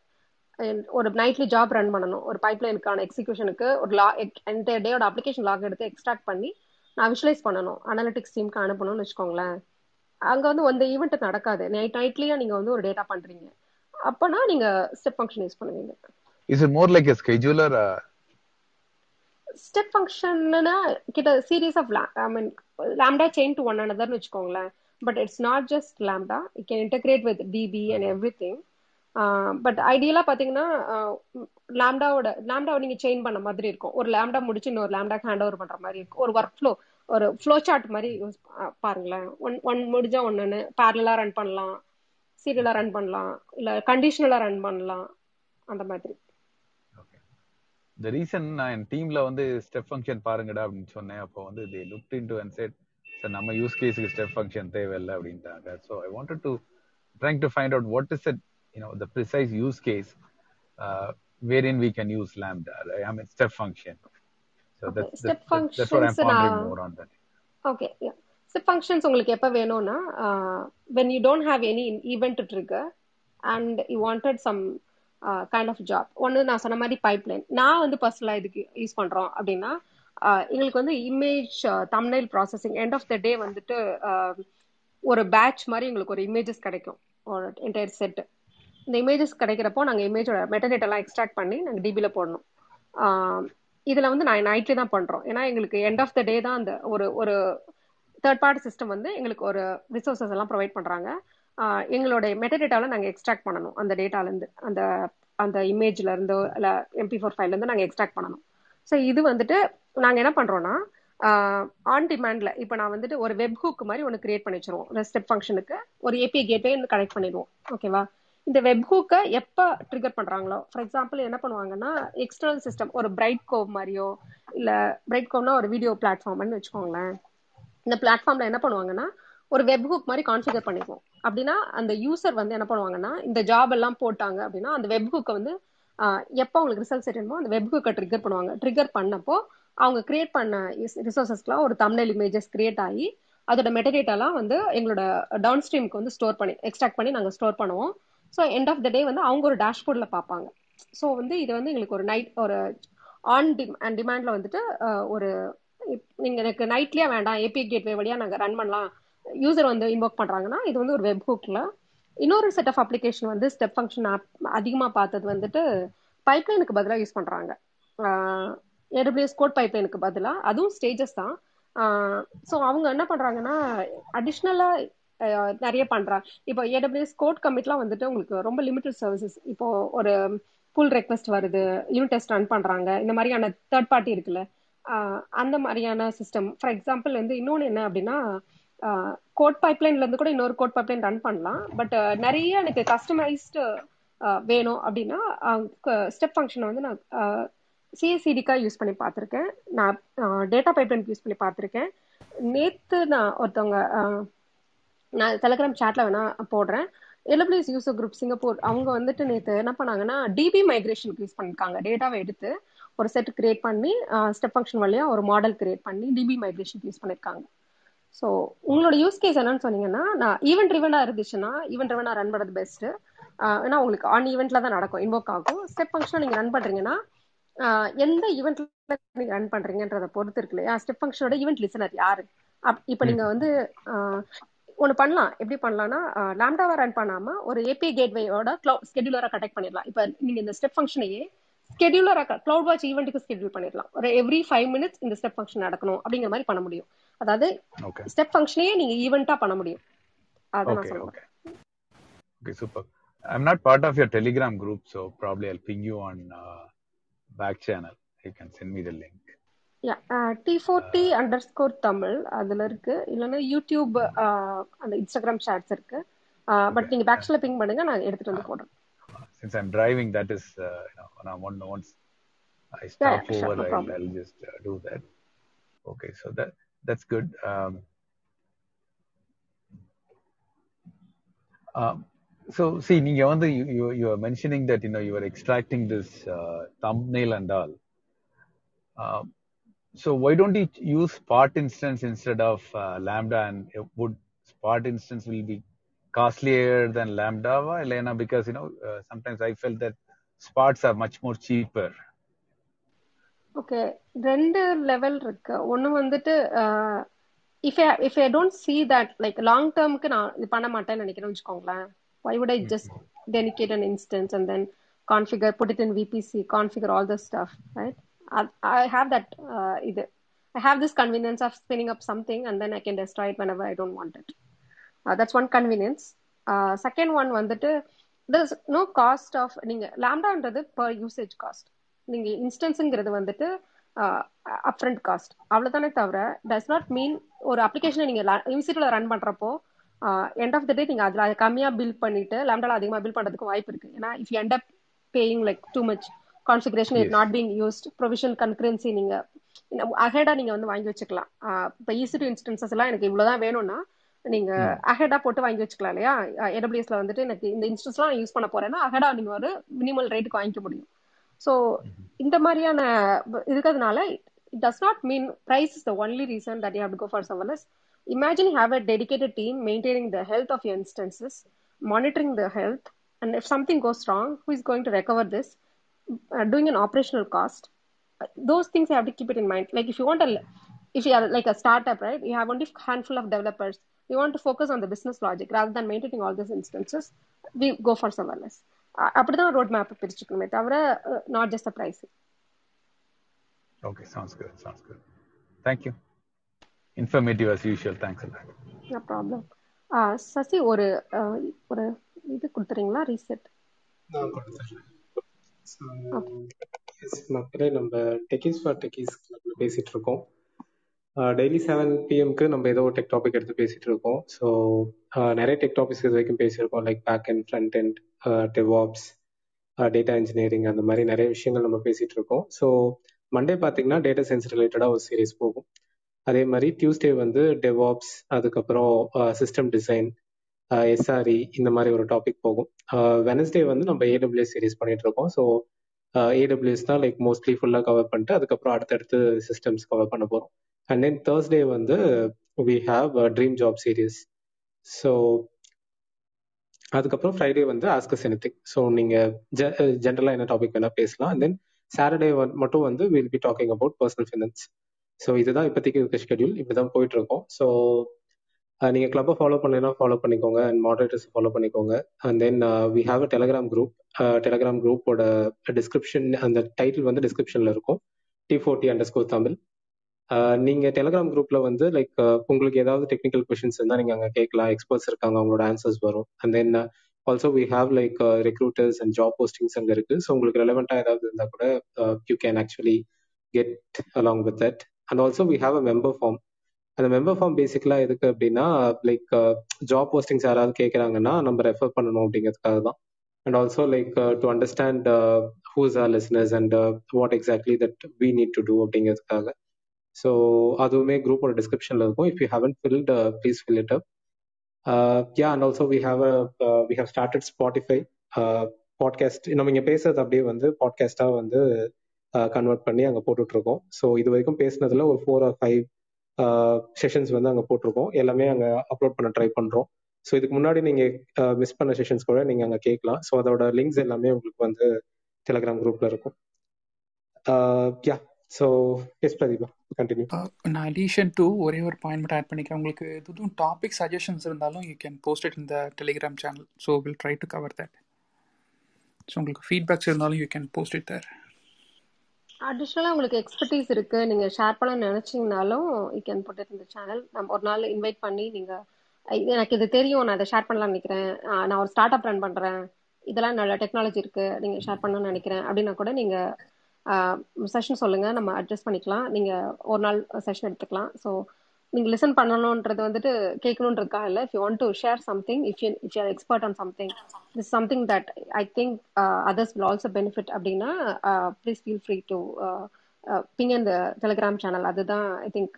ஒரு நைட்லி ஜாப் ரன் பண்ணணும். ஒரு பைப்லைனுக்கான எக்ஸிக்யூஷனுக்கு ஒரு லா இந்த டேயோட அப்ளிகேஷன் லாக் எடுத்து எக்ஸ்ட்ராக்ட் பண்ணி நான் விஷுவலைஸ் பண்ணணும். அனாலிட்டிக்ஸ் டீமுக்கு அனுப்பணும்னு வச்சுக்கோங்களேன். அங்க வந்து அந்த ஈவெண்ட் நடக்காது. நைட் நைட்லயே நீங்க வந்து ஒரு டேட்டா பண்றீங்க. அப்பனா நீங்க ஸ்டெப் ஃபங்க்ஷன் யூஸ் பண்ணுவீங்க. Is it more like a scheduler step ஃபங்க்ஷன்னா கிட்ட series of I mean lambda chain to one அனதர்னு வச்சுக்கோங்களேன். But it's not just lambda it can integrate with DB and everything but ஐடியலா பாத்தீங்கன்னா லேம்டாவோட லேம்டாவை நீங்க chain பண்ண மாதிரி இருக்கும். ஒரு லேம்டா முடிச்சு இன்னொரு லேம்டாக்கு ஹேண்ட் ஓவர் பண்ற மாதிரி இருக்கும். ஒரு ஒர்க் ஃப்ளோ ஒரு ஃப்ளோ சார்ட் மாதிரி பாருங்களேன். ஒன் ஒன் முடிஞ்சா ஒன்னு பேரலா ரன் பண்ணலாம். சீரியலா ரன் பண்ணலாம். இல்ல கண்டிஷனலா ரன் பண்ணலாம். அந்த மாதிரி. இந்த ரீசன் நான் என் டீம்ல வந்து ஸ்டெப் ஃபங்க்ஷன் பாருங்கடா அப்படின்னு சொன்னேன். அப்போ வந்து the look in to and set sir நம்ம யூஸ் கேஸுக்கு ஸ்டெப் ஃபங்க்ஷன் தேவையில்லை அப்படின்ட்டாங்க. So I wanted to trying to find out what is it you know the precise use case uh, wherein we can use lambda i mean step function. So Okay, that's, step that's, that's what i'm functions pondering more on that. Okay step functions உங்களுக்கு எப்போ வேணும்னா when you don't have any event trigger and you wanted some kind of job ஒன்று நான் சொன்ன மாதிரி pipeline நான் வந்து பர்சனலாக இதுக்கு யூஸ் பண்ணுறோம் அப்படின்னா uh, எங்களுக்கு வந்து image thumbnail processing end of the day வந்துட்டு uh, ஒரு பேட்ச் மாதிரி எங்களுக்கு ஒரு இமேஜஸ் கிடைக்கும். ஒரு என்டையர் செட் இந்த இமேஜஸ் கிடைக்கிறப்போ நாங்கள் இமேஜோட மெட்டடேட்டெல்லாம் எக்ஸ்ட்ராக்ட் பண்ணி நாங்கள் டிபியில் போடணும். இதில் வந்து நான் நைட்லி தான் பண்ணுறோம் ஏன்னா எங்களுக்கு எண்ட் ஆஃப் த டே தான் அந்த ஒரு ஒரு தேர்ட் பார்ட்டி சிஸ்டம் வந்து எங்களுக்கு ஒரு ரிசோர்சஸ் எல்லாம் ப்ரொவைட் பண்ணுறாங்க எங்களுடைய எங்களோட நாங்கள் நாங்க எக்ஸ்ட்ராக்ட் பண்ணணும். அந்த டேட்டாலேருந்து அந்த அந்த இமேஜில் இருந்தோ இல்லை எம்பி ஃபோர் ஃபைவ்லேருந்து நாங்கள் எக்ஸ்ட்ராக்ட் பண்ணணும். ஸோ இது வந்துட்டு நாங்கள் என்ன பண்ணுறோன்னா ஆன் டிமாண்டில் இப்போ நான் வந்துட்டு ஒரு வெப் ஹூக் மாதிரி ஒன்று கிரியேட் பண்ணி வச்சிருவோம். ஸ்டெப் ஃபங்க்ஷனுக்கு ஒரு ஏபிஐ கேட்டே கனெக்ட் பண்ணிடுவோம். ஓகேவா இந்த வெப் ஹூக்கை எப்போ ட்ரிகர் பண்ணுறாங்களோ ஃபார் எக்ஸாம்பிள் என்ன பண்ணுவாங்கன்னா எக்ஸ்டர்னல் சிஸ்டம் ஒரு பிரைட் கோவ் மாதிரியோ இல்லை பிரைட் கோவ்னா ஒரு வீடியோ பிளாட்ஃபார்ம்னு வச்சுக்கோங்களேன். இந்த பிளாட்ஃபார்மில் என்ன பண்ணுவாங்கன்னா ஒரு வெப் ஹூக் மாதிரி கான்ஃபிகர் பண்ணிக்குவோம். அப்படின்னா அந்த யூசர் வந்து என்ன பண்ணுவாங்கன்னா இந்த ஜாப் எல்லாம் போட்டாங்க அப்படின்னா அந்த வெப் ஹூக்கை வந்து எப்போ அவங்களுக்கு ரிசல்ட் செட்டணுமோ அந்த வெப் ஹூக்கை ட்ரிகர் பண்ணுவாங்க. ட்ரிகர் பண்ணப்போ அவங்க கிரியேட் பண்ண ரிசோர்சஸ்க்குலாம் ஒரு தமிழ் இமேஜஸ் கிரியேட் ஆகி அதோட மெட்டடேட்டாலாம் வந்து எங்களோட டவுன் ஸ்ட்ரீமுக்கு வந்து ஸ்டோர் பண்ணி எக்ஸ்ட்ராக்ட் பண்ணி நாங்கள் ஸ்டோர் பண்ணுவோம். So end of the day வந்து அவங்க ஒரு டேஷ்போர்டில் பார்ப்பாங்க. ஸோ வந்து இது வந்து எங்களுக்கு ஒரு நைட் ஒரு ஆன் டிம் அண்ட் டிமாண்டில் வந்துட்டு ஒரு நீங்கள் எனக்கு நைட்லேயே வேண்டாம் ஏபிஐ கேட்வே வழியாக நாங்கள் ரன் பண்ணலாம். யூசர் வந்து இன்வோக் பண்ணுறாங்கன்னா இது வந்து ஒரு வெப் ஹூக்கில் இன்னொரு செட் ஆஃப் அப்ளிகேஷன் வந்து ஸ்டெப் ஃபங்க்ஷன் ஆப் அதிகமாக பார்த்தது வந்துட்டு பைப்லைனுக்கு பதிலாக யூஸ் பண்ணுறாங்க ஏடபிள்யூஎஸ் கோட் பைப்லைனுக்கு பதிலாக அதுவும் ஸ்டேஜஸ் தான். ஸோ அவங்க என்ன பண்ணுறாங்கன்னா அடிஷ்னலாக நிறைய பண்ணுறாங்க இப்போ ஏடபிள்யூஎஸ் கோட் கமிட்லாம் வந்துட்டு உங்களுக்கு ரொம்ப லிமிட்டட் சர்வீசஸ் இப்போ ஒரு புல் ரெக்வஸ்ட் வருது யூனிட் டெஸ்ட் ரன் பண்ணுறாங்க இந்த மாதிரியான தேர்ட் பார்ட்டி இருக்குல்ல அந்த மாதிரியான சிஸ்டம் ஃபார் எக்ஸாம்பிள் வந்து இன்னொன்று என்ன அப்படின்னா கோட் பைப்லைன்ல இருந்து கூட இன்னொரு கோட் பைப்லைன் ரன் பண்ணலாம். பட் நிறைய எனக்கு கஸ்டமைஸ்டு வேணும் அப்படின்னா ஸ்டெப் ஃபங்க்ஷனை வந்து நான் சிஎஸ்சிடிக்காக யூஸ் பண்ணி பார்த்துருக்கேன். நான் டேட்டா பைப்லைன் யூஸ் பண்ணி பார்த்துருக்கேன். நேற்று நான் ஒருத்தவங்க நான் டெலகிராம் சேட்ல வேணா போடுறேன். எலபிளிஸ் யூசர் குரூப் சிங்கப்பூர் அவங்க வந்துட்டு நேற்று என்ன பண்ணாங்கன்னா டிபி மைக்ரேஷனுக்கு யூஸ் பண்ணிருக்காங்க. டேட்டாவை எடுத்து ஒரு செட் கிரியேட் பண்ணி ஸ்டெப் ஃபங்க்ஷன் வழியா ஒரு மாடல் கிரியேட் பண்ணி டிபி மைக்ரேஷனுக்கு யூஸ் பண்ணிருக்காங்க. ஸோ உங்களோட யூஸ் கேஸ் என்னன்னு சொன்னீங்கன்னா நான் ஈவெண்ட் ரிவனா இருந்துச்சுன்னா ஈவெண்ட் ரிவனா ரன் பண்ணுறது பெஸ்ட் ஏன்னா உங்களுக்கு ஆன் ஈவெண்ட்ல தான் நடக்கும் இன்வோக் ஆகும். ஸ்டெப் ஃபங்க்ஷன் நீங்க ரன் பண்றீங்கன்னா எந்த ஈவெண்ட்ல நீங்க ரன் பண்றீங்கன்றத பொறுத்து இருக்கு இல்லையா? ஸ்டெப் ஃபங்க்ஷனோட ஈவெண்ட் லிசனர் யாரு? இப்போ நீங்க வந்து ஒன்று பண்ணலாம். எப்படி பண்ணலாம்னா லேம்டாவை ரன் பண்ணாம ஒரு ஏபிஐ கேட்வேயோட க்ளவுட் ஸ்கெடியூலரா கனெக்ட் பண்ணிடலாம். இப்போ நீங்க இந்த ஸ்டெப் ஃபங்க்ஷனையே ஸ்கெடியூலரா கிளவுட் வாட்ச் ஈவெண்ட்டுக்கு ஸ்கெடியூல் பண்ணிடலாம். ஒரு எவ்ரி ஃபைவ் மினிட்ஸ் இந்த ஸ்டெப் ஃபங்க்ஷன் நடக்கணும் அப்படிங்கிற மாதிரி பண்ண முடியும். அதாவது ஸ்டெப் ஃபங்க்ஷனையே நீங்க ஈவெண்டா பண்ண முடியும். அதான் நான் சொல்லுவேன் Okay, super. I'm not part of your Telegram group, so probably I'll ping you on uh, back channel. You can send me the link. T four T underscore Tamil அதுல இருக்கு இல்லைன்னா யூடியூப் அந்த இன்ஸ்டாகிராம் ஷாட்ஸ் இருக்கு but நீங்க பேக்ஸ்ல ping பண்ணுங்க நான் எடுத்துட்டு வந்து போடுறேன் Since I'm driving, that is, uh, you know, when I want once I stop Yeah, sure, over, no I'll, problem. I'll just uh, do that. Okay, so that that's good. Um, um, so see, நீங்க வந்து you, you you are mentioning that you know you are extracting this uh, thumbnail and all. Um, so why don't you use Spot instance instead of uh, Lambda? And uh, would Spot instance will be costlier than Lambda? Elena? Because you know uh, sometimes I felt that Spots are much more cheaper. Okay ரெண்டு level இருக்கு ஒன்று வந்துட்டு if if I don't see that like long டேர்முக்கு நான் இது பண்ண மாட்டேன்னு நினைக்கிறேன்னு வச்சுக்கோங்களேன் why would I just dedicate an instance and then configure, put it in VPC, configure all the stuff, right? இது I have this convenience of spinning up something and then I can destroy it whenever I don't want it. Uh, one one convenience. Uh, வந்துட்டு this no cost of நீங்க லேம்டான்றது per usage cost நீங்க இன்ஸ்டன்ஸுங்கிறது வந்துட்டு upfront cost அவ்வளோதானே தவிர டஸ் not மீன் ஒரு அப்ளிகேஷனை நீங்கள் இன்ஸ்டியூட்டில் ரன் பண்ணுறப்போ எண்ட் ஆஃப் த டே நீங்கள் அதில் கம்மியாக பில் பண்ணிட்டு லேம்டாவில் அதிகமாக பில் பண்ணுறதுக்கு வாய்ப்பு இருக்குது ஏன்னா if end up paying like too much configuration it not being used provision concurrency நீங்க அஹெடா நீங்க வந்து வாங்கி வச்சுக்கலாம் இப்போ ஈசி டூ இன்ஸ்டன்சஸ் எல்லாம் எனக்கு இவ்வளவுதான் வேணும்னா நீங்க அஹெடா போட்டு வாங்கி வச்சுக்கலாம் இல்லையா ஏடபிள்யூஎஸ்ல வந்துட்டு எனக்கு இந்த இன்ஸ்டன்ஸ்லாம் யூஸ் பண்ண போறேன்னா அஹெடா நீங்க ஒரு மினிமல் ரேட்டுக்கு வாங்கிக்க முடியும் ஸோ இந்த மாதிரியான இருக்கிறதுனால it does not mean price is the only reason that you have to go for serverless. Imagine you have a dedicated team maintaining the health of your instances, monitoring the health, and if something goes wrong, who is going to recover this? Uh, doing an operational cost. Uh, those things you have to keep it in mind. Like if you want a, if you are like a startup, right? You have only handful of developers. You want to focus on the business logic rather than maintaining all these instances. We go for serverless. Uh, அப்படிதான் road map பிரிச்சுக்கணுமே தவிர not just price Okay, sounds good. Sounds good. Thank you. Informative as usual. Thanks a lot. No problem Sasi ஒரு uh, ஒரு இது கொடுத்துறீங்களா reset நான் கொடுத்துட்றேன் S மக்களே நம்ம டெக்கிஸ் ஃபார் டெக்கிஸ் கிளப்ல பேசிட்டு இருக்கோம் டெய்லி செவன் பிஎம்க்கு நம்ம ஏதோ ஒரு டெக் டாபிக் எடுத்து பேசிட்டு இருக்கோம் ஸோ நிறைய டெக் டாபிக்ஸ் இது வரைக்கும் பேசியிருக்கோம். Like back and front and devops data engineering அந்த மாதிரி நிறைய விஷயங்கள் நம்ம பேசிட்டு இருக்கோம் ஸோ மண்டே பார்த்தீங்கன்னா டேட்டா சயின்ஸ் ரிலேட்டடாக ஒரு சீரிஸ் போகும். அதே மாதிரி டியூஸ்டே வந்து டெவாப்ஸ் அதுக்கப்புறம் சிஸ்டம் டிசைன் எஸ்ஆர்இ இந்த மாதிரி ஒரு டாபிக் போகும். வெனஸ்டே வந்து நம்ம ஏடபிள்யூஎஸ் சீரிஸ் பண்ணிட்டு இருக்கோம். ஸோ ஏடபிள்யூஎஸ் தான் லைக் மோஸ்ட்லி ஃபுல்லாக கவர் பண்ணிட்டு அதுக்கப்புறம் அடுத்தடுத்து சிஸ்டம்ஸ் கவர் பண்ண போகிறோம் அண்ட் தென் தேர்ஸ்டே வந்து we have dream job series so அதுக்கப்புறம் ஃப்ரைடே வந்து ஆஸ்கஸ் எனிதிங் ஸோ நீங்கள் ஜென்ரலாக என்ன டாபிக் வேணால் பேசலாம். அண்ட் தென் சாட்டர்டே மட்டும் வந்து will be talking about personal finance so இதுதான் இப்போதைக்கு இருக்க ஷெடியூல் இப்படி தான் போயிட்டு இருக்கோம். ஸோ நீங்கள் கிளப்பை ஃபாலோ பண்ணலாம் ஃபாலோ பண்ணிக்கோங்க அண்ட் மாடரேட்டர்ஸ் ஃபாலோ பண்ணிக்கோங்க. And then we have a Telegram group Telegram குரூப்போட டிஸ்கிரிப்ஷன் அந்த டைட்டில் வந்து டிஸ்கிரிப்ஷனில் இருக்கும். T forty under score Tamil நீங்கள் டெலகிராம் குரூப்பில் வந்து லைக் உங்களுக்கு ஏதாவது டெக்னிக்கல் கொஷின்ஸ் இருந்தால் நீங்கள் அங்கே கேட்கலாம். எக்ஸ்பர்ட்ஸ் இருக்காங்க அவங்களோட ஆன்சர்ஸ் வரும். And then also we have like recruiters and job postings அங்கே இருக்குது ஸோ உங்களுக்கு ரெலவெண்ட்டாக ஏதாவது இருந்தால் கூட you can actually get along with that and also we have a member form அந்த மெம்பர் ஃபார்ம் பேசிக்கலாக எதுக்கு அப்படின்னா லைக் ஜாப் போஸ்டிங்ஸ் யாராவது கேட்குறாங்கன்னா நம்ம ரெஃபர் பண்ணணும் அப்படிங்கிறதுக்காக தான். And also like to understand who's are listeners and what exactly that we need to do அப்படிங்கிறதுக்காக. ஸோ அதுவுமே குரூப்போட டிஸ்கிரிப்ஷனில் இருக்கும். If you haven't filled please fill it up yeah and also we have we have started Spotify podcast நம்ம இங்கே பேசுறது அப்படியே வந்து பாட்காஸ்டாக வந்து uh, கன்வெர்ட் பண்ணி அங்கே போட்டுட்ருக்கோம். ஸோ இது வரைக்கும் பேசினதுல ஒரு ஃபோர் ஆர் ஃபைவ் செஷன்ஸ் வந்து அங்கே போட்டிருக்கோம். எல்லாமே அங்கே அப்லோட் பண்ண ட்ரை பண்ணுறோம் ஸோ இதுக்கு முன்னாடி நீங்கள் மிஸ் பண்ண செஷன்ஸ் கூட நீங்கள் அங்கே கேட்கலாம். ஸோ அதோட லிங்க்ஸ் எல்லாமே உங்களுக்கு வந்து டெலகிராம் குரூப்பில் இருக்கும். Yeah so yes Prathiba continue நான் அடிஷன் டு ஒரே ஒரு பாயிண்ட் மட்டும் ஆட் பண்ணிக்கிறேன். உங்களுக்கு எதுவும் டாபிக் சஜஷன்ஸ் இருந்தாலும் யூ கேன் போஸ்ட் இட் இந்த Telegram channel so will try to cover that so உங்களுக்கு ஃபீட்பேக்ஸ் இருந்தாலும் you can post it there அடிஷ்னலாக உங்களுக்கு எக்ஸ்பர்டீஸ் இருக்கு. நீங்க ஷேர் பண்ண நினைச்சீங்கனாலும் யூ கேன் புட் இட் இந்த சேனல் நம்ம ஒரு நாள் இன்வைட் பண்ணி நீங்க எனக்கு இது தெரியும். நான் அதை ஷேர் பண்ணலாம் நினைக்கிறேன். நான் ஒரு ஸ்டார்ட் அப் ரன் பண்றேன். இதெல்லாம் நல்ல டெக்னாலஜி இருக்கு. நீங்க ஷேர் பண்ணணும்னு நினைக்கிறேன். அப்படின்னா கூட நீங்க செஷன் சொல்லுங்க. நம்ம அட்ஜஸ்ட் பண்ணிக்கலாம். நீங்க ஒரு நாள் செஷன் எடுத்துக்கலாம். ஸோ நீங்க லிசன் பண்ணணுன்றது வந்துட்டு கேட்கணுன்றதுக்காக இல்லை. If you want to share something if you if you are expert on something this something that I think others will also benefit அப்படின்னா please feel free to ping இந்த Telegram channel அதுதான் I think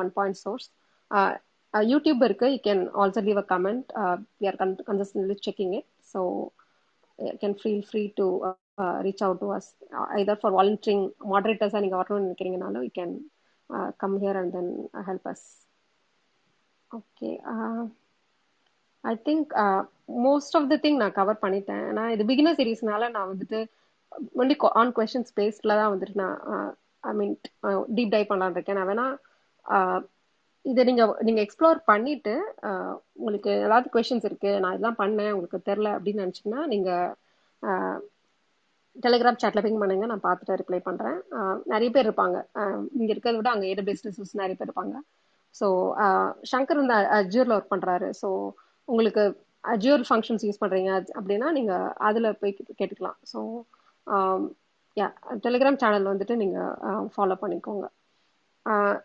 one point source YouTube இருக்கு. You can also leave a comment we are consistently checking it so can feel free to reach out to us either for volunteering மாடரேட்டர்ஸாக நீங்கள் வரணும்னு நினைக்கிறீங்கனாலும் you can come here and then help us okay I think most of the thing நான் cover பண்ணிட்டேன். நான் இது beginner சீரீஸ்னால நான் வந்துட்டு only on questions பேஸ்டில் தான் வந்துட்டு நான் uh, I mean deep dive uh, பண்ணலான் இருக்கேன் நான் வேணா uh, இதை நீங்கள் நீங்கள் எக்ஸ்ப்ளோர் பண்ணிவிட்டு உங்களுக்கு ஏதாவது கொஷின்ஸ் இருக்குது நான் இதெல்லாம் பண்ணேன் உங்களுக்கு தெரில அப்படின்னு நினச்சிங்கன்னா நீங்கள் டெலிகிராம் சாட்ல பிங் பண்ணுங்க நான் பார்த்துட்டு ரிப்ளை பண்றேன். நிறைய பேர் இருப்பாங்க. இங்க இருக்கிறத விட அங்க ஏடபிள்யூஎஸ் ரிசோர்ஸ் நிறைய பேர் இருப்பாங்க. ஸோ சங்கர் வந்து அஜூர்ல ஒர்க் பண்றாரு. ஸோ உங்களுக்கு அஜூர் ஃபங்க்ஷன்ஸ் யூஸ் பண்றீங்க அப்படின்னா நீங்க அதுல போய் கேட்டுக்கலாம். ஸோ யா டெலிகிராம் சேனல் வந்துட்டு நீங்க ஃபாலோ பண்ணிக்கோங்க.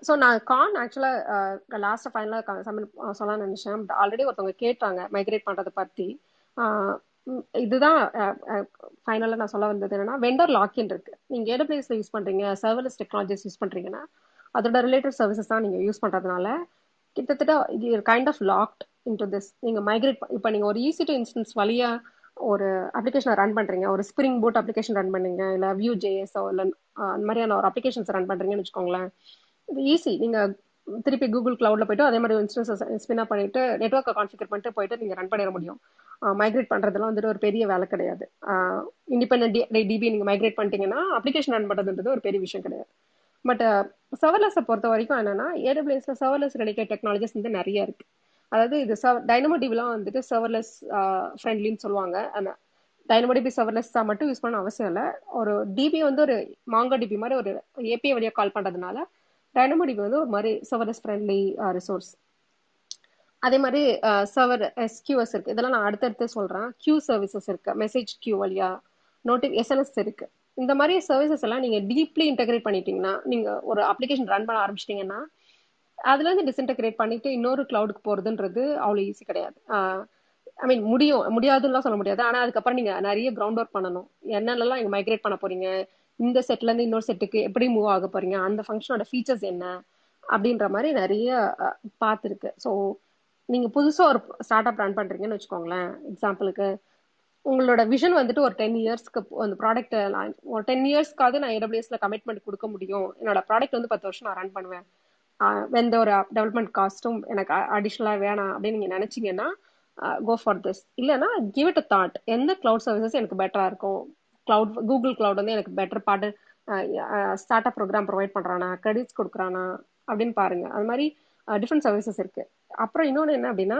ஸோ நான் கான் ஆக்சுவலாக லாஸ்ட் ஃபைனலாக சப்மிட் சொல்ல நினைச்சேன். ஆல்ரெடி ஒருத்தவங்க கேட்டாங்க மைக்ரேட் பண்ணுறதை பற்றி இதுதான் ஃபைனலாக நான் சொல்ல வந்தது என்னன்னா வெண்டர் லாக்இன் இருக்கு. நீங்க ஏடபிள்யூஎஸ்ல யூஸ் பண்ணுறீங்க சர்வலஸ் டெக்னாலஜிஸ் யூஸ் பண்ணுறீங்கன்னா அதோட ரிலேட்டட் சர்வீசஸ் தான் நீங்கள் யூஸ் பண்ணுறதுனால கிட்டத்தட்ட இது kind of locked into this நீங்கள் மைக்ரேட் இப்போ நீங்கள் ஒரு ஈஸி டு இன்ஸ்டன்ஸ் வழியா ஒரு அப்ளிகேஷனை ரன் பண்ணுறீங்க ஒரு ஸ்ப்ரிங் போட் அப்ளிகேஷன் ரன் பண்ணுங்க இல்லை வியூ ஜேஎஸ் இல்லை அந்த மாதிரியான ஒரு அப்ளிகேஷன்ஸ் ரன் பண்ணுறீங்கன்னு வச்சுக்கோங்களேன் இது ஈஸி நீங்கள் திருப்பி கூகுள் கிளவுட்ல போயிட்டு அதே மாதிரி இன்ஸ்டன்ஸ் ஸ்பின் பண்ணிட்டு நெட்ஒர்க்கை கான்ஃபிகர் பண்ணிட்டு போயிட்டு நீங்கள் ரன் பண்ணிட முடியும். மைக்ரேட் பண்ணுறதுலாம் வந்துட்டு ஒரு பெரிய வேலை கிடையாது. இண்டிபெண்ட் டிபி நீங்கள் மைக்ரேட் பண்ணிட்டீங்கன்னா அப்ளிகேஷன் ரன் பண்ணுறதுன்றது ஒரு பெரிய விஷயம் கிடையாது. பட் சர்வர்லெஸை பொறுத்த வரைக்கும் என்னன்னா ஏடபிள்யூஎஸ்ல சர்வர்லெஸ் ரிலேட்டட் டெக்னாலஜிஸ் வந்து நிறைய இருக்கு. அதாவது இது டைனமோ டிபிலாம் வந்துட்டு சர்வர்லெஸ் ஃப்ரெண்ட்லின்னு சொல்லுவாங்க. ஆனால் டைனமோ டிபி தான் மட்டும் யூஸ் பண்ண அவசியம் இல்லை. ஒரு டிபி வந்து ஒரு மாங்கா டிபி மாதிரி ஒரு ஏபிஐ வழியாக கால் பண்ணுறதுனால டைனமோ வந்து ஒரு மாதிரி சவரஸ் ஃப்ரெண்ட்லி ரிசோர்ஸ் அதே மாதிரி uh, சவர் எஸ்கியூஎஸ் uh, இருக்கு. இதெல்லாம் நான் அடுத்தடுத்து சொல்றேன். கியூ சர்வீசஸ் இருக்கு. மெசேஜ் கியூ வழியா நோட்டி எஸ்என்எஸ் இருக்கு. இந்த மாதிரி சர்வீசஸ் எல்லாம் நீங்க டீப்லி இன்டெகிரேட் பண்ணிட்டீங்கன்னா நீங்க ஒரு அப்ளிகேஷன் ரன் பண்ண ஆரம்பிச்சிட்டீங்கன்னா அதுல இருந்து டிஸ்இன்டெகிரேட் பண்ணிட்டு இன்னொரு கிளவுடுக்கு போறதுன்றது அவ்வளவு ஈஸி கிடையாது. Uh, ஐ மீன் முடியும். முடியாதுன்னு சொல்ல முடியாது. ஆனா அதுக்கப்புறம் நீங்க நிறைய கிரவுண்ட் ஒர்க் பண்ணணும். என்னென்னலாம் நீங்க மைக்ரேட் பண்ண போறீங்க? இந்த செட்ல இருந்து இன்னொரு செட்டுக்கு எப்படி மூவ் ஆக போறீங்க? அந்த ஃபங்க்ஷனோட ஃபீச்சர்ஸ் என்ன? அப்படின்ற மாதிரி நிறைய பார்த்துருக்கு. ஸோ நீங்க புதுசா ஒரு ஸ்டார்ட் அப் ரன் பண்றீங்கன்னு வச்சுக்கோங்களேன். எக்ஸாம்பிளுக்கு உங்களோட விஷன் வந்துட்டு ஒரு டென் இயர்ஸ்க்கு அந்த ப்ராடக்ட் ஒரு டென் இயர்ஸ்க்காவது நான் ஏடபிள்யூஎஸ்ல கமிட்மெண்ட் கொடுக்க முடியும். என்னோட ப்ராடக்ட் வந்து பத்து வருஷம் நான் ரன் பண்ணுவேன். எந்த ஒரு டெவலப்மெண்ட் காஸ்ட்டும் எனக்கு அடிஷ்னலாக வேணாம் அப்படின்னு நீங்க நினைச்சீங்கன்னா கோ ஃபார் திஸ் இல்லைன்னா கிவ் இட் அ தாட் எந்த கிளவுட் சர்வீசஸ் எனக்கு பெட்டராக இருக்கும்? கிளவுட் கூகுள் கிளவுட் வந்து எனக்கு பெட்டர் பாட்டு ஸ்டார்ட் அப் ப்ரோக்ராம் ப்ரொவைட் பண்றானா கிரெடிட்ஸ் கொடுக்குறானா அப்படின்னு பாருங்க. அது மாதிரி டிஃப்ரெண்ட் சர்வீசஸ் இருக்கு. அப்புறம் இன்னொன்று என்ன அப்படின்னா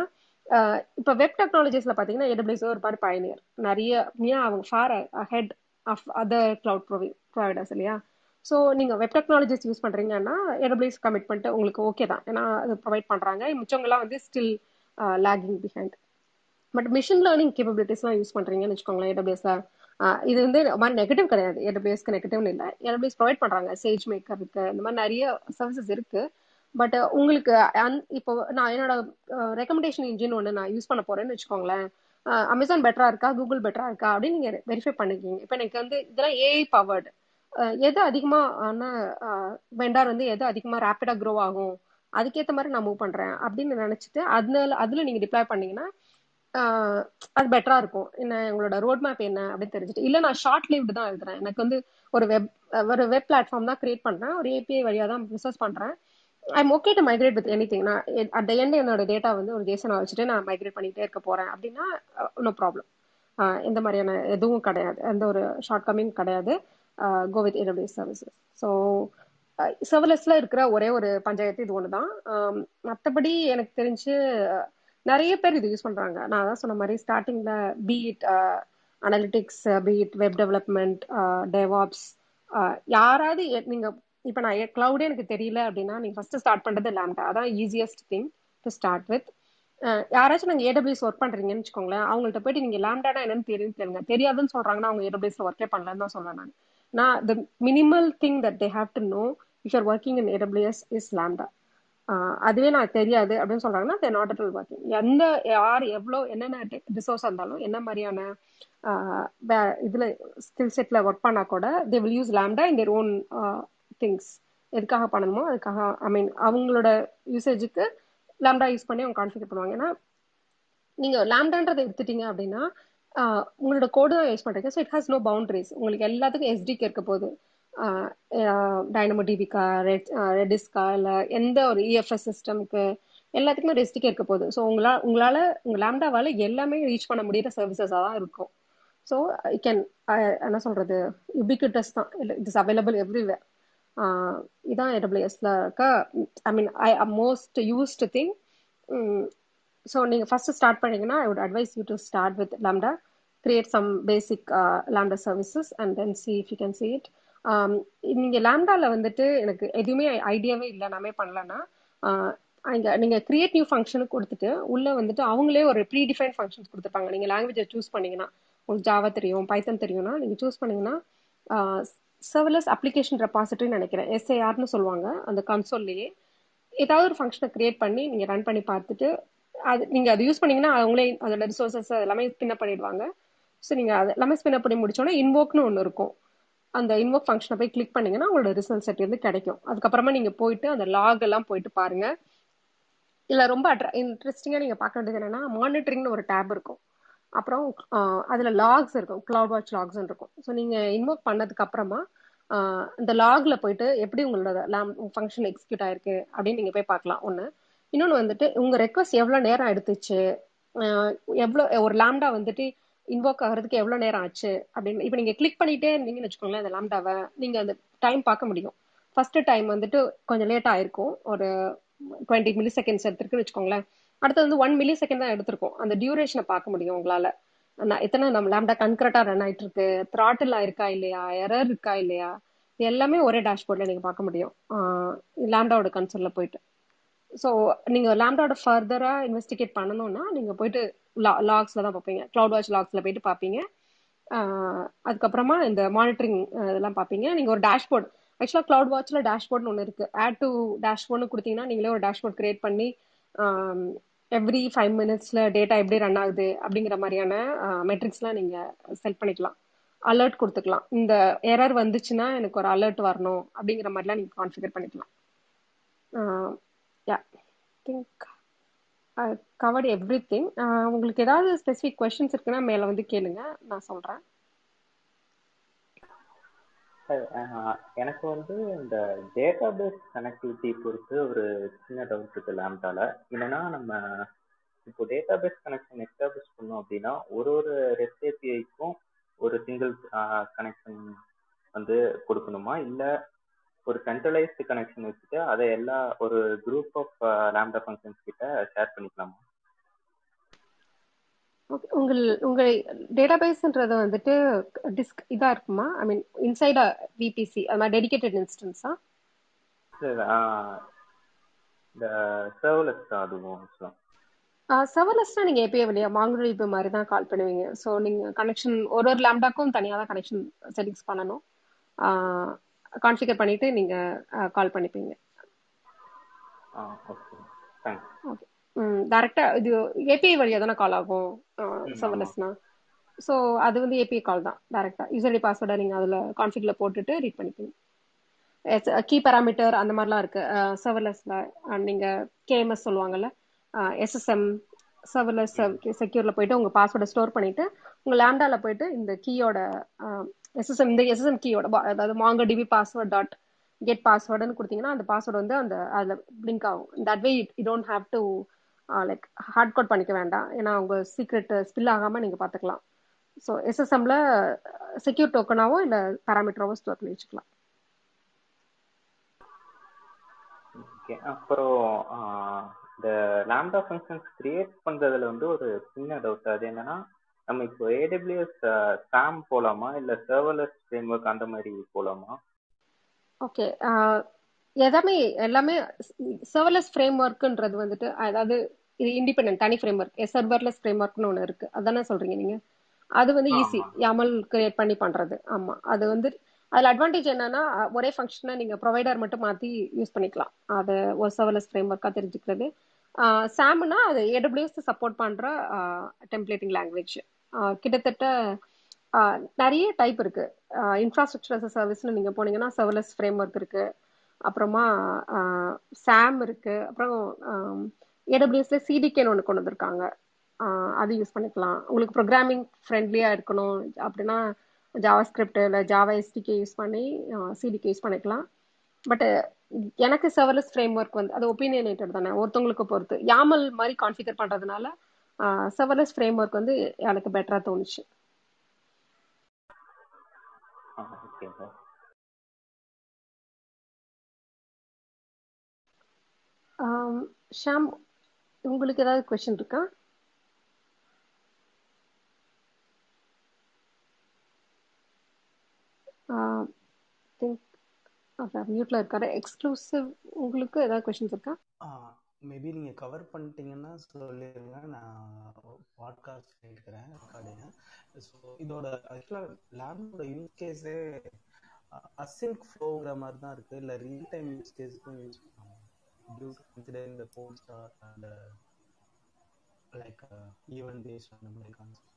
இப்போ வெப் டெக்னாலஜிஸ்ல பார்த்தீங்கன்னா ஏடபிள்யூஸ் ஒரு மாதிரி பயனியர் நிறைய ஏன் அவங்க far ahead of other cloud ப்ரொவை providers இல்லையா? ஸோ நீங்கள் வெப் டெக்னாலஜிஸ் யூஸ் பண்ணுறீங்கன்னா ஏடபிள்யூஸ் கமிட்மெண்ட் உங்களுக்கு ஓகே தான். ஏன்னா அது ப்ரொவைட் பண்ணுறாங்க மிச்சவங்கலாம் வந்து still lagging behind but machine learning கேப்பபிலிட்டிஸ்லாம் use பண்ணுறீங்கன்னு வச்சுக்கோங்களேன் ஏடபிள்யூஸ்ல இது வந்து மாதிரி நெகட்டிவ் கிடையாது. ஏடபிள்யூஎஸ்க்கு நெகட்டிவ்னு இல்லை. ஏடபிள்யூஎஸ் ப்ரொவைட் பண்ணுறாங்க சேஜ் மேக்கர் இருக்கு இந்த மாதிரி நிறைய சர்வீசஸ் இருக்கு. பட் உங்களுக்கு அந் இப்போ நான் என்னோட ரெக்கமெண்டேஷன் இன்ஜின் ஒன்று நான் யூஸ் பண்ண போறேன்னு வச்சுக்கோங்களேன். அமேசான் பெட்டரா இருக்கா? கூகுள் பெட்டரா இருக்கா? அப்படின்னு நீங்க வெரிஃபை பண்ணிக்கிங்க. இப்போ எனக்கு வந்து இதெல்லாம் ஏஐ பவர்டு எது அதிகமான வெண்டார் வந்து எது அதிகமாக ரேப்பிடா க்ரோ ஆகும்? அதுக்கேற்ற மாதிரி நான் மூவ் பண்றேன் அப்படின்னு நினைச்சிட்டு அதனால அதுல நீங்க டிப்ளாய் பண்ணீங்கன்னா அது பெட்டரா இருக்கும். என்ன உங்களோட ரோட் மேப் என்ன அப்படின்னு தெரிஞ்சுட்டு. இல்ல நான் ஷார்ட் லீவ்டு தான் எழுதுறேன். எனக்கு வந்து ஒரு வெப் ஒரு வெப் பிளாட்ஃபார்ம் தான் கிரியேட் பண்றேன். ஒரு ஏபிஐ வழியா தான் பிசினஸ் பண்றேன். I'm okay to migrate with any thing நான் அட் எண்ட் என்னோட டேட்டா வந்து ஒரு ஜேசனா வச்சுட்டு நான் மைக்ரேட் பண்ணிட்டே இருக்க போறேன். அப்படின்னா நோ ப்ராப்ளம் இந்த மாதிரியான எதுவும் கிடையாது. எந்த ஒரு ஷார்ட் கம்மிங் கிடையாது go with AWS services so சர்வலெஸ்ல இருக்கிற ஒரே ஒரு பஞ்சாயத்து இது ஒன்று தான் மற்றபடி எனக்கு தெரிஞ்சு நிறைய பேர் இது யூஸ் பண்றாங்க. நான் அதான் சொன்ன மாதிரி ஸ்டார்டிங்ல be it analytics be it web development devops யாராவது நீங்க இப்போ நான் கிளவுடே எனக்கு தெரியல அப்படின்னா நீங்க ஃபர்ஸ்ட் ஸ்டார்ட் பண்றது லேம்டா அதான் easiest thing to start with யாராச்சும் நாங்கள் ஏடபிள்யூஸ் ஒர்க் பண்றீங்கன்னு வச்சுக்கோங்களேன் அவங்கள்ட்ட போயிட்டு நீங்க லேம்டானா என்னன்னு தெரியும் தெரியுங்க. தெரியாதுன்னு சொல்றாங்கன்னா அவங்க ஏடபிள்யூஸ்ல ஒர்க்கே பண்ணலன்னு தான் சொல்றேன் நான். நான் the minimal thing that they have to know if are working in AWS is lambda அதுவே நான் தெரியாது அப்படின்னு சொல்றாங்கன்னா தே நாட் அட் ஒர்க்கிங் எந்த யார் எவ்வளோ என்னென்ன ரிசோர்ஸ் இருந்தாலும் என்ன மாதிரியான இதுல ஸ்கில் செட்ல ஒர்க் பண்ணா கூட they will use lambda in their own things எதுக்காக பண்ணணுமோ அதுக்காக ஐ மீன் அவங்களோட யூசேஜுக்கு லேம்டா யூஸ் பண்ணி அவங்க கான்ஃபிகர் பண்ணுவாங்க. ஏன்னா நீங்க லேம்டான்றதை எடுத்துட்டீங்க அப்படின்னா உங்களோட கோடு தான் யூஸ் பண்றீங்க. So it has no boundaries உங்களுக்கு எல்லாத்துக்கும் எஸ்டிக்கு இருக்க போகுது. டைனமோ டிபிக்கா ரெட் ரெடிஸ்கா இல்லை எந்த ஒரு இஎஃப்எஸ் சிஸ்டம்க்கு எல்லாத்துக்குமே ரெஸ்டிக்கே இருக்க போகுது. ஸோ உங்களால் உங்களால் உங்கள் லேம்டாவால் எல்லாமே ரீச் பண்ண முடியிற சர்வீசஸாக தான் இருக்கும். ஸோ ஐ கேன் என்ன சொல்கிறது யூபிகிட்டஸ் தான். இட் இஸ் அவைலபிள் எவ்ரிவேர் இதான் ஏடபிள்யூஎஸில் இருக்க? I mean I most used thing so நீங்கள் ஃபஸ்ட்டு ஸ்டார்ட் பண்ணீங்கன்னா I would advise you to start with lambda create some basic lambda services and then see if you can see it நீங்க லேம்டால வந்துட்டு எனக்கு எதுவுமே ஐடியாவே இல்லை நாமே பண்ணலன்னா இங்க நீங்க கிரியேட் நியூ ஃபங்க்ஷனுக்கு கொடுத்துட்டு உள்ள வந்துட்டு அவங்களே ஒரு ப்ரீ டிஃபைன் ஃபங்க்ஷன்ஸ் கொடுத்துருப்பாங்க. நீங்க லாங்குவேஜை சூஸ் பண்ணீங்கன்னா உங்களுக்கு ஜாவா தெரியும் பைத்தன் தெரியும்னா நீங்க சூஸ் பண்ணீங்கன்னா சர்வலஸ் அப்ளிகேஷன் ரெபாசிட்டரின்னு நினைக்கிறேன். எஸ்ஐஆர்னு சொல்லுவாங்க அந்த கன்சோல்லையே ஏதாவது ஒரு ஃபங்க்ஷனை கிரியேட் பண்ணி நீங்க ரன் பண்ணி பார்த்துட்டு அது நீங்க அது யூஸ் பண்ணீங்கன்னா அவங்களே அதோட ரிசோர்ஸஸ் எல்லாமே ஸ்பின் பண்ணிடுவாங்க. ஸோ நீங்க அது எல்லாமே ஸ்பின் பண்ணி முடிச்சோன்னா இன்வோக்னு ஒன்று இருக்கும். அந்த இன்வோக் ஃபங்க்ஷனை போய் கிளிக் பண்ணீங்கன்னா உங்களோட ரிசல்ட் செட் வந்து கிடைக்கும். அதுக்கப்புறமா நீங்கள் போயிட்டு அந்த லாக் எல்லாம் போயிட்டு பாருங்க. இல்லை ரொம்ப இன்ட்ரெஸ்டிங்காக நீங்கள் பார்க்க வேண்டியது என்னன்னா மானிட்டரிங்னு ஒரு டேப் இருக்கும். அப்புறம் அதில் லாக்ஸ் இருக்கும். கிளவுட் வாட்ச் லாக்ஸ் இருக்கும். ஸோ நீங்கள் இன்வோக் பண்ணதுக்கு அப்புறமா இந்த லாகில் போயிட்டு எப்படி உங்களோட லேம் ஃபங்க்ஷன் எக்ஸிக்யூட் ஆயிருக்கு அப்படின்னு நீங்கள் போய் பார்க்கலாம். ஒன்று இன்னொன்று வந்துட்டு உங்கள் ரெக்வஸ்ட் எவ்வளோ நேரம் எடுத்துச்சு? எவ்வளோ ஒரு லேம்டா வந்துட்டு இன்வோக் ஆகிறதுக்கு எவ்வளோ நேரம் ஆச்சு அப்படின்னு இப்போ நீங்கள் கிளிக் பண்ணிட்டே இருந்தீங்கன்னு வச்சுக்கோங்களேன் அந்த லாம்டாவை நீங்கள் அந்த டைம் பார்க்க முடியும். ஃபர்ஸ்ட் டைம் வந்துட்டு கொஞ்சம் லேட் ஆயிருக்கும். ஒரு டுவெண்ட்டி மில்லி செகண்ட்ஸ் எடுத்துருக்குன்னு வச்சுக்கோங்களேன். அடுத்தது வந்து ஒன் மில்லி செகண்ட் தான் எடுத்திருக்கும். அந்த டியூரேஷனை பார்க்க முடியும் உங்களால. எத்தனை நம்ம லேம்டா கன்கரட்டா ரன் ஆயிட்டு இருக்கு த்ராட்டில் இருக்கா இல்லையா? எரர் இருக்கா இல்லையா? எல்லாமே ஒரே டேஷ்போர்ட்ல நீங்க பார்க்க முடியும். லேம்டாவோட கன்சோல்ல போயிட்டு. ஸோ நீங்கள் லேம்டாவோட ஃபர்தராக இன்வெஸ்டிகேட் பண்ணணும்னா நீங்கள் போயிட்டு லா லாக்ஸில் தான் பார்ப்பீங்க. க்ளவுட் வாட்ச் லாக்ஸில் போயிட்டு பார்ப்பீங்க. அதுக்கப்புறமா இந்த மானிட்டரிங் இதெல்லாம் பார்ப்பீங்க. நீங்கள் ஒரு டேஷ்போர்ட் ஆக்சுவலாக க்ளவுட் வாட்ச்சில் டேஷ்போர்ட்னு ஒன்று இருக்குது ஆட் டு டேஷ்போர்ட்னு கொடுத்தீங்கன்னா நீங்களே ஒரு டேஷ்போர்ட் கிரியேட் பண்ணி எவ்ரி ஃபைவ் மினிட்ஸில் டேட்டா எப்படி ரன் ஆகுது அப்படிங்கிற மாதிரியான மெட்ரிக்ஸ்லாம் நீங்கள் செட் பண்ணிக்கலாம். அலர்ட் கொடுத்துக்கலாம். இந்த எரர் வந்துச்சுன்னா எனக்கு ஒரு அலர்ட் வரணும் அப்படிங்கிற மாதிரிலாம் நீங்கள் கான்ஃபிகர் பண்ணிக்கலாம். திங்க் கவர்ட் எவ்ரி திங் உங்களுக்கு ஏதாவது ஸ்பெசிஃபிக் கொஷின்ஸ் இருக்குன்னா மேலே வந்து கேளுங்க. நான் சொல்கிறேன் எனக்கு வந்து இந்த டேட்டாபேஸ் கனெக்டிவிட்டி பொறுத்து ஒரு சின்ன டவுட் இருக்கு லேம்டால என்னன்னா நம்ம இப்போ டேட்டாபேஸ் கனெக்ஷன் எஸ்டாப்ளிஷ் பண்ணோம் அப்படின்னா ஒரு ஒரு ரெஸ்ட் ஏபிஐக்கும் ஒரு சிங்கிள் கனெக்ஷன் வந்து கொடுக்கணுமா? இல்லை ஒரு சென்ட்ரலைஸ்டு கனெக்ஷன் வச்சுட்டு அதை எல்லா ஒரு குரூப் ஆஃப் லேம்டா ஃபங்க்ஷன்ஸ் கிட்ட ஷேர் பண்ணிக்கலாமா? ஓகே உங்கள் உங்கள் டேட்டாபேஸ்ன்றது வந்துட்டு டிஸ்க் இதா இருக்குமா? I mean inside VPC dedicated இன்ஸ்டன்ஸா இந்த சர்வலெஸ் தான் அதுவும் சர்வர்லெஸ்னா நீங்க ஏபிஐ வழியா மாங்குடி இப்போ மாதிரி தான் கால் பண்ணுவீங்க. ஸோ நீங்க கனெக்ஷன் ஒரு ஒரு லேம்டாக்கும் தனியாக தான் கனெக்ஷன் செட்டிங்ஸ் பண்ணணும் கான்ஃபிகர் பண்ணிட்டு நீங்க கால் பண்ணிப்பீங்க. ஓகே ம் டேரெக்டா இது ஏபிஐ வழியா தானே கால் ஆகும் சர்வர்லெஸ்னா ஸோ அது வந்து ஏபிஐ கால் தான் டேரெக்டா யூசர்லி பாஸ்வேர்டை நீங்க அதுல கான்ஃபிகர்ல போட்டுட்டு ரீட் பண்ணிப்பீங்க கீ பேராமீட்டர் அந்த மாதிரிலாம் இருக்கு. சர்வர்லெஸ்ல நீங்க கேஎம்எஸ் சொல்லுவாங்கல்ல எஸ்எஸ்எம் சர்வர்லெஸ் செக்யூர்ல போயிட்டு உங்க பாஸ்வேர்டை ஸ்டோர் பண்ணிட்டு உங்க லேம்டால போயிட்டு இந்த கீயோட எஸ்எஸ்எம் இந்த எஸ்எஸ்எம் கீயோட அதாவது மாங்க டிபி பாஸ்வேர்ட் டாட் கெட் பாஸ்வேர்டுன்னு கொடுத்தீங்கன்னா அந்த பாஸ்வேர்டு வந்து அந்த அதில் பிளிங்க் ஆகும். That way you don't have to like hard code பண்ணிக்க வேண்டாம். ஏன்னா உங்க சீக்ரெட் ஸ்பில் ஆகாம நீங்க பாத்துக்கலாம். ஸோ எஸ்எஸ்எம்ல செக்யூர் டோக்கனாவோ இல்லை பேராமீட்டராவோ ஸ்டோர் பண்ணி வச்சுக்கலாம். ஓகே அப்புறம் uh, இந்த லேம்டா ஃபங்க்ஷன்ஸ் கிரியேட் பண்றதுல வந்து ஒரு சின்ன டவுட் அது என்னன்னா நம்ம இப்போ ஏடபிள்யூஎஸ் சாம் போலாமா? இல்ல சர்வர்லெஸ் ஃப்ரேம் ஒர்க் அந்த மாதிரி போலாமா? ஓகே எல்லாமே எல்லாமே சர்வர்லெஸ் ஃப்ரேம் ஒர்க்குன்றது வந்துட்டு அதாவது இது இண்டிபெண்ட் தனி ஃப்ரேம் ஒர்க் சர்வர்லெஸ் ஃப்ரேம் ஒர்க்னு ஒன்று இருக்கு. அதானே சொல்றீங்க நீங்க? அது வந்து ஈஸி யாமல் கிரியேட் பண்ணி பண்றது. ஆமா. அது வந்து அதுல அட்வான்டேஜ் என்னன்னா ஒரே ஃபங்க்ஷனை நீங்க ப்ரொவைடர் மட்டும் மாத்தி யூஸ் பண்ணிக்கலாம். அது ஒரு சர்வர்லெஸ் ஃப்ரேம் ஒர்க்கா தெரிஞ்சுக்கிறது. சாம்னா அது ஏடபிள்யூஎஸ் சப்போர்ட் பண்ற டெம்ப்ளேட்டிங் லாங்குவேஜ் கிட்டத்தட்ட நிறைய டைப் இருக்கு. இன்ஃப்ராஸ்ட்ரக்சர் சர்வீஸ்னு நீங்க போனீங்கன்னா சர்வலஸ் ஃப்ரேம் ஒர்க் இருக்கு. அப்புறமா சாம் இருக்கு. அப்புறம் ஏடபிள்யூஎஸ்ல சிடிகேன்னு ஒன்று கொண்டு வந்திருக்காங்க. அது யூஸ் பண்ணிக்கலாம். உங்களுக்கு ப்ரோக்ராமிங் ஃப்ரெண்ட்லியா இருக்கணும். அப்படின்னா ஜாவா ஸ்கிரிப்ட் இல்லை ஜாவா எஸ்டிகே யூஸ் பண்ணி சிடிகே யூஸ் பண்ணிக்கலாம். பட் எனக்கு சர்வர்லெஸ் ஃப்ரேம் ஒர்க் வந்து அது ஒப்பீனியனேட்டட் தானே ஒருத்தவங்களுக்கு பொறுத்து. யாமல் மாதிரி கான்ஃபிகர் பண்றதுனால சர்வர்லெஸ் ஃப்ரேம் ஒர்க் வந்து எனக்கு பெட்டரா தோணுச்சு. ஷாம் உங்களுக்கு ஏதாவது கொஸ்டின் இருக்கா? திங்க் அவர் மியூட்ல இருக்காரு. எக்ஸ்க்ளூசிவ் உங்களுக்கு ஏதாவது கொஸ்டின்ஸ் இருக்கா? மேபி நீங்கள் கவர் பண்ணிட்டீங்கன்னா சொல்லிடுங்க நான் பாட்காஸ்ட் கேட்குறேன் ரெக்கார்டிங்க ஸோ இதோட ஆக்சுவலாக லேபோட யூஸ் கேஸே அசிங்க் ஃப்ளோங்கிற மாதிரி தான் இருக்குது இல்லை ரியல் டைம் யூஸ் கேஸுக்கும் யூஸ் பண்ணுவாங்க லைக் ஈவன் பேஸ்ட் அந்த மாதிரி கான்செப்ட்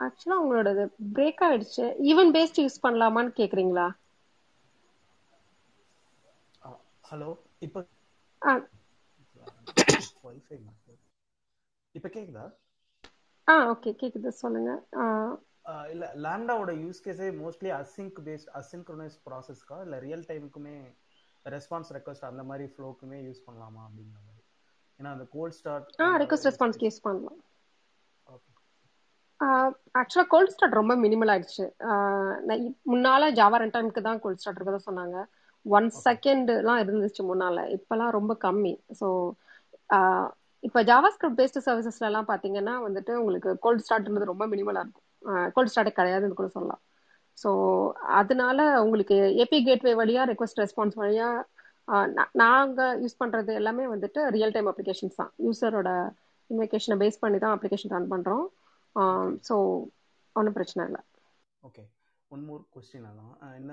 ஆக்சுவலா உங்களோட பிரேக் ஆயிடுச்சு. ஈவன் பேஸ்ட் யூஸ் பண்ணலாமான்னு கேக்குறீங்களா? ஹலோ இப்போ ஆ. வைஃபை இப்போ கேக்குதா? ஆ ஓகே கேக்குது. சொல்லுங்க. இல்ல லாம்டாவோட யூஸ் கேஸே மோஸ்ட்லி அசிங்க் பேஸ்ட் அசிங்க்ரோனைஸ் ப்ராசஸ்க்கா இல்ல ரியல் டைமுக்குமே ரெஸ்பான்ஸ் ரெக்வஸ்ட் அந்த மாதிரி ஃப்ளோக்குமே யூஸ் பண்ணலாமா அப்படிங்கிற மாதிரி? ஏன்னா அந்த கோல்ட் ஸ்டார்ட் ஆ ரெக்வஸ்ட் ரெஸ்பான்ஸ்க்கு யூஸ் பண்ணலாம். ஆக்சுவலாக கோல்ட் ஸ்டார்ட் ரொம்ப மினிமல் ஆயிடுச்சு. முன்னால ஜாவா ரன் டைமுக்கு தான் கோல்ட் ஸ்டார்ட் இருக்கதா சொன்னாங்க. ஒன் செகண்ட்லாம் இருந்துச்சு முன்னால. இப்பெல்லாம் ரொம்ப கம்மி. ஸோ இப்போ ஜாவா ஸ்கிரிப்ட் பேஸ்டு சர்வீசஸ்ல எல்லாம் பார்த்தீங்கன்னா வந்துட்டு உங்களுக்கு கோல்ட் ஸ்டார்ட்ன்றது ரொம்ப மினிமலாக இருக்கும். கோல்ட் ஸ்டார்ட் கிடையாதுன்னு கூட சொல்லலாம். ஸோ அதனால உங்களுக்கு ஏபி கேட்வே வழியா ரெக்வஸ்ட் ரெஸ்பான்ஸ் வழியா நாங்கள் யூஸ் பண்ணுறது எல்லாமே வந்துட்டு ரியல் டைம் அப்ளிகேஷன்ஸ் தான். யூசரோட இன்வெகேஷனை பேஸ் பண்ணி தான் அப்ளிகேஷன் ரன் பண்ணுறோம் ஸோ ஒன்றும் பிரச்சனை இல்லை. ஓகே ஒன் மோர் கொஸ்டின் அதான். என்ன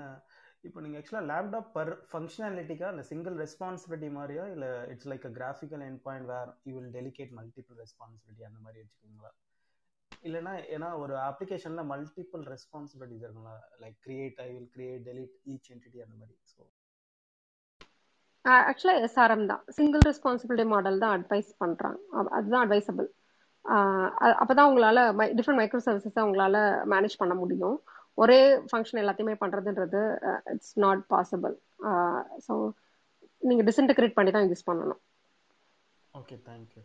இப்போ நீங்கள் ஆக்சுவலாக லேப்டாப் பர் ஃபங்க்ஷனாலிட்டிக்கா இல்லை சிங்கிள் ரெஸ்பான்சிபிலிட்டி மாதிரியா இல்லை it's like a graphical end point where you will delegate multiple responsibility அந்த மாதிரி வச்சுக்கோங்களா இல்லைனா ஏன்னா ஒரு அப்ளிகேஷனில் மல்டிபிள் ரெஸ்பான்சிபிலிட்டிஸ் இருக்குங்களா like create I will create delete each entity அந்த மாதிரி. ஸோ ஆக்சுவலாக எஸ்ஆர்எம் தான். சிங்கிள் ரெஸ்பான்சிபிலிட்டி மாடல் தான் அட்வைஸ் பண்ணுறாங்க அதுதான் அட்வைசபிள் அப்போதான் உங்களால் டிஃப்ரெண்ட் மைக்ரோ சர்வீசஸை உங்களால் மேனேஜ் பண்ண முடியும். ஒரே ஃபங்க்ஷன் எல்லாத்தையுமே பண்ணுறதுன்றது இட்ஸ் நாட் பாசிபிள் ஸோ நீங்கள் டிஸ்இன்டகிரேட் பண்ணி தான் யூஸ் பண்ணணும். Okay thank you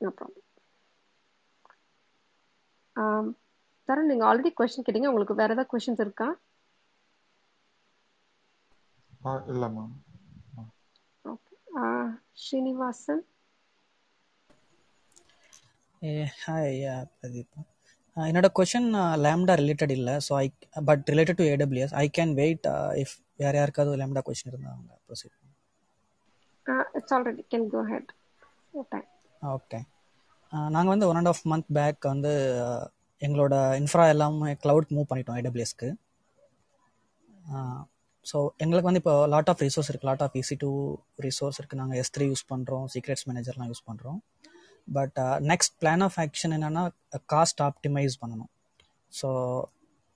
no problem Tarun நீங்க ஆல்ரெடி கொஸ்டின் கேட்டீங்க. உங்களுக்கு வேற ஏதாவது கொஸ்டின்ஸ் இருக்கா? ஆ இல்லை ma'am okay Srinivasan? Hi Pradeep என்னோட கொஷின் லேம்டா ரிலேட்டட் இல்லை so I but related to AWS I can wait if வேற யாருக்காவது லேம்டா கொஷின் இருந்தால் அவங்க proceed it's already can go head okay okay நாங்கள் வந்து one and of month back வந்து எங்களோட இன்ஃப்ரா எல்லாமே க்ளவுட் மூவ் பண்ணிட்டோம் ஏடபிள்யூஎஸ்க்கு ஸோ எங்களுக்கு வந்து இப்போ லாட் ஆஃப் ரிசோர்ஸ் இருக்குது lot of E C two resource இருக்குது நாங்கள் எஸ் த்ரீ யூஸ் பண்ணுறோம் சீக்ரெட்ஸ் மேனேஜர்லாம் யூஸ் பண்ணுறோம் but next plan of action என்னென்னா காஸ்ட் ஆப்டிமைஸ் பண்ணணும். ஸோ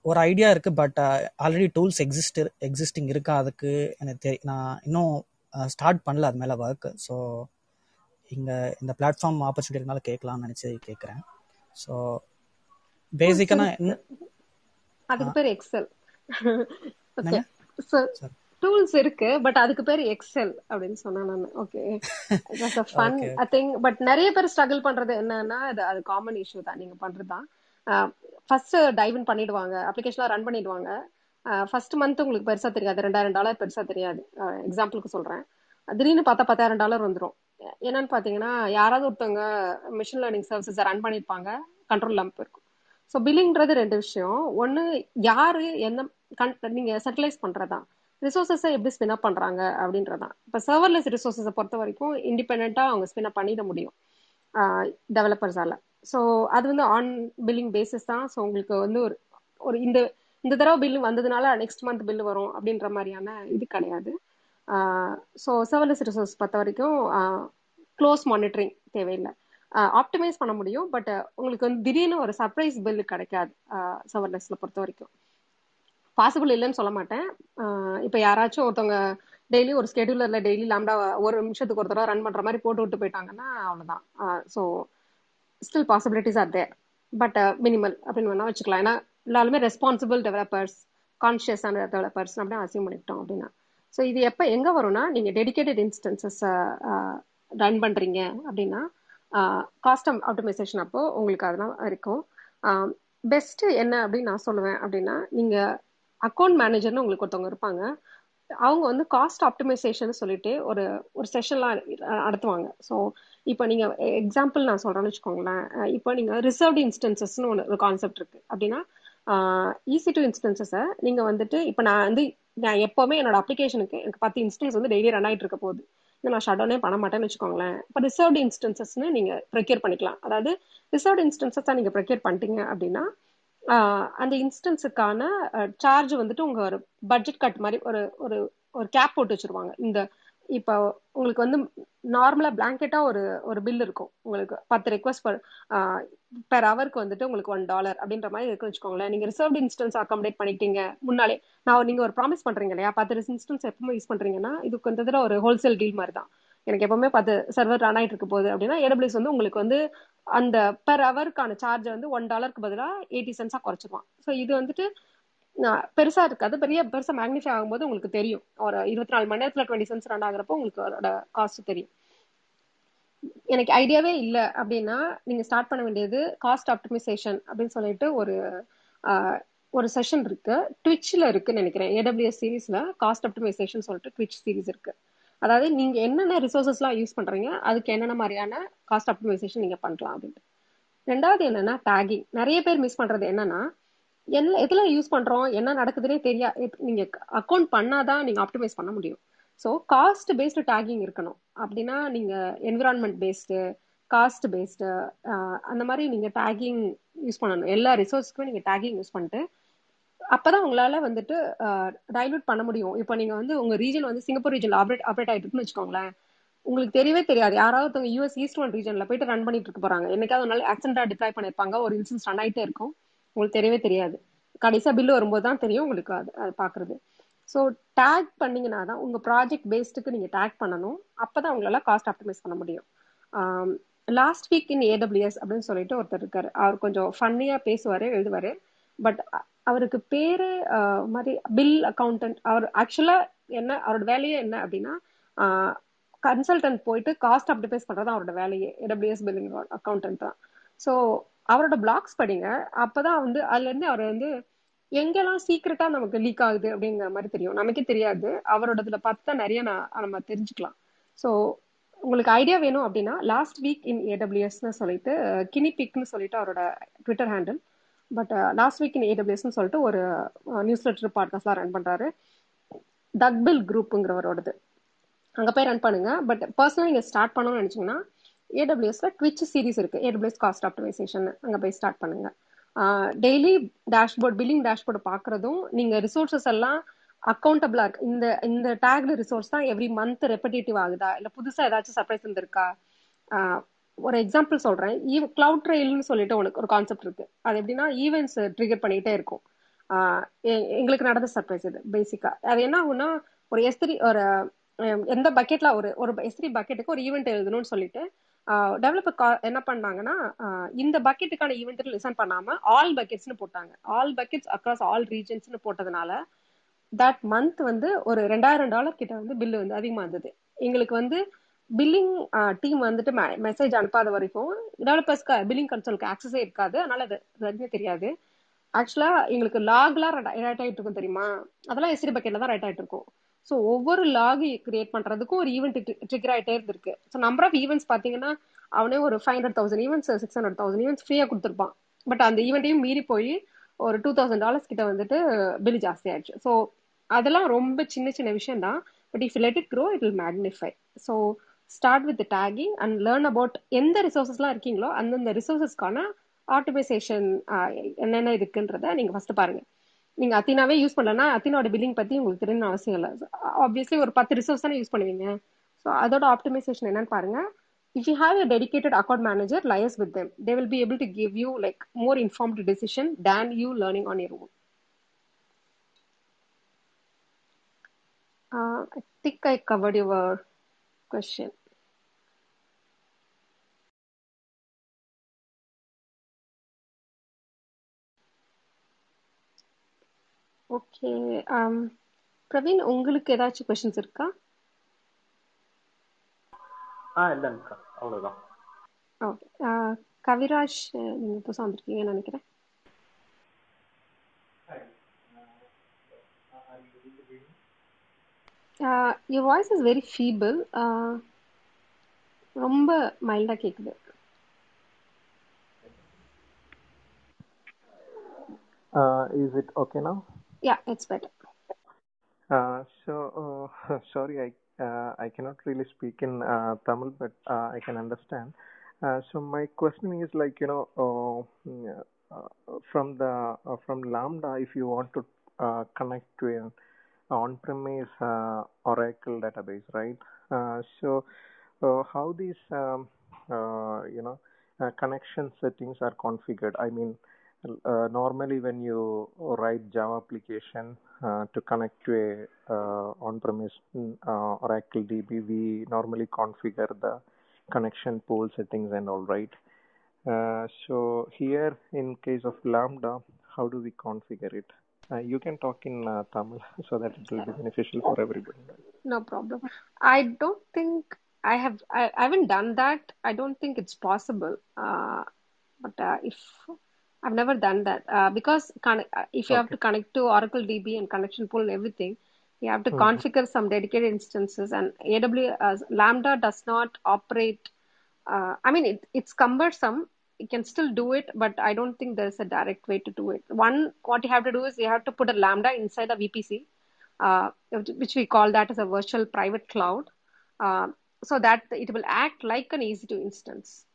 ஒரு ஐடியா இருக்குது but already tools exist existing இருக்கா அதுக்கு? எனக்கு தெரி நான் இன்னும் ஸ்டார்ட் பண்ணல அது மேலே ஒர்க் ஸோ இங்கே இந்த பிளாட்ஃபார்ம் ஆப்பர்ச்சுனிட்டி இருக்கனால கேட்கலாம்னு நினச்சி கேட்குறேன் ஸோ பேசிக்காக அதுக்கு பேர் எக்ஸல் டூல்ஸ் இருக்கு பட் அதுக்கு பேர் எக்ஸல் அப்படின்னு சொன்னேன் நான். Okay fun I think but நிறைய பேர் ஸ்ட்ரகிள் பண்றது என்னன்னா அது அது காமன் இஷ்யூ தான். நீங்க பண்றதுதான் ஃபர்ஸ்ட் டைவ் பண்ணிடுவாங்க. அப்ளிகேஷன்லாம் ரன் பண்ணிடுவாங்க. ஃபர்ஸ்ட் மந்த் உங்களுக்கு பெருசா தெரியாது. ரெண்டாயிரம் டாலர் பெருசா தெரியாது. எக்ஸாம்பிளுக்கு சொல்றேன். திடீர்னு பார்த்தா பத்தாயிரம் டாலர் வந்துடும் என்னன்னு பாத்தீங்கன்னா யாராவது ஒருத்தவங்க மிஷின் லேர்னிங் சர்வீசஸ் ரன் பண்ணிருப்பாங்க. கண்ட்ரோல் லம்ப் இருக்கும் ஸோ பில்லிங்ன்றது ரெண்டு விஷயம். ஒன்று யாரு கன் நீங்க செட்டிலைஸ் பண்றதா? ரிசோர்ஸஸை எப்படி ஸ்பின் அப் பண்றாங்க அப்படின்றதான். இப்போ சர்வர்லெஸ் ரிசோர்ஸஸை பொறுத்த வரைக்கும் இண்டிபெண்ட்டாக அவங்க ஸ்பின் அப் பண்ணிட முடியும். டெவலப்பர்ஸால ஸோ அது வந்து ஆன் பில்லிங் பேசிஸ் தான். ஸோ உங்களுக்கு வந்து ஒரு ஒரு இந்த இந்த தடவை பில்லு வந்ததுனால நெக்ஸ்ட் மந்த் பில்லு வரும் அப்படின்ற மாதிரியான இது கிடையாது. ஸோ சர்வர்லெஸ் ரிசோர்ஸ் பொறுத்த வரைக்கும் க்ளோஸ் மானிட்டரிங் தேவையில்லை. ஆப்டிமைஸ் பண்ண முடியும். பட் உங்களுக்கு வந்து திடீர்னு ஒரு சர்ப்ரைஸ் பில் கிடைக்காது சர்வர்லெஸ்ல பொறுத்த வரைக்கும். பாசிபிள் இல்லைன்னு சொல்ல மாட்டேன். இப்போ யாராச்சும் ஒருத்தவங்க டெய்லி ஒரு ஸ்கெடியூலர்ல டெய்லி லாம்டா ஒரு நிமிஷத்துக்கு ஒரு தடவை ரன் பண்ற மாதிரி போட்டு விட்டு போயிட்டாங்கன்னா அவ்வளோதான் so still possibilities are there but minimal அப்படின்னு வேணா வச்சுக்கலாம். ஏன்னா எல்லாருமே ரெஸ்பான்சிபிள் டெவலப்பர்ஸ் கான்ஷியஸான டெவலப்பர்ஸ் அப்படின்னு அசியம் பண்ணிக்கிட்டோம் அப்படின்னா. ஸோ இது எப்போ எங்கே வரும்னா நீங்கள் டெடிக்கேட்டட் இன்ஸ்டன்சஸை ரன் பண்ணுறீங்க அப்படின்னா காஸ்ட் ஆப்டிமைசேஷன் அப்போ உங்களுக்கு அதெல்லாம் இருக்கும். பெஸ்ட்டு என்ன அப்படின்னு நான் சொல்லுவேன் அப்படின்னா நீங்கள் அக்கௌண்ட் மேனேஜர்னு உங்களுக்கு ஒருத்தவங்க இருப்பாங்க. அவங்க வந்து காஸ்ட் ஆப்டிமைசேஷன் சொல்லிட்டு ஒரு ஒரு செஷன்லாம் நடத்துவாங்க. ஸோ இப்போ நீங்க எக்ஸாம்பிள் நான் சொல்றேன்னு வச்சுக்கோங்களேன். இப்போ நீங்க ரிசர்வ்டு இன்ஸ்டன்சஸ்னு ஒன்று ஒரு கான்செப்ட் இருக்கு. அப்படின்னா ஈஸி டு இன்ஸ்டன்சஸை நீங்க வந்துட்டு இப்போ நான் வந்து நான் எப்போவுமே என்னோட அப்ளிகேஷனுக்கு எனக்கு பத்து இன்ஸ்டன்ஸ் வந்து டெய்லி ரன் ஆகிட்டு இருக்க போகுது. நான் ஷட் டவுனே பண்ண மாட்டேன்னு வச்சுக்கோங்களேன். இப்போ ரிசர்வ்டு இன்ஸ்டன்சஸ்னு நீங்க ப்ரொக்யூர் பண்ணிக்கலாம். அதாவது ரிசர்வ்டு இன்ஸ்டன்சஸ் நீங்க ப்ரொக்யூர் பண்ணிட்டீங்க அப்படின்னா அந்த இன்ஸ்டன்ஸுக்கான சார்ஜ் வந்துட்டு உங்க ஒரு பட்ஜெட் கட் மாதிரி ஒரு ஒரு ஒரு கேப் போட்டு வச்சிருவாங்க. இந்த இப்போ உங்களுக்கு வந்து நார்மலா பிளாங்கெட்டா ஒரு ஒரு பில் இருக்கும். உங்களுக்கு பத்து ரெக்வஸ்ட் பர் பெர் ஹவருக்கு வந்துட்டு உங்களுக்கு ஒன் டாலர் அப்படின்ற மாதிரி இருக்குன்னு வச்சுக்கோங்களேன். நீங்க ரிசர்வ்டு இன்ஸ்டன்ஸ் அகாமடேட் பண்ணிட்டீங்க முன்னாலே நான் நீங்க ஒரு ப்ராமிஸ் பண்றீங்க இல்லையா? பத்து இன்ஸ்டன்ஸ் எப்பவுமே யூஸ் பண்றீங்கன்னா இது கொஞ்சம் ஒரு ஹோல்சேல் டீல் மாதிரி தான் எனக்கு எப்பவுமே பத்து சர்வர் ரன் ஆயிட்டு இருக்க போகுது அப்படின்னா ஏடபிள்யூஸ் வந்து உங்களுக்கு வந்து அந்த பெர் ஹவருக்கான சார்ஜ் வந்து ஒன் டாலருக்கு பதிலாக எயிட்டி சென்ஸா குறைச்சிருவான் ஸோ இது வந்துட்டு பெருசா இருக்காது. பெரிய பெருசா மேக்னிஃபை ஆகும்போது உங்களுக்கு தெரியும். ஒரு இருபத்தி நாலு மணி நேரத்துல டுவெண்ட்டி சென்ஸ் ரன் ஆகுறப்போ உங்களுக்கு அதோட காஸ்ட் தெரியும். எனக்கு ஐடியாவே இல்லை அப்படின்னா நீங்க ஸ்டார்ட் பண்ண வேண்டியது காஸ்ட் ஆப்டிமைசேஷன் அப்படின்னு சொல்லிட்டு ஒரு ஒரு செஷன் இருக்கு. ட்விட்ச்ல இருக்குன்னு நினைக்கிறேன். ஏடபிள்யூஎஸ் சீரீஸ்ல காஸ்ட் ஆப்டிமைசேஷன் சொல்லிட்டு ட்விட்ச் சீரீஸ் இருக்கு. அதாவது நீங்க என்னென்ன ரிசோர்சஸ்லாம் யூஸ் பண்றீங்க அதுக்கு என்னென்ன மாதிரியான காஸ்ட் ஆப்டிமைசேஷன் நீங்க பண்ணலாம் அப்படின்ட்டு. ரெண்டாவது என்னன்னா டேகிங் நிறைய பேர் மிஸ் பண்றது என்னன்னா என்ன எதுல யூஸ் பண்றோம் என்ன நடக்குதுன்னே தெரியா நீங்க அக்கௌண்ட் பண்ணாதான் நீங்க ஆப்டிமைஸ் பண்ண முடியும். ஸோ காஸ்ட் பேஸ்டு டேகிங் இருக்கணும். அப்படின்னா நீங்க என்விரான்மெண்ட் பேஸ்டு காஸ்ட் பேஸ்டு அந்த மாதிரி நீங்க டேகிங் யூஸ் பண்ணணும். எல்லா ரிசோர்ஸ்க்குமே நீங்க டேகிங் யூஸ் பண்ணிட்டு அப்பதான் உங்களால வந்துட்டு டைல்யூட் பண்ண முடியும். இப்போ நீங்க வந்து உங்க ரீஜன் வந்து சிங்கப்பூர் ரீஜன்ல ஆப்ரேட் ஆப்ரேட் ஆயிட்டு இருக்குன்னு வச்சுக்கோங்களேன். உங்களுக்கு தெரியவே தெரியாது. யாராவது யூஎஸ் ஈஸ்ட் ஒன் ரீஜன்ல போயிட்டு ரன் பண்ணிட்டு இருக்க போறாங்க. என்னைக்காவது ஒரு நாள் ஆக்சிடென்டா டிப்ளாய் பண்ணிருப்பாங்க. ஒரு இன்சூரன்ஸ் ரன் ஆயிட்டே இருக்கும். உங்களுக்கு தெரியவே தெரியாது. கடைசியா பில்லு வரும்போது தான் தெரியும் உங்களுக்கு அது அது பாக்குறது. ஸோ டேக் பண்ணீங்கன்னா தான் உங்க ப்ராஜெக்ட் பேஸ்டுக்கு நீங்க டேக் பண்ணணும். அப்பதான் உங்களால காஸ்ட் ஆப்டிமைஸ் பண்ண முடியும். லாஸ்ட் வீக் இன் ஏடபிள்யூஎஸ் அப்படின்னு சொல்லிட்டு ஒருத்தர் இருக்காரு. அவர் கொஞ்சம் ஃபன்னியா பேசுவாரு எழுதுவாரு. பட் அவருக்கு பேரு மாதிரி பில் அக்கௌண்டன்ட் அவர் ஆக்சுவலா என்ன அவரோட வேலையே என்ன அப்படின்னா கன்சல்டன்ட் போயிட்டு காஸ்ட் ஆப்டிமைஸ் பண்றது அவரோட வேலையே. ஏடபிள்யூஎஸ் பில்லிங் அக்கௌண்டன்ட் தான். ஸோ அவரோட பிளாக்ஸ் படிங்க. அப்பதான் வந்து அதுல இருந்து அவர் வந்து எங்கெல்லாம் சீக்கிரட்டா நமக்கு லீக் ஆகுது அப்படிங்கிற மாதிரி தெரியும். நமக்கே தெரியாது. அவரோடதுல பார்த்து பார்த்தா நிறைய நான் நம்ம தெரிஞ்சுக்கலாம். ஸோ உங்களுக்கு ஐடியா வேணும் அப்படின்னா லாஸ்ட் வீக் இன் ஏடபிள்யூஎஸ்னு சொல்லிட்டு கினி பிக்னு சொல்லிட்டு அவரோட Twitter handle but last week in ஏடபிள்யூஎஸ்னு சொல்லிட்டு ஒரு uh, நியூஸ் லெட்டர் பாட்காஸ்ட்லாம் ரன் பண்ணுறாரு டக்பில் குரூப்புங்கிறவரோடது அங்கே போய் ரன் பண்ணுங்க. பட் பர்சனலாக நீங்கள் ஸ்டார்ட் பண்ணணும்னு நினச்சிங்கன்னா ஏடபிள்யூஎஸ்ல ட்விச் சீரிஸ் இருக்கு. ஏடபிள்யூஎஸ் காஸ்ட் ஆப்டிமைசேஷன் அங்கே போய் ஸ்டார்ட் பண்ணுங்க. டெய்லி டேஷ்போர்ட் பில்லிங் டேஷ்போர்ட் பார்க்குறதும் நீங்கள் ரிசோர்ஸஸ் எல்லாம் அக்கௌண்டபிளா இருக்கு. இந்த இந்த டேக்ல ரிசோர்ஸ் தான் எவ்ரி மந்த் ரெப்படேட்டிவ் ஆகுதா? இல்லை புதுசாக ஏதாச்சும் சர்ப்ரைஸ் இருந்திருக்கா ஒரு எக்ஸாம்பிள் சொல்றேன். கிளவுட் ட்ரெயில்னு சொல்லிட்டு உனக்கு ஒரு கான்செப்ட் இருக்கு. அது எப்படின்னா ஈவெண்ட்ஸ் ட்ரிகர் பண்ணிட்டே இருக்கும். எங்களுக்கு நடந்த சர்ப்ரைஸ் இது பேசிக்கா அது என்ன ஆகும்னா ஒரு எஸ்திரி ஒரு எந்த பக்கெட்ல ஒரு ஒரு எஸ்திரி பக்கெட்டுக்கு ஒரு ஈவெண்ட் எழுதணும்னு சொல்லிட்டு டெவலப்பர் என்ன பண்ணாங்கன்னா இந்த பக்கெட்டுக்கான ஈவெண்ட் லிசன் பண்ணாம ஆல் பக்கெட்ஸ்னு போட்டாங்க. ஆல் பக்கெட்ஸ் அக்ராஸ் ஆல் ரீஜன்ஸ்னு போட்டதுனால தட் மந்த் வந்து ஒரு ரெண்டாயிரம் டாலர் கிட்ட வந்து பில்லு வந்து அதிகமாக இருந்தது. எங்களுக்கு வந்து பில்லிங் டீம் வந்துட்டு மெசேஜ் அனுப்பாத வரைக்கும் டெவலப்பர்ஸ்க்கு பில்லிங் கன்சோலுக்கு ஆக்சஸே இருக்காது. அதனால அது எதுவுமே தெரியாது. ஆக்சுவலா எங்களுக்கு லாக்லாம் ரைட் ஆயிட்டு இருக்கும் தெரியுமா? அதெல்லாம் எஸ்டி பக்கெட்ல தான் ரைட் ஆயிட்டு இருக்கும். ஸோ ஒவ்வொரு லாக் கிரியேட் பண்றதுக்கும் ஒரு ஈவெண்ட் ட்ரிகர் ஆகிட்டே இருந்திருக்கு. ஸோ நம்பர் ஆஃப் ஈவெண்ட்ஸ் பாத்தீங்கன்னா அவனே ஒரு five hundred thousand events six hundred thousand events ஃப்ரீயா கொடுத்துருப்பான். பட் அந்த ஈவெண்ட்டையும் மீறி போய் ஒரு டூ தௌசண்ட் டாலர்ஸ் கிட்ட வந்துட்டு பில் ஜாஸ்தி ஆயிடுச்சு ஸோ அதெல்லாம் ரொம்ப சின்ன சின்ன விஷயம் தான் but if let it grow it will magnify so start with tagging and learn about எந்த ரிசோர்ஸஸ்லாம் இருக்கீங்களோ அந்தந்த ரிசோர்ஸஸ்க்கான ஆட்டோமைசேஷன் என்னென்ன இருக்குன்றத நீங்கள் ஃபஸ்ட்டு பாருங்க. நீங்கள் அத்தினாவே யூஸ் பண்ணலன்னா அத்தினோட பில்லிங் பற்றி உங்களுக்கு தெரியணும் அவசியம் இல்லை. ஆப்வியஸ்லி ஒரு பத்து ரிசோர்ஸ் தானே யூஸ் பண்ணுவீங்க. ஸோ அதோட ஆப்டிமைசேஷன் என்னன்னு பாருங்க. If you have a dedicated account manager liaise with them. They will be able to give you like more informed decision than you learning on your own. Uh, i think i covered your question. Okay Praveen உங்களுக்கு ஏதாச்சும் questions இருக்கா? ஆ இல்லைங்கக்கா அவ்வளோதான் okay Kaviraj நீங்க புதுசாக வந்திருக்கீங்கன்னு நினைக்கிறேன். Your voice is very feeble ரொம்ப மைல்டா கேக்குது. Uh, is it okay now? Yeah, it's better. Uh, so, uh, sorry, I uh, I cannot really speak in uh, Tamil, but uh, I can understand. Uh, so my question is like you know from the from Lambda, if you want to connect to an on-premise Oracle database, right? So how these um, you know connection settings are configured? I mean. Uh, normally when you write Java application uh, to connect to a uh, on-premise uh, Oracle DB, we normally configure the connection pool settings and all right. Uh, so here, in case of Lambda, how do we configure it? Uh, you can talk in uh, Tamil so that it will be beneficial for everybody. No problem. I don't think I have. I, I haven't done that. I don't think it's possible. Uh, but uh, if I've never done that uh, because con- if you have to connect to Oracle DB and connection pool and everything, you have to Mhm. configure some dedicated instances. And AWS Lambda does not operate. Uh, I mean, it, it's cumbersome. You can still do it, but I don't think there's a direct way to do it. One, what you have to do is you have to put a Lambda inside a VPC, uh, which we call that as a virtual private cloud, uh, so that it will act like an EC2 instance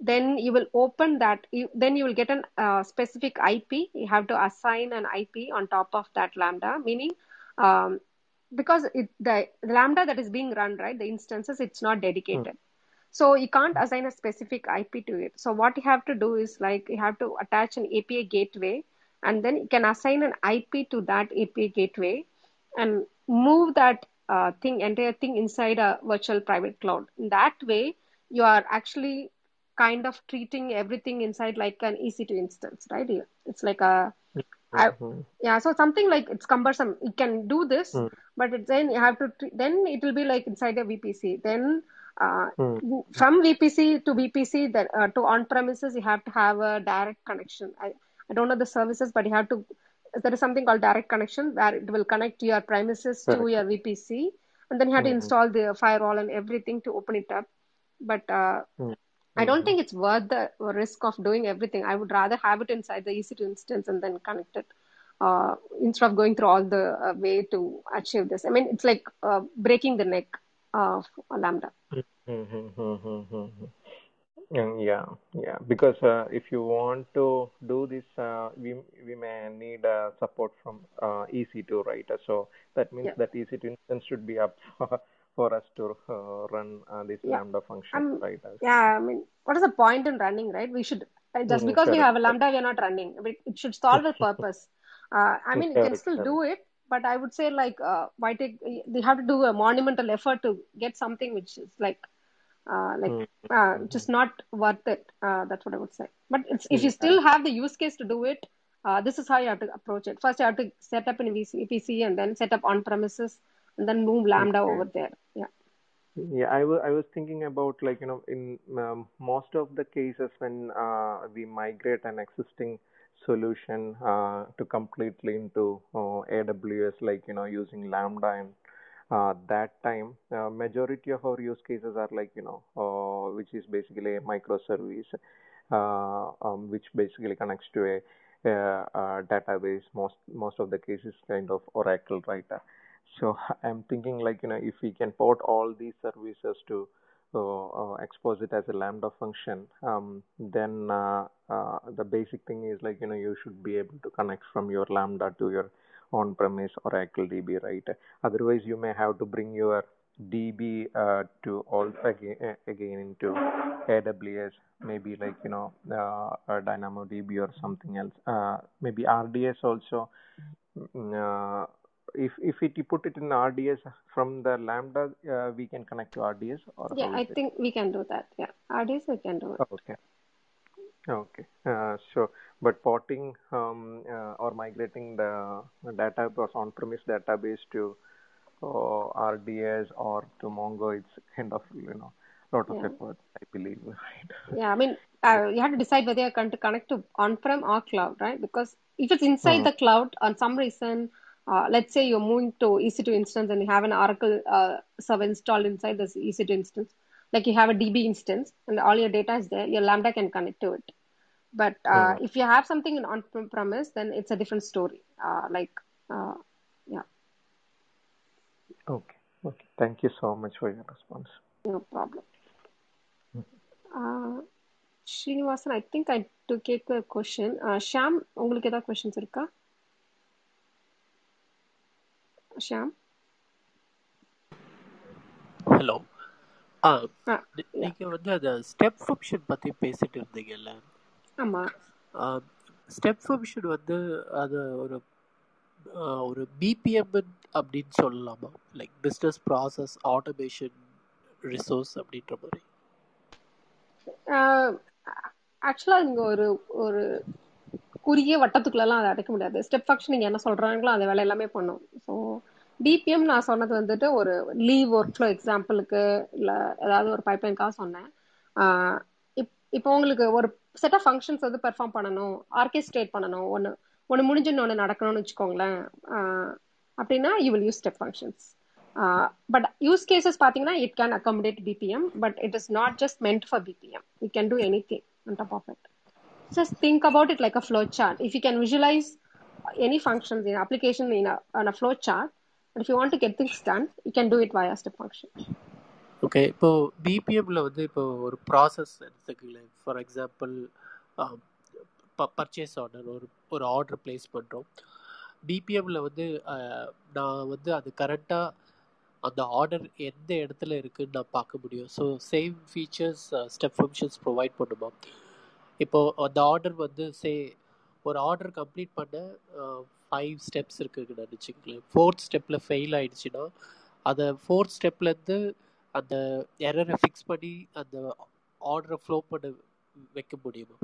then you will open that you, then you will get an uh, specific ip you have to assign an ip on top of that lambda meaning um, because it the, the lambda that is being run right the instances it's not dedicated. So you can't assign a specific ip to it. So what you have to do is like you have to attach an api gateway and then you can assign an ip to that api gateway and move that uh, thing entire thing inside a virtual private cloud. In that way you are actually kind of treating everything inside like an EC2 instance, right? It's like a Mm-hmm. yeah so something like it's cumbersome you can do this Mm. but it, then you have to then it will be like inside a vpc then uh, Mm. from vpc to vpc that uh, to on premises you have to have a direct connection I, I don't know the services but you have to there is something called direct connection where it will connect your premises to your vpc and then you have to Mm-hmm. install the firewall and everything to open it up but uh, Mm. I don't Mm-hmm. think it's worth the risk of doing everything. I would rather have it inside the EC2 instance and then connect it uh, instead of going through all the uh, way to achieve this. I mean, it's like uh, breaking the neck of a Lambda. Mm-hmm. Mm, yeah, yeah. Because uh, if you want to do this, uh, we we may need uh, support from uh, EC2, right? So that means Yeah. that EC2 instance should be up for, us to uh, run uh, this Yeah. Lambda function, Um, right? Yeah, I mean, what is the point in running, right? We should, uh, just mm, because we have a Lambda, we are not running. It should solve a purpose. Uh, I mean, you can still correct. do it, but I would say, like, uh, why take, they have to do a monumental effort to get something which is like, uh, like Mm, uh, mm, just not worth it. Uh, that's what I would say. But it's, if you still have the use case to do it, uh, this is how you have to approach it. First, you have to set up in VC, VPC and then set up on premises and then move Lambda Okay. over there. Yeah. Yeah, I was I was thinking about like you know in um, most of the cases when uh, we migrate an existing solution uh, to completely into uh, AWS, like you know using Lambda and uh, that time uh, majority of our use cases are like you know uh, which is basically a microservice uh, um, which basically connects to a, uh uh database most most of the cases kind of oracle right so i'm thinking like you know if we can port all these services to uh, uh, expose it as a lambda function um, then uh, uh, the basic thing is like you know you should be able to connect from your lambda to your on-premise Oracle DB, right? Otherwise, you may have to bring your DB uh, to all again, again into AWS, maybe like you know uh, a DynamoDB or something else. Uh, maybe RDS also. If if you put it in RDS from the Lambda, uh, we can connect to RDS or Yeah, I it? think we can do that. Yeah. RDS, we can do it. Okay. Okay. Uh, so, but porting um, uh, or migrating the data was on-premise database to uh, RDS or to Mongo, it's kind of you know lot of Yeah. effort, I believe. Right. Yeah, I mean, uh, you have to decide whether you're going to connect to on-prem or cloud, right? Because if it's inside Mm. the cloud, on some reason, uh, let's say you're moving to EC2 instance and you have an Oracle uh, server installed inside this EC2 instance, like you have a DB instance and all your data is there, your Lambda can connect to it. But uh, Mm. if you have something in on-premise, then it's a different story. Uh, like, uh, yeah, Okay. Okay. Thank you so much for your response. no problem. Uh, Srinivasan, I think I to கேட்க question Sham உங்களுக்கு ஏதாவது questions இருக்கா Sham hello ஆ நீங்க வந்து அந்த step function பத்தி பேசிட்டு இருந்தீங்கல்ல? ஆமா. ஸ்டெப் ஃபங்க்ஷன் வந்து அது ஒரு ஒரு பிபிஎம் அப்படின்னு சொல்லலாமா? Like business process automation resource அப்படின்ற மாதிரி. ஆக்சுவலா நீங்க ஒரு ஒரு குறுகிய வட்டத்துக்குள்ளலாம் அதை அடைக்க முடியாது. ஸ்டெப் ஃபங்க்ஷன் நீங்கள் என்ன சொல்கிறாங்களோ அந்த வேலை எல்லாமே பண்ணும். ஸோ டிபிஎம் நான் சொன்னது வந்துட்டு ஒரு லீவ் ஒர்க் ஃப்ளோ எக்ஸாம்பிளுக்கு இல்லை ஏதாவது ஒரு பைப்லைன்காக சொன்னேன். இப் இப்போ உங்களுக்கு ஒரு செட் ஆஃப் ஃபங்க்ஷன்ஸ் வந்து பெர்ஃபார்ம் பண்ணணும் ஆர்கெஸ்ட்ரேட் பண்ணணும். ஒன்று ஒன்று முடிஞ்சுன்னு ஒன்று நடக்கணும்னு வச்சுக்கோங்களேன். அப்படின்னா you will use step functions but use cases பார்த்தீங்கன்னா it can accommodate BPM but it is not just meant for BPM you can do anything on top of it just think about it like a flow chart. If you can visualize any functions in application in a, on a flow chart, and if you want to get things done, you can do it via step function. Okay இப்போ பிபிஎம்ல வந்து இப்போ ஒரு process எடுத்துக்கலாம் for example purchase order ஒரு ஒரு order place பண்ணுறோம் பிபிஎம்ல வந்து நான் வந்து அது கரெக்டாக அந்த ஆர்டர் எந்த இடத்துல இருக்குன்னு நான் பார்க்க முடியும் so same features step functions provide பண்ணுமா இப்போ அந்த ஆர்டர் வந்து சே ஒரு ஆர்டர் கம்ப்ளீட் பண்ண ஃபைவ் ஸ்டெப்ஸ் இருக்குது நினச்சிங்களேன் ஃபோர்த் ஸ்டெப்பில் ஃபெயில் ஆயிடுச்சுன்னா அதை ஃபோர்த் ஸ்டெப்லேருந்து அந்த எரரை ஃபிக்ஸ் பண்ணி அந்த ஆர்டரை ஃப்ளோ பண்ண வைக்க முடியுமா?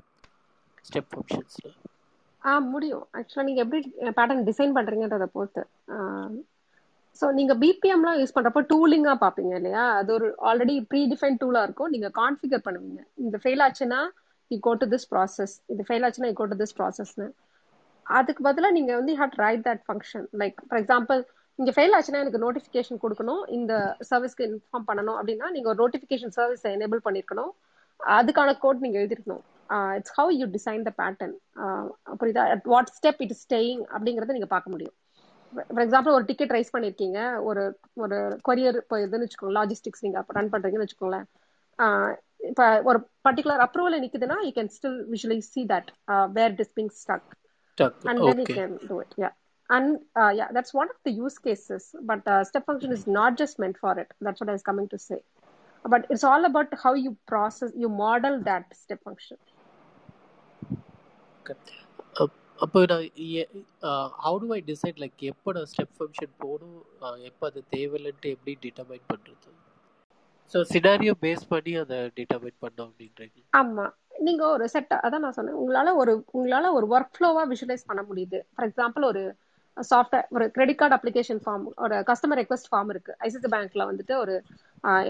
ஸ்டெப் ஃபங்க்ஷன்ஸில் ஆ முடியும். ஆக்சுவலாக நீங்கள் எப்படி பேட்டர்ன் டிசைன் பண்ணுறீங்கன்றதை பொறுத்து. ஸோ நீங்கள் பிபிஎம்லாம் யூஸ் பண்ணுறப்போ டூலிங்காக பார்ப்பீங்க இல்லையா? அது ஒரு ஆல்ரெடி ப்ரீ டிஃபைன் டூலாக இருக்கும். நீங்கள் கான்ஃபிகர் பண்ணுவீங்க. இந்த ஃபெயில் ஆச்சுன்னா you go to this process இது ஃபெயில் ஆச்சுன்னா யூ கோ டு திஸ் ப்ராசஸ்னு அதுக்கு பதிலாக நீங்கள் வந்து had write that function like for example இங்கே ஃபெயில் ஆச்சுன்னா எனக்கு நோட்டிஃபிகேஷன் கொடுக்கணும். இந்த சர்வீஸ்க்கு இன்ஃபார்ம் பண்ணணும் அப்படின்னா நீங்கள் ஒரு நோட்டிஃபிகேஷன் சர்வீஸை எனேபிள் பண்ணியிருக்கணும் அதுக்கான கோட் நீங்கள் எழுதிருக்கணும். It's how you design the pattern புரியுதா? At what step it staying அப்படிங்கிறத நீங்கள் பார்க்க முடியும். ஃபார் எக்ஸாம்பிள் ஒரு டிக்கெட் ரைஸ் பண்ணியிருக்கீங்க ஒரு ஒரு கொரியர் இப்போ இதுன்னு வச்சுக்கோங்க லாஜிஸ்டிக்ஸ் நீங்கள் ரன் பண்ணுறீங்கன்னு வச்சுக்கோங்களேன் இப்போ ஒரு particular approval நிற்குதுன்னா you can still visually see that where it is being stuck can do it yeah and uh, yeah that's one of the use cases but uh, step function is not just meant for it that's what i was coming to say but it's all about how you process you model that step function அப்போ நான் how to I decide like எப்போ நான் step function போகணும் எப்போ அது தேவையில்லைன்ட்டு எப்படி determine பண்ணுறது so scenario base பண்ணி அத டிட்டர்மைன் பண்ணோம் அப்படின்றீங்க. ஆமா. நீங்க ஒரு செட் அதான் நான் சொன்னேன். உங்களால ஒரு உங்களால ஒரு ஒர்க் ஃப்ளோவா விஷுவலைஸ் பண்ண முடியுது. ஃபார் எக்ஸாம்பிள் ஒரு சாஃப்ட்வேர் ஒரு கிரெடிட் கார்டு அப்ளிகேஷன் ஃபார்ம் ஒரு கஸ்டமர் ரெக்வஸ்ட் ஃபார்ம் இருக்கு. ஐசிசி பேங்க்ல வந்துட்டு ஒரு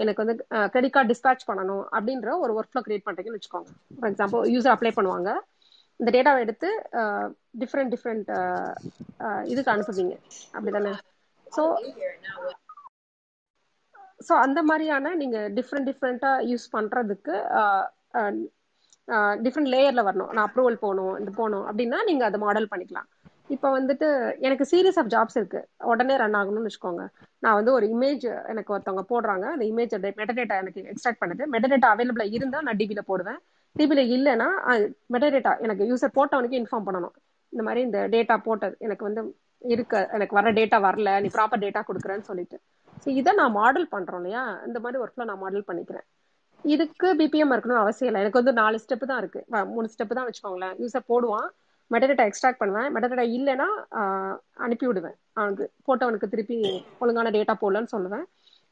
எனக்கு வந்து கிரெடிட் கார்டு டிஸ்பேச் பண்ணணும் அப்படின்ற ஒரு ஒர்க் ஃப்ளோ கிரியேட் பண்றீங்கன்னு வச்சுக்கோங்க. ஃபார் எக்ஸாம்பிள் யூசர் அப்ளை பண்ணுவாங்க. இந்த டேட்டாவை எடுத்து டிஃப்ரெண்ட் டிஃப்ரெண்ட் இதுக்கு அனுப்புவீங்க. அப்படிதானே? ஸோ ஸோ அந்த மாதிரியான நீங்க டிஃப்ரெண்ட் டிஃப்ரெண்டா யூஸ் பண்றதுக்கு டிஃப்ரெண்ட் லேயர்ல வரணும். நான் அப்ரூவல் போகணும் இது போகணும் அப்படின்னா நீங்க அதை மாடல் பண்ணிக்கலாம். இப்போ வந்துட்டு எனக்கு சீரியஸ் ஆஃப் ஜாப்ஸ் இருக்கு. உடனே ரன் ஆகணும்னு வச்சுக்கோங்க. நான் வந்து ஒரு இமேஜ் எனக்கு ஒருத்தவங்க போடுறாங்க. அந்த இமேஜ் மெட்டடேட்டா எனக்கு எக்ஸ்ட்ராக்ட் பண்ணுது. மெட்டடேட்டா அவைலபிளா இருந்தா நான் டிபியில போடுவேன். டிபியில இல்லைன்னா மெட்டடேட்டா எனக்கு யூசர் போட்டவனுக்கு இன்ஃபார்ம் பண்ணணும். இந்த மாதிரி இந்த டேட்டா போட்டது எனக்கு வந்து இருக்க. எனக்கு வர டேட்டா வரல. நீ ப்ராப்பர் டேட்டா கொடுக்குறேன்னு சொல்லிட்டு. ஸோ இதை நான் மாடல் பண்றோம் இல்லையா? இந்த மாதிரி ஒர்க்ல நான் மாடல் பண்ணிக்கிறேன். இதுக்கு பிபிஎம் இருக்கணும் அவசியம் இல்லை. எனக்கு வந்து நாலு ஸ்டெப் தான் இருக்கு. மூணு ஸ்டெப் தான் வச்சுக்கோங்களேன். யூசர் போடுவான். மெட்டடேட்டா எக்ஸ்ட்ராக்ட் பண்ணுவேன். மெட்டடேட்டா இல்லைன்னா அனுப்பி விடுவேன். அவனுக்கு போட்டவனுக்கு திருப்பி ஒழுங்கான டேட்டா போடலன்னு சொல்லுவேன்.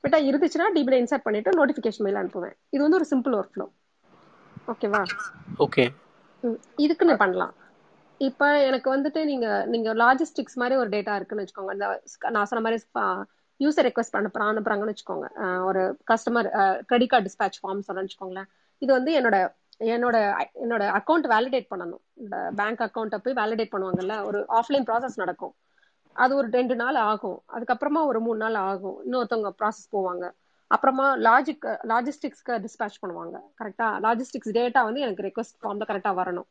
பட் இருந்துச்சுன்னா டிபில இன்சர்ட் பண்ணிட்டு நோட்டிஃபிகேஷன் மெயில் அனுப்புவேன். இது வந்து ஒரு சிம்பிள் ஒர்க் ஃப்ளோ ஓகேவா ஓகே இதுக்கு நான் பண்ணலாம். இப்போ எனக்கு வந்துட்டு நீங்க நீங்க லாஜிஸ்டிக்ஸ் மாதிரி ஒரு டேட்டா இருக்குன்னு வச்சுக்கோங்க. இந்த நான் சொன்ன மாதிரி யூசர் ரெக்வஸ்ட் அனுப்புறான் அனுப்புறாங்கன்னு வச்சுக்கோங்க. ஒரு customer credit card dispatch form சொல்றேன்னு வச்சுக்கோங்களேன். இது வந்து என்னோட என்னோட என்னோட அக்கௌண்ட் வேலிடேட் பண்ணணும். இந்த பேங்க் அக்கௌண்ட்டை போய் வேலிடேட் பண்ணுவாங்கல்ல ஒரு ஆஃப்லைன் ப்ராசஸ் நடக்கும். அது ஒரு ரெண்டு நாள் ஆகும். அதுக்கப்புறமா ஒரு மூணு நாள் ஆகும். இன்னொருத்தவங்க ப்ராசஸ் போவாங்க. அப்புறமா லாஜிக் லாஜிஸ்டிக்ஸ்க்கு டிஸ்பேச் பண்ணுவாங்க. கரெக்டா லாஜிஸ்டிக்ஸ் டேட்டா வந்து எனக்கு ரெக்வஸ்ட் ஃபார்ம்ல கரெக்டா வரணும்.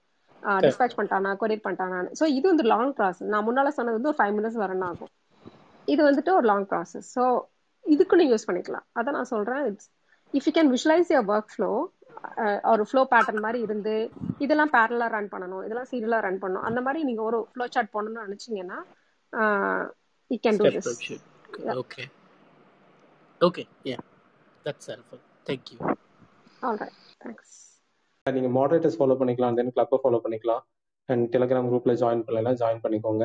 டிஸ்பேச் பண்ணிட்டானா கொரியர் பண்ணிட்டானான்னு. ஸோ இது வந்து லாங் ப்ராசஸ் நான் முன்னால சொன்னது வந்து ஒரு ஃபைவ் மினிட்ஸ் வரணும் ஆகும். இது வந்துட்டு ஒரு லாங் ப்ராசஸ் ஸோ இதுக்கு நீங்க யூஸ் பண்ணிக்கலாம். அதான் நான் சொல்றேன். It's if you can visualize your workflow ஒரு ஃப்ளோ பேட்டர்ன் மாதிரி இருந்து இதெல்லாம் பேரலா ரன் பண்ணணும். இதெல்லாம் சீரியலா ரன் பண்ணணும். அந்த மாதிரி நீங்க ஒரு ஃப்ளோ சார்ட் போடணும்னு நினைச்சீங்கன்னா you can do this okay okay yeah that's helpful thank you alright thanks நீங்க மாடரேட்டர்ஸ் ஃபாலோ பண்ணிக்கலாம். தென் கிளப்பை ஃபாலோ பண்ணிக்கலாம். அண்ட் டெலிகிராம் குரூப்ல ஜாயின் பண்ணலாம். ஜாயின் பண்ணிக்கோங்க.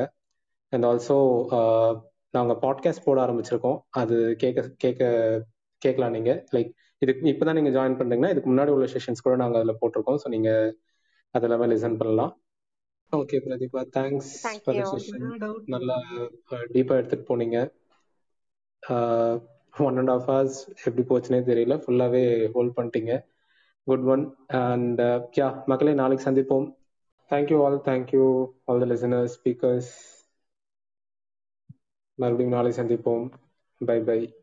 அண்ட் ஆல்சோ நாங்கள் பாட்காஸ்ட் போட ஆரம்பிச்சிருக்கோம். அது கேட்க கேட்க கேட்கலாம் நீங்க. லைக் இதுக்கு இப்போதான் நீங்க ஜாயின் பண்றீங்கன்னா இதுக்கு முன்னாடி உள்ள செஷன்ஸ் கூட நாங்கள் அதில் போட்டிருக்கோம். ஸோ நீங்க அதெல்லாமே லிசன் பண்ணலாம். Okay Pratibha thanks for the session நல்லா டீப்பாக எடுத்துட்டு போனீங்க. ஒன் அண்ட் ஆஃப் ஹவர்ஸ் எப்படி போச்சுனே தெரியல. ஃபுல்லாகவே ஹோல்ட் பண்ணிட்டீங்க. குட் ஒன் அண்ட் யா மக்களே நாளைக்கு சந்திப்போம். Thank you all thank you all the listeners speakers மறுபடியும் நாளை சந்திப்போம். Bye bye.